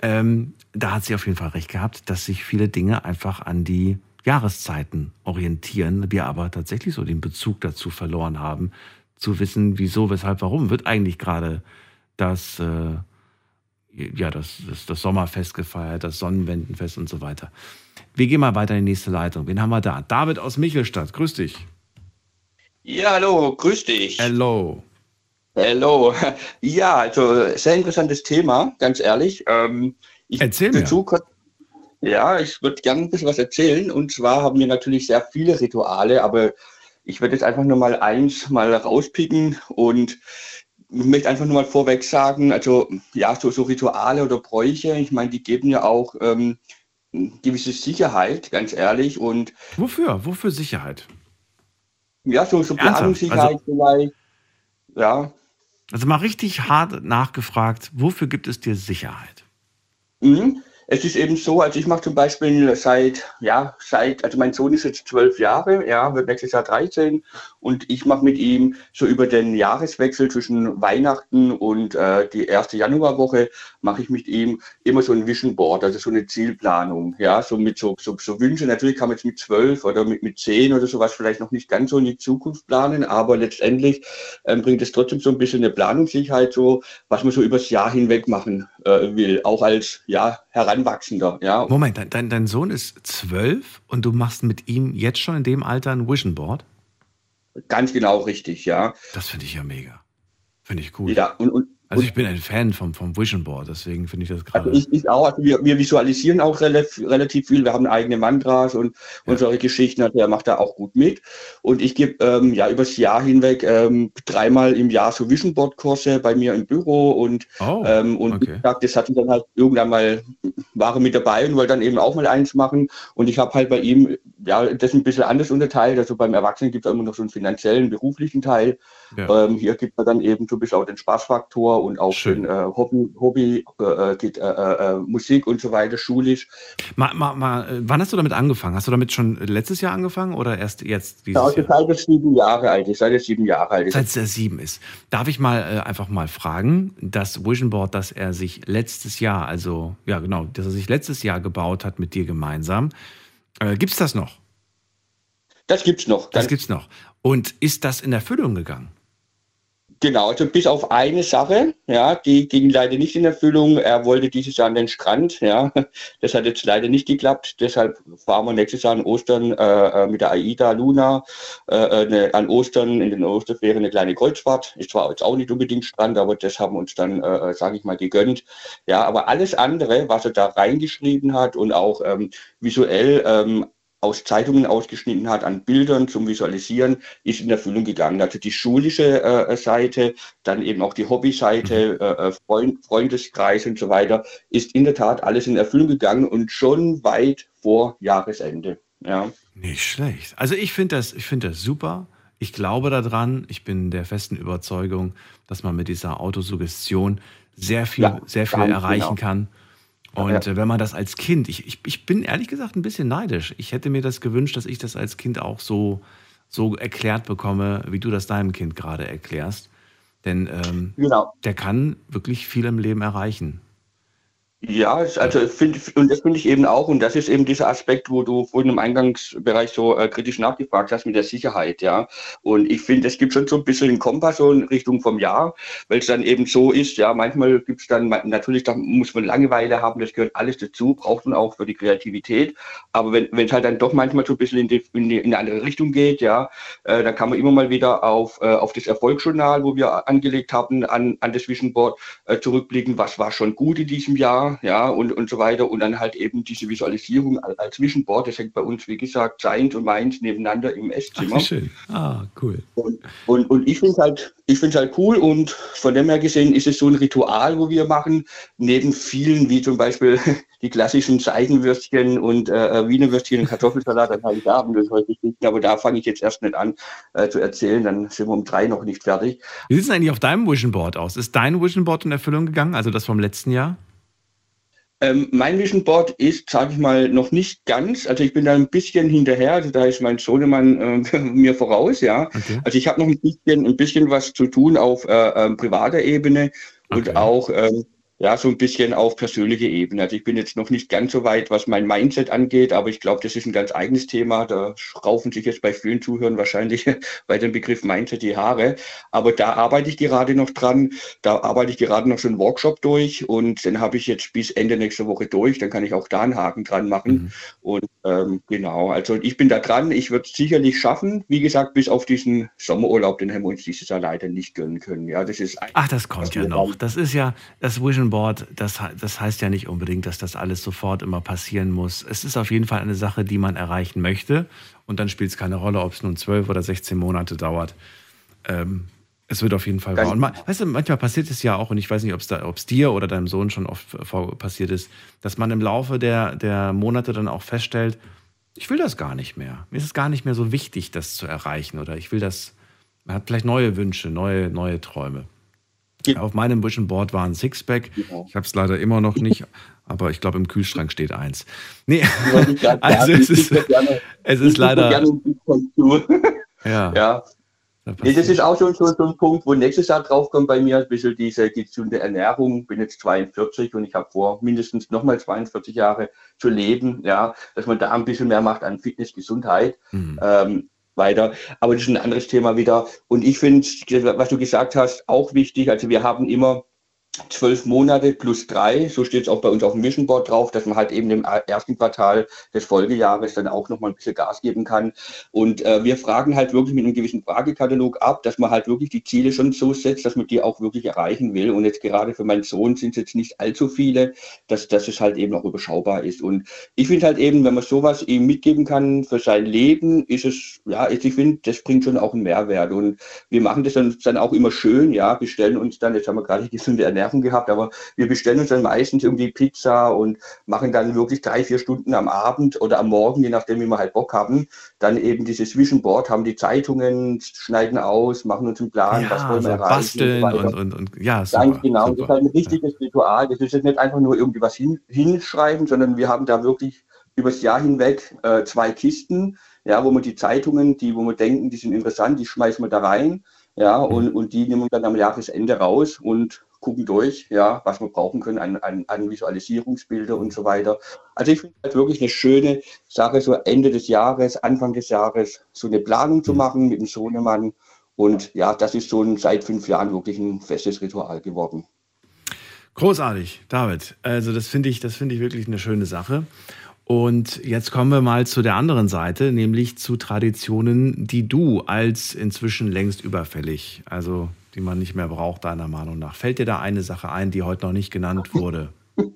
Ähm, da hat sie auf jeden Fall recht gehabt, dass sich viele Dinge einfach an die Jahreszeiten orientieren, wir aber tatsächlich so den Bezug dazu verloren haben, zu wissen, wieso, weshalb, warum wird eigentlich gerade das, äh, ja, das, das, das Sommerfest gefeiert, das Sonnenwendenfest und so weiter. Wir gehen mal weiter in die nächste Leitung. Wen haben wir da? David aus Michelstadt. Grüß dich. Ja, hallo, grüß dich. Hello. Hallo. Ja, also sehr interessantes Thema, ganz ehrlich. Ähm, ich Erzähl mir. dazu Ja, ich würde gerne ein bisschen was erzählen. Und zwar haben wir natürlich sehr viele Rituale, aber ich werde jetzt einfach nur mal eins mal rauspicken und möchte einfach nur mal vorweg sagen, also ja, so, so Rituale oder Bräuche, ich meine, die geben ja auch ähm, gewisse Sicherheit, ganz ehrlich. Und Wofür? Wofür Sicherheit? ja, so, so? Planungssicherheit Also- vielleicht. Ja, Also mal richtig hart nachgefragt, wofür gibt es dir Sicherheit? Mhm. Es ist eben so, also ich mache zum Beispiel seit, ja, seit, also mein Sohn ist jetzt zwölf Jahre, ja, wird nächstes Jahr 13 und ich mache mit ihm so über den Jahreswechsel zwischen Weihnachten und äh, die erste Januarwoche mache ich mit ihm immer so ein Vision Board, also so eine Zielplanung, ja, so mit so, so, so Wünschen. Natürlich kann man jetzt mit zwölf oder mit, mit zehn oder sowas vielleicht noch nicht ganz so in die Zukunft planen, aber letztendlich ähm, bringt es trotzdem so ein bisschen eine Planungssicherheit, so was man so übers Jahr hinweg machen äh, will, auch als ja, Heranwachsender. Ja. Moment, dein, dein, dein Sohn ist zwölf und du machst mit ihm jetzt schon in dem Alter ein Vision Board? Ganz genau richtig, ja. Das finde ich ja mega. Finde ich gut. Ja, und, und, Also ich bin ein Fan vom, vom Vision Board, deswegen finde ich das gerade. Also ich, ich auch, also wir, wir visualisieren auch relativ, relativ viel. Wir haben eigene Mantras und, und solche Geschichten. Also er macht da auch gut mit. Und ich gebe ähm, ja übers Jahr hinweg ähm, dreimal im Jahr so Vision Board Kurse bei mir im Büro und Oh, ähm, und wie gesagt, das hat ihn dann halt irgendwann mal war er mit dabei und wollte dann eben auch mal eins machen. Und ich habe halt bei ihm ja, das ist ein bisschen anders unterteilt. Also beim Erwachsenen gibt es immer noch so einen finanziellen, beruflichen Teil. Ja. Ähm, hier gibt man dann eben so ein bisschen auch den Spaßfaktor und auch den äh, Hobby, Hobby äh, geht, äh, äh, Musik und so weiter, schulisch. Mal, mal, mal, äh, wann hast du damit angefangen? Hast du damit schon letztes Jahr angefangen oder erst jetzt dieses Ja, also seit er sieben Jahre alt ist, seit er sieben Jahre alt ist. Seit er sieben ist. Darf ich mal äh, einfach mal fragen, das Vision Board, das er sich letztes Jahr, also ja genau, das er sich letztes Jahr gebaut hat mit dir gemeinsam, äh, gibt's das noch? Das gibt's noch. Das gibt's noch. Und ist das in Erfüllung gegangen? Genau, also bis auf eine Sache, ja, die ging leider nicht in Erfüllung. Er wollte dieses Jahr an den Strand, ja. Das hat jetzt leider nicht geklappt. Deshalb fahren wir nächstes Jahr an Ostern äh, äh, mit der AIDA Luna äh, eine, an Ostern in den Osterferien eine kleine Kreuzfahrt. Ist zwar jetzt auch nicht unbedingt Strand, aber das haben wir uns dann, äh, sage ich mal, gegönnt. Ja, aber alles andere, was er da reingeschrieben hat und auch ähm, visuell ähm, aus Zeitungen ausgeschnitten hat, an Bildern zum Visualisieren, ist in Erfüllung gegangen. Also die schulische äh, Seite, dann eben auch die Hobbyseite, äh, Freund, Freundeskreis und so weiter, ist in der Tat alles in Erfüllung gegangen und schon weit vor Jahresende. Ja. Nicht schlecht. Also ich finde das, ich finde das super. Ich glaube daran. Ich bin der festen Überzeugung, dass man mit dieser Autosuggestion sehr viel, Ja, sehr viel erreichen genau. kann. Und ja. äh, wenn man das als Kind, ich, ich, ich bin ehrlich gesagt ein bisschen neidisch. Ich hätte mir das gewünscht, dass ich das als Kind auch so, so erklärt bekomme, wie du das deinem Kind gerade erklärst. Denn ähm, Genau. der kann wirklich viel im Leben erreichen. Ja, also find, und das finde ich eben auch, und das ist eben dieser Aspekt, wo du vorhin im Eingangsbereich so äh, kritisch nachgefragt hast mit der Sicherheit, ja. Und ich finde, es gibt schon so ein bisschen den Kompass so in Richtung vom Jahr, weil es dann eben so ist, ja, manchmal gibt es dann, natürlich da muss man Langeweile haben, das gehört alles dazu, braucht man auch für die Kreativität. Aber wenn wenn es halt dann doch manchmal so ein bisschen in die, in die, in eine andere Richtung geht, ja, äh, dann kann man immer mal wieder auf, äh, auf das Erfolgsjournal, wo wir angelegt haben, an, an das Vision Board äh, zurückblicken, was war schon gut in diesem Jahr, ja, und, und so weiter. Und dann halt eben diese Visualisierung als, Vision Board, das hängt bei uns, wie gesagt, seins und meins nebeneinander im Esszimmer. Ach, schön. Ah, cool. Und, und, und ich finde es halt, ich find's halt cool und von dem her gesehen ist es so ein Ritual, wo wir machen, neben vielen, wie zum Beispiel die klassischen Seidenwürstchen und äh, Wiener Würstchen und Kartoffelsalat an Heiligabend und solche Geschichten. Aber da fange ich jetzt erst nicht an äh, zu erzählen, dann sind wir um drei noch nicht fertig. Wie sieht es denn eigentlich auf deinem Vision Board aus? Ist dein Vision Board in Erfüllung gegangen, also das vom letzten Jahr? Ähm, mein Vision Board ist, sage ich mal, noch nicht ganz. Also ich bin da ein bisschen hinterher. Also da ist mein Sohnemann äh, mir voraus, ja. Also ich habe noch ein bisschen, ein bisschen was zu tun auf äh, ähm, privater Ebene und auch ähm, ja so ein bisschen auf persönlicher Ebene. Also ich bin jetzt noch nicht ganz so weit, was mein Mindset angeht, aber ich glaube, das ist ein ganz eigenes Thema. Da schraufen sich jetzt bei vielen Zuhörern wahrscheinlich bei dem Begriff Mindset die Haare. Aber da arbeite ich gerade noch dran. Da arbeite ich gerade noch so einen Workshop durch und den habe ich jetzt bis Ende nächster Woche durch. Dann kann ich auch da einen Haken dran machen. Und ähm, genau, also ich bin da dran. Ich würde es sicherlich schaffen. Wie gesagt, bis auf diesen Sommerurlaub, den haben wir uns dieses Jahr leider nicht gönnen können. Ja, das ist Ach, das kommt ja noch. Das ist ja, das Vision Board, das, das heißt ja nicht unbedingt, dass das alles sofort immer passieren muss. Es ist auf jeden Fall eine Sache, die man erreichen möchte. Und dann spielt es keine Rolle, ob es nun 12 oder 16 Monate dauert. Ähm, es wird auf jeden Fall wahr. Und ma, weißt du, manchmal passiert es ja auch, und ich weiß nicht, ob es dir oder deinem Sohn schon oft passiert ist, dass man im Laufe der, der Monate dann auch feststellt, ich will das gar nicht mehr. Mir ist es gar nicht mehr so wichtig, das zu erreichen. Oder ich will das, man hat vielleicht neue Wünsche, neue, neue Träume. Auf meinem Vision Board war ein Sixpack. Ich habe es leider immer noch nicht, aber ich glaube, im Kühlschrank steht eins. Nee, also es ist, es ist leider. Ja. ja. Nee, das ist auch schon so, so ein Punkt, wo nächstes Jahr draufkommt bei mir, ein bisschen diese gesunde Ernährung. Bin jetzt 42 und ich habe vor, mindestens nochmal 42 Jahre zu leben, ja, dass man da ein bisschen mehr macht an Fitness, Gesundheit. Ähm, weiter. Aber das ist ein anderes Thema wieder. Und ich finde, was du gesagt hast, auch wichtig. Also wir haben immer zwölf Monate plus drei, so steht es auch bei uns auf dem Vision Board drauf, dass man halt eben im ersten Quartal des Folgejahres dann auch nochmal ein bisschen Gas geben kann. Und äh, wir fragen halt wirklich mit einem gewissen Fragekatalog ab, dass man halt wirklich die Ziele schon so setzt, dass man die auch wirklich erreichen will. Und jetzt gerade für meinen Sohn sind es jetzt nicht allzu viele, dass, dass es halt eben auch überschaubar ist. Und ich finde halt eben, wenn man sowas ihm mitgeben kann für sein Leben, ist es, ja, ich finde, das bringt schon auch einen Mehrwert. Und wir machen das dann, dann auch immer schön, ja, wir stellen uns dann, jetzt haben wir gerade gesunde Ernährung Nerven gehabt, aber wir bestellen uns dann meistens irgendwie Pizza und machen dann wirklich drei, vier Stunden am Abend oder am Morgen, je nachdem, wie wir halt Bock haben, dann eben dieses Zwischenboard, haben die Zeitungen, schneiden aus, machen uns einen Plan, Ja, was wollen wir erreichen. basteln weiter. und, und, und ja, Ganz super. genau, das super. ist halt ein richtiges Ritual. Das ist jetzt nicht einfach nur irgendwie was hin, hinschreiben, sondern wir haben da wirklich übers Jahr hinweg äh, zwei Kisten, ja, wo wir die Zeitungen, die, wo wir denken, die sind interessant, die schmeißen wir da rein, ja, Mhm. und, und die nehmen wir dann am Jahresende raus und gucken durch, ja, was wir brauchen können an, an, an Visualisierungsbilder und so weiter. Also ich finde halt wirklich eine schöne Sache, so Ende des Jahres, Anfang des Jahres, so eine Planung zu machen mit dem Sohnemann. Und ja, das ist ein, seit fünf Jahren wirklich ein festes Ritual geworden. Großartig, David. Also das finde ich, das finde ich wirklich eine schöne Sache. Und jetzt kommen wir mal zu der anderen Seite, nämlich zu Traditionen, die du als inzwischen längst überfällig, also die man nicht mehr braucht, deiner Meinung nach. Fällt dir da eine Sache ein, die heute noch nicht genannt wurde?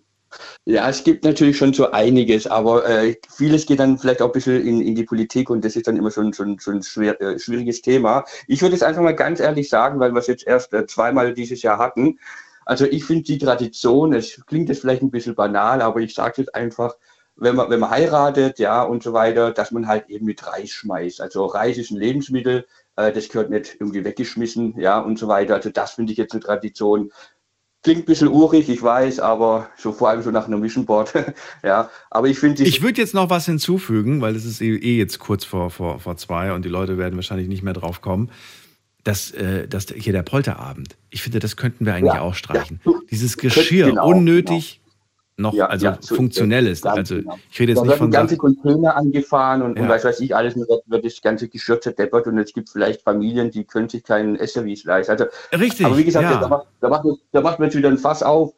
Ja, es gibt natürlich schon so einiges, aber äh, vieles geht dann vielleicht auch ein bisschen in, in die Politik und das ist dann immer so ein, so ein schwer, äh, schwieriges Thema. Ich würde es einfach mal ganz ehrlich sagen, weil wir es jetzt erst äh, zweimal dieses Jahr hatten. Also ich finde die Tradition, es klingt jetzt vielleicht ein bisschen banal, aber ich sage es jetzt einfach, wenn man, wenn man heiratet, ja, und so weiter, dass man halt eben mit Reis schmeißt. Also Reis ist ein Lebensmittel, äh, das gehört nicht irgendwie weggeschmissen, ja, und so weiter. Also das finde ich jetzt eine Tradition. Klingt ein bisschen urig, ich weiß, aber so vor allem so nach einem Vision Board, ja. Aber ich finde Ich würde jetzt noch was hinzufügen, weil es ist eh eh jetzt kurz vor, vor, vor zwei und die Leute werden wahrscheinlich nicht mehr drauf kommen. dass, äh, dass hier der Polterabend, ich finde, das könnten wir eigentlich Ja, auch streichen. ja. Dieses Geschirr, Genau, unnötig noch, Ja, also ja, ist es. funktionelles. Ganz Also genau. ich rede jetzt da nicht von ganze. Container angefahren und, und Ja. weiß weiß ich, alles wird, wird das ganze Geschirr zerdeppert und es gibt vielleicht Familien, die können sich keinen SUVs leisten. Also, Richtig, aber wie gesagt, ja. da, macht, da, macht, da macht man jetzt wieder ein Fass auf.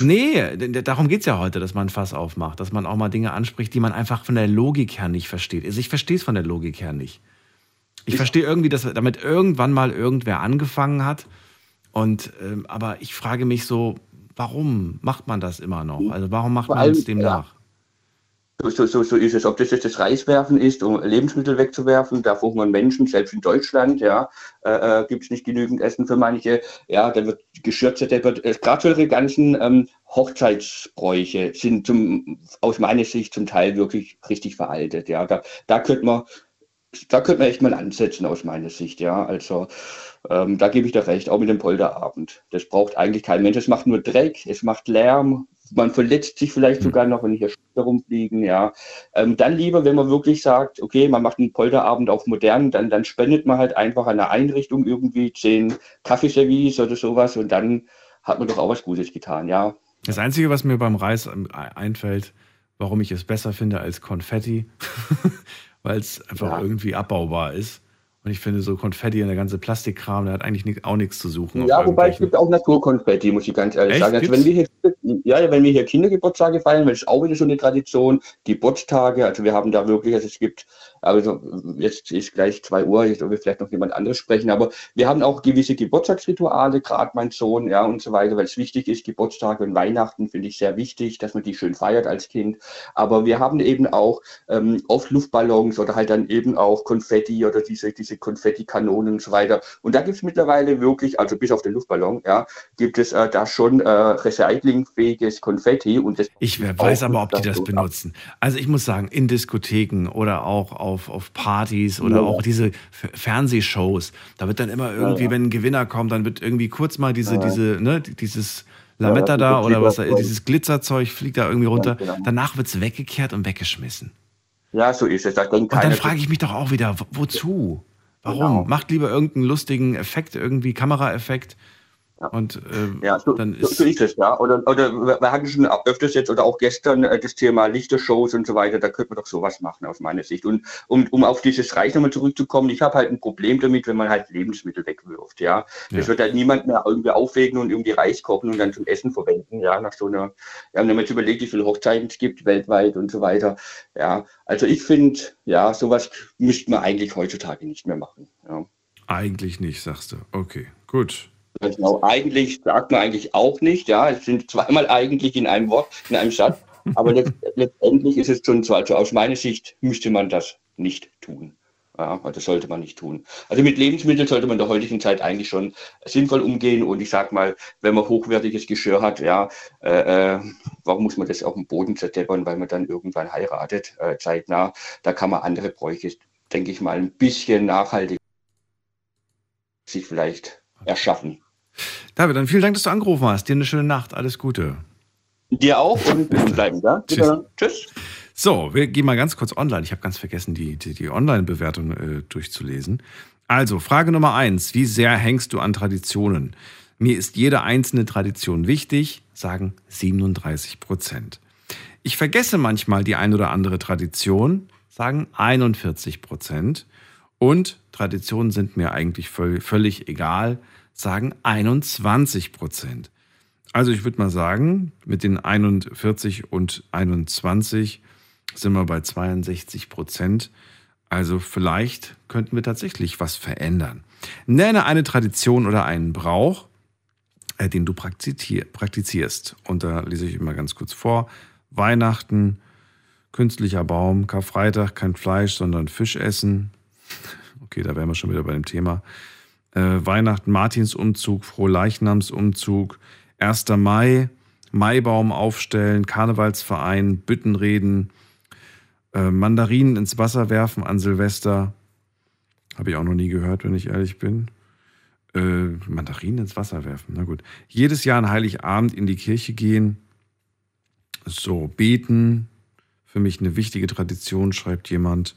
Nee, d- d- darum geht es ja heute, dass man ein Fass aufmacht, dass man auch mal Dinge anspricht, die man einfach von der Logik her nicht versteht. Also ich verstehe es von der Logik her nicht. Ich verstehe irgendwie, dass damit irgendwann mal irgendwer angefangen hat. Und ähm, aber ich frage mich so, warum macht man das immer noch? Also warum macht man es dem nach? So, so, so, so ist es. Ob das jetzt das Reiswerfen ist, um Lebensmittel wegzuwerfen, da verhungern Menschen, selbst in Deutschland, ja, äh, gibt es nicht genügend Essen für manche. Ja, da wird Geschirr zerdeppert. Äh, Gerade solche ganzen ähm, Hochzeitsbräuche sind zum, aus meiner Sicht zum Teil wirklich richtig veraltet. Ja, da, da könnte man, da könnte man echt mal ansetzen aus meiner Sicht. Ja, also ähm, da gebe ich dir recht, auch mit dem Polterabend. Das braucht eigentlich kein Mensch. Es macht nur Dreck, es macht Lärm. Man verletzt sich vielleicht sogar noch, wenn hier Schuhe rumfliegen, ja. Ähm, dann lieber, wenn man wirklich sagt, okay, man macht einen Polterabend auf modern, dann, dann spendet man halt einfach an einer Einrichtung irgendwie zehn Kaffeeservice oder sowas und dann hat man doch auch was Gutes getan, ja. Das Einzige, was mir beim Reis einfällt, warum ich es besser finde als Konfetti, weil es einfach Ja. irgendwie abbaubar ist. Und ich finde, so Konfetti und der ganze Plastikkram, der hat eigentlich auch nichts zu suchen. Ja, wobei es gibt auch Naturkonfetti, muss ich ganz ehrlich Echt? sagen. Also wenn wir hier, ja, wenn wir hier Kindergeburtstage feiern, das ist auch wieder so eine Tradition, Geburtstage, also wir haben da wirklich, also es gibt, also jetzt ist gleich zwei Uhr, jetzt will vielleicht noch jemand anderes sprechen, aber wir haben auch gewisse Geburtstagsrituale, gerade mein Sohn, ja, und so weiter, weil es wichtig ist, Geburtstage und Weihnachten finde ich sehr wichtig, dass man die schön feiert als Kind. Aber wir haben eben auch ähm, oft Luftballons oder halt dann eben auch Konfetti oder diese, diese Konfettikanonen und so weiter. Und da gibt es mittlerweile wirklich, also bis auf den Luftballon, ja, gibt es äh, da schon äh, recyclingfähiges Konfetti und das Ich weiß aber, ob die das so- benutzen. Also ich muss sagen, in Diskotheken oder auch auf, auf Partys oder Ja. auch diese Fernsehshows, da wird dann immer irgendwie, ja. wenn ein Gewinner kommt, dann wird irgendwie kurz mal diese, diese, ne, dieses Lametta da oder was da, dieses Glitzerzeug fliegt da irgendwie runter. genau. Danach wird es weggekehrt und weggeschmissen. Ja, so ist es. Da Und dann frage ich mich doch auch wieder, wo- wozu? Warum? Genau. Macht lieber irgendeinen lustigen Effekt, irgendwie Kameraeffekt. Und äh, Ja, so, dann ist so ist es, ja. Oder, oder wir wir hatten schon öfters jetzt oder auch gestern äh, das Thema Lichtershows und so weiter, da könnte man doch sowas machen aus meiner Sicht. Und um, um auf dieses Reich nochmal zurückzukommen, ich habe halt ein Problem damit, wenn man halt Lebensmittel wegwirft, ja. Das Ja. wird halt niemand mehr irgendwie aufwägen und irgendwie Reis kochen und dann zum Essen verwenden, ja, nach so einer, ja, wenn man jetzt überlegt, wie viele Hochzeiten es gibt weltweit und so weiter. Ja, also ich finde, ja, sowas müsste man eigentlich heutzutage nicht mehr machen. Ja. eigentlich nicht, sagst du. Okay, gut. Genau, eigentlich sagt man eigentlich auch nicht, ja, es sind zweimal eigentlich in einem Wort, in einem Satz, aber letzt, letztendlich ist es schon so, also aus meiner Sicht müsste man das nicht tun. Ja, das sollte man nicht tun. Also mit Lebensmitteln sollte man in der heutigen Zeit eigentlich schon sinnvoll umgehen. Und ich sag mal, wenn man hochwertiges Geschirr hat, ja, äh, äh warum muss man das auf dem Boden zerdeppern, weil man dann irgendwann heiratet, äh, zeitnah. Da kann man andere Bräuche, denke ich mal, ein bisschen nachhaltig sich vielleicht erschaffen. David, dann vielen Dank, dass du angerufen hast. Dir eine schöne Nacht. Alles Gute. Dir auch und wir bleiben da. Tschüss. Tschüss. So, wir gehen mal ganz kurz online. Ich habe ganz vergessen, die, die, die Online-Bewertung äh, durchzulesen. Also, Frage Nummer eins. Wie sehr hängst du an Traditionen? Mir ist jede einzelne Tradition wichtig, sagen 37 Prozent. Ich vergesse manchmal die ein oder andere Tradition, sagen 41 Prozent. Und Traditionen sind mir eigentlich völlig egal, sagen 21 Prozent. Also ich würde mal sagen, mit den 41 und 21 sind wir bei 62 Prozent. Also vielleicht könnten wir tatsächlich was verändern. Nenne eine Tradition oder einen Brauch, äh, den du praktizierst. Und da lese ich immer ganz kurz vor. Weihnachten, künstlicher Baum, Karfreitag, kein Fleisch, sondern Fisch essen. Okay, da wären wir schon wieder bei dem Thema äh, Weihnachten, Martinsumzug, Frohleichnamsumzug, 1. Mai, Maibaum aufstellen, Karnevalsverein, Büttenreden, äh, Mandarinen ins Wasser werfen an Silvester. Habe ich auch noch nie gehört, wenn ich ehrlich bin. Äh, Mandarinen ins Wasser werfen, na gut. Jedes Jahr an Heiligabend in die Kirche gehen. So, beten. Für mich eine wichtige Tradition, schreibt jemand.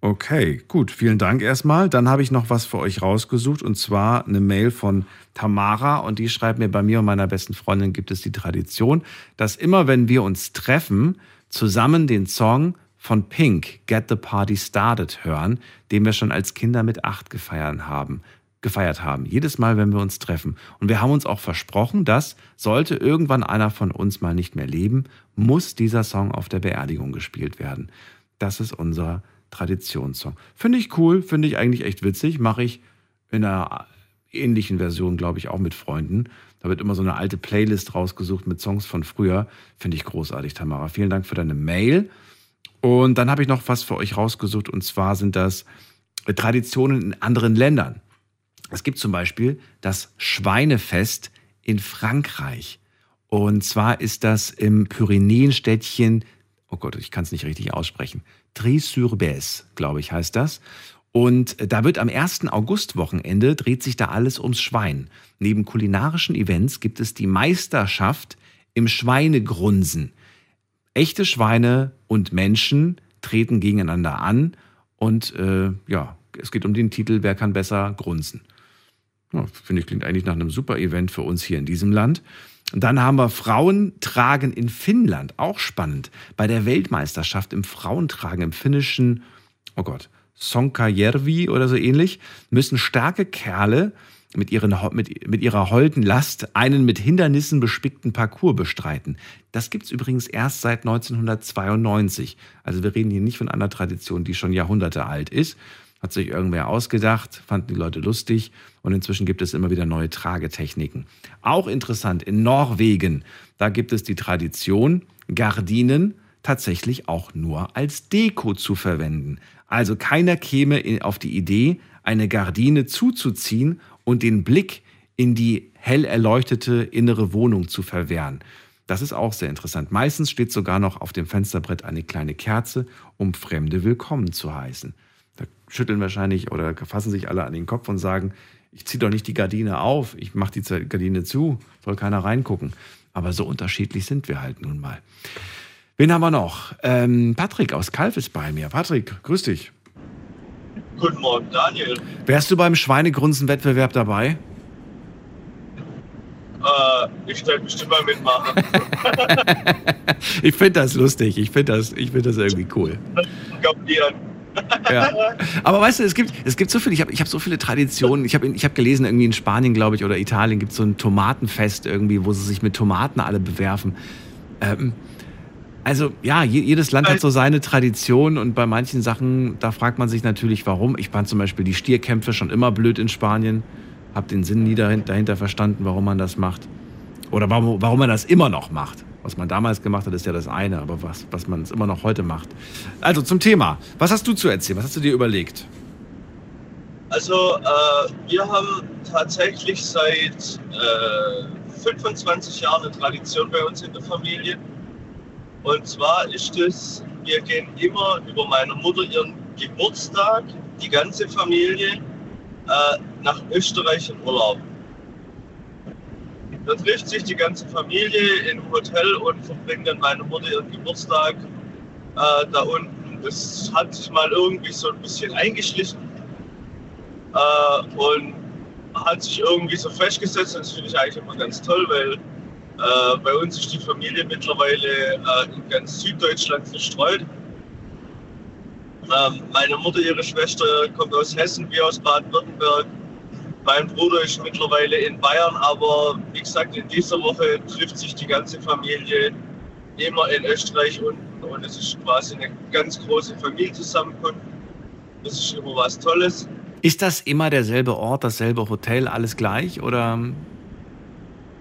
Okay, gut. Vielen Dank erstmal. Dann habe ich noch was für euch rausgesucht und zwar eine Mail von Tamara und die schreibt mir, bei mir und meiner besten Freundin gibt es die Tradition, dass immer wenn wir uns treffen, zusammen den Song von Pink, Get the Party Started, hören, den wir schon als Kinder mit acht gefeiert haben. Gefeiert haben. Jedes Mal, wenn wir uns treffen. Und wir haben uns auch versprochen, dass, sollte irgendwann einer von uns mal nicht mehr leben, muss dieser Song auf der Beerdigung gespielt werden. Das ist unser Traditionssong. Finde ich cool, finde ich eigentlich echt witzig. Mache ich in einer ähnlichen Version, glaube ich, auch mit Freunden. Da wird immer so eine alte Playlist rausgesucht mit Songs von früher. Finde ich großartig, Tamara. Vielen Dank für deine Mail. Und dann habe ich noch was für euch rausgesucht. Und zwar sind das Traditionen in anderen Ländern. Es gibt zum Beispiel das Schweinefest in Frankreich. Und zwar ist das im Pyrenäenstädtchen, oh Gott, ich kann es nicht richtig aussprechen, Tri-sur-Besse, glaube ich, heißt das. Und da wird am 1. August-Wochenende dreht sich da alles ums Schwein. Neben kulinarischen Events gibt es die Meisterschaft im Schweinegrunsen. Echte Schweine und Menschen treten gegeneinander an und äh, ja, es geht um den Titel Wer kann besser grunzen. Ja, Finde ich, klingt eigentlich nach einem super Event für uns hier in diesem Land. Und dann haben wir Frauen tragen in Finnland, auch spannend. Bei der Weltmeisterschaft im Frauentragen im finnischen, oh Gott, Sonkajärvi oder so ähnlich, müssen starke Kerle mit, ihren, mit, mit ihrer holden Last einen mit Hindernissen bespickten Parcours bestreiten. Das gibt es übrigens erst seit 1992. Also wir reden hier nicht von einer Tradition, die schon Jahrhunderte alt ist. Hat sich irgendwer ausgedacht, fanden die Leute lustig und inzwischen gibt es immer wieder neue Tragetechniken. Auch interessant, in Norwegen, da gibt es die Tradition, Gardinen tatsächlich auch nur als Deko zu verwenden. Also keiner käme auf die Idee, eine Gardine zuzuziehen und den Blick in die hell erleuchtete innere Wohnung zu verwehren. Das ist auch sehr interessant. Meistens steht sogar noch auf dem Fensterbrett eine kleine Kerze, um Fremde willkommen zu heißen. Da schütteln wahrscheinlich oder fassen sich alle an den Kopf und sagen, ich ziehe doch nicht die Gardine auf, ich mache die Gardine zu, soll keiner reingucken. Aber so unterschiedlich sind wir halt nun mal. Wen haben wir noch? Ähm, Patrick aus Kalf ist bei mir. Patrick, grüß dich. Guten Morgen, Daniel. Wärst du beim Schweinegrunzen-Wettbewerb dabei? Äh, ich werde bestimmt mal mitmachen. ich finde das lustig. Ich finde das, find das irgendwie cool. Kapieren. Ja. Aber weißt du, es gibt, es gibt so viele, ich habe ich hab so viele Traditionen. Ich habe ich hab gelesen, irgendwie in Spanien, glaube ich, oder Italien gibt es so ein Tomatenfest irgendwie, wo sie sich mit Tomaten alle bewerfen. Ähm, also ja, jedes Land hat so seine Tradition und bei manchen Sachen, da fragt man sich natürlich, warum. Ich fand zum Beispiel die Stierkämpfe schon immer blöd in Spanien, habe den Sinn nie dahinter verstanden, warum man das macht. Oder warum, warum man das immer noch macht. Was man damals gemacht hat, ist ja das eine, aber was, was man immer noch heute macht. Also zum Thema. Was hast du zu erzählen? Was hast du dir überlegt? Also, äh, wir haben tatsächlich seit äh, 25 Jahren eine Tradition bei uns in der Familie. Und zwar ist es, wir gehen immer über meiner Mutter ihren Geburtstag, die ganze Familie, äh, nach Österreich in Urlaub. Da trifft sich die ganze Familie im Hotel und verbringt dann meine Mutter ihren Geburtstag äh, da unten. Das hat sich mal irgendwie so ein bisschen eingeschlichen äh, und hat sich irgendwie so festgesetzt. Das finde ich eigentlich immer ganz toll, weil äh, bei uns ist die Familie mittlerweile äh, in ganz Süddeutschland verstreut. Ähm, meine Mutter, ihre Schwester, kommt aus Hessen, wir aus Baden-Württemberg. Mein Bruder ist mittlerweile in Bayern, aber wie gesagt, in dieser Woche trifft sich die ganze Familie immer in Österreich unten und es ist quasi eine ganz große Familienzusammenkunft. Das ist immer was Tolles. Ist das immer derselbe Ort, dasselbe Hotel, alles gleich? Oder?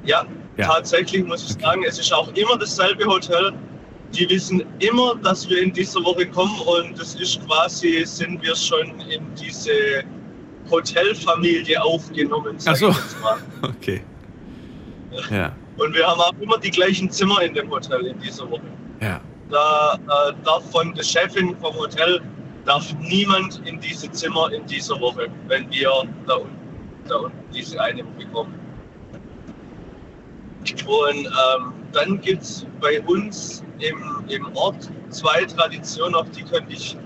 Ja, Ja. tatsächlich muss ich sagen, es ist auch immer dasselbe Hotel. Die wissen immer, dass wir in dieser Woche kommen und es ist quasi, sind wir schon in diese Hotelfamilie aufgenommen. Ach so. Okay. Ja, Und wir haben auch immer die gleichen Zimmer in dem Hotel in dieser Woche. ja. Da äh, darf von der Chefin vom Hotel darf niemand in diese Zimmer in dieser Woche, wenn wir da unten, da unten diese eine bekommen. Und ähm, dann gibt es bei uns im, im Ort zwei Traditionen, auf die könnte ich,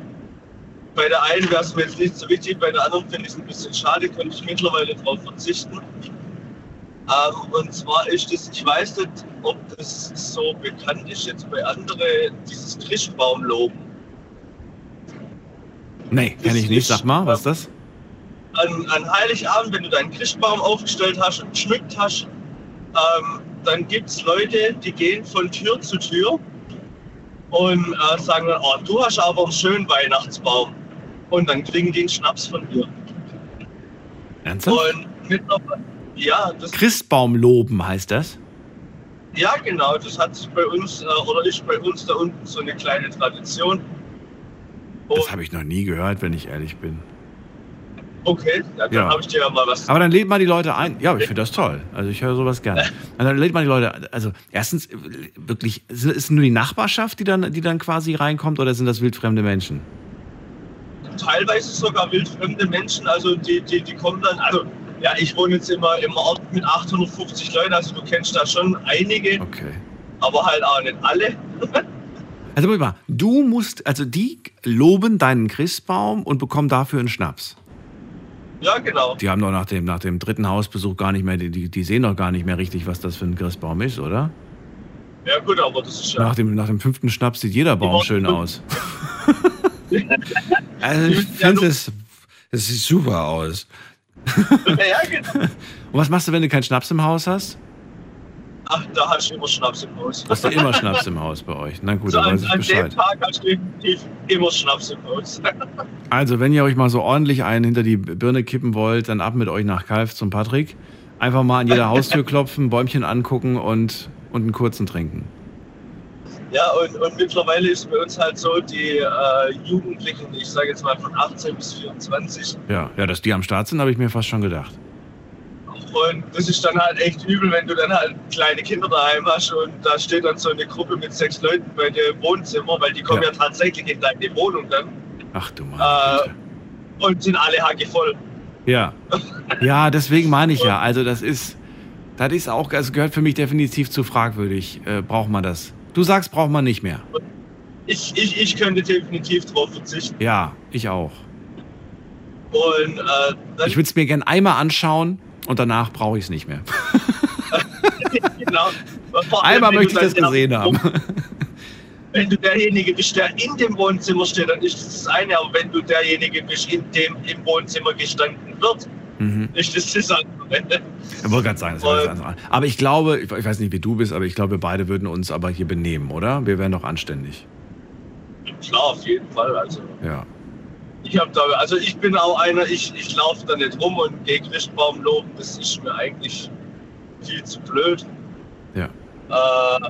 bei der einen wäre es mir jetzt nicht so wichtig, bei der anderen finde ich es ein bisschen schade, könnte ich mittlerweile darauf verzichten. Ähm, und zwar ist es, ich weiß nicht, ob das so bekannt ist jetzt bei anderen, dieses Christbaumloben. Nee, kenne ich nicht. Sag mal, was ist das? An, an Heiligabend, wenn du deinen Christbaum aufgestellt hast und geschmückt hast, ähm, dann gibt es Leute, die gehen von Tür zu Tür und äh, sagen dann, oh, du hast aber einen schönen Weihnachtsbaum. Und dann kriegen die einen Schnaps von dir. Ernsthaft? Und mittlerweile, ja, das, Christbaum loben heißt das? ja, genau, das hat sich bei uns, äh, oder ist bei uns da unten so eine kleine Tradition. Das habe ich noch nie gehört, wenn ich ehrlich bin. Okay, dann Ja. habe ich dir ja mal was. Aber dann lädt man die Leute ein. Ja, ich finde das toll. Also ich höre sowas gerne. Und dann lädt man die Leute. Also erstens wirklich, ist es nur die Nachbarschaft, die dann, die dann quasi reinkommt, oder sind das wildfremde Menschen? Teilweise sogar wildfremde Menschen, also die, die, die kommen dann, also ja, ich wohne jetzt immer im Ort mit 850 Leuten, also du kennst da schon einige, Okay. aber halt auch nicht alle. Also guck mal, du musst, also die loben deinen Christbaum und bekommen dafür einen Schnaps. Ja, genau. Die haben doch nach dem, nach dem dritten Hausbesuch gar nicht mehr, die, die die sehen doch gar nicht mehr richtig, was das für ein Christbaum ist, oder? Ja gut, aber das ist ja. Nach dem, nach dem fünften Schnaps sieht jeder Baum schön aus. Also ich finde es, es sieht super aus. ja, genau. Und was machst du, wenn du keinen Schnaps im Haus hast? Ach, da hast du immer Schnaps im Haus. Hast du immer Schnaps im Haus bei euch? Na gut, so, dann an, weiß ich an dem Bescheid. Tag hast du definitiv immer Schnaps im Haus. Also, wenn ihr euch mal so ordentlich einen hinter die Birne kippen wollt, dann ab mit euch nach Kalf zum Patrick. Einfach mal an jeder Haustür klopfen, Bäumchen angucken und, und einen kurzen trinken. Ja, und, und mittlerweile ist bei uns halt so, die äh, Jugendlichen, ich sage jetzt mal von 18 bis 24, Ja, ja, dass die am Start sind, habe ich mir fast schon gedacht. Und das ist dann halt echt übel, wenn du dann halt kleine Kinder daheim hast und da steht dann so eine Gruppe mit sechs Leuten bei dir im Wohnzimmer, weil die kommen ja, tatsächlich in deine Wohnung dann Ach du Mann. äh, und sind alle hackevoll. Ja. Ja, deswegen meine ich ja. Also, das ist, das ist auch, das gehört für mich definitiv zu fragwürdig. Äh, braucht man das? Du sagst, braucht man nicht mehr. Ich, ich, ich könnte definitiv drauf verzichten. Ja, ich auch. Und äh, Ich würde es mir gern einmal anschauen und danach brauche ich es nicht mehr. genau, allem, Einmal möchte ich das gesehen haben. Wenn du derjenige bist, der in dem Wohnzimmer steht, dann ist das das eine. Aber wenn du derjenige bist, in dem im Wohnzimmer gestanden wird, Mhm. das das andere. Ich wollte gerade sagen, das wäre was anderes. Aber ich glaube, ich ich weiß nicht, wie du bist, aber ich glaube, wir beide würden uns aber hier benehmen, oder? Wir wären doch anständig. Klar, auf jeden Fall. Also Ja. ich habe da, also ich bin auch einer, ich, ich laufe da nicht rum und gehe Christbaum loben. Das ist mir eigentlich viel zu blöd. Ja. Äh,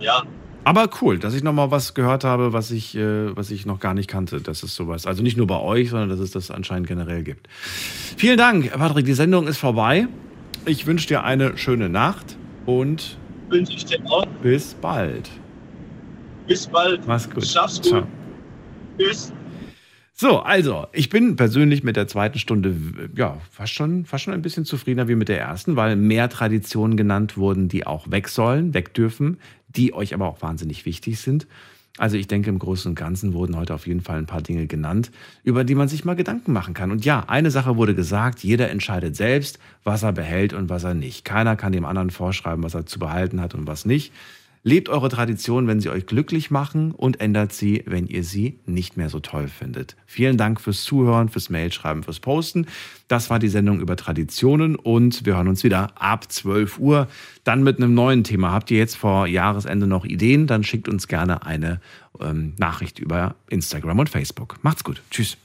ja, Aber cool, dass ich nochmal was gehört habe, was ich, äh, was ich noch gar nicht kannte, dass es sowas, also nicht nur bei euch, sondern dass es das anscheinend generell gibt. Vielen Dank, Patrick. Die Sendung ist vorbei. Ich wünsche dir eine schöne Nacht und wünsche ich dir auch. bis bald. Bis bald. Mach's gut. Schaff's gut. Ciao. Tschüss. So, also, ich bin persönlich mit der zweiten Stunde ja fast schon, fast schon ein bisschen zufriedener wie mit der ersten, weil mehr Traditionen genannt wurden, die auch weg sollen, weg dürfen, die euch aber auch wahnsinnig wichtig sind. Also ich denke, im Großen und Ganzen wurden heute auf jeden Fall ein paar Dinge genannt, über die man sich mal Gedanken machen kann. Und ja, eine Sache wurde gesagt, jeder entscheidet selbst, was er behält und was er nicht. Keiner kann dem anderen vorschreiben, was er zu behalten hat und was nicht. Lebt eure Tradition, wenn sie euch glücklich machen und ändert sie, wenn ihr sie nicht mehr so toll findet. Vielen Dank fürs Zuhören, fürs Mailschreiben, fürs Posten. Das war die Sendung über Traditionen und wir hören uns wieder ab 12 Uhr. Dann mit einem neuen Thema. Habt ihr jetzt vor Jahresende noch Ideen? Dann schickt uns gerne eine ähm, Nachricht über Instagram und Facebook. Macht's gut. Tschüss.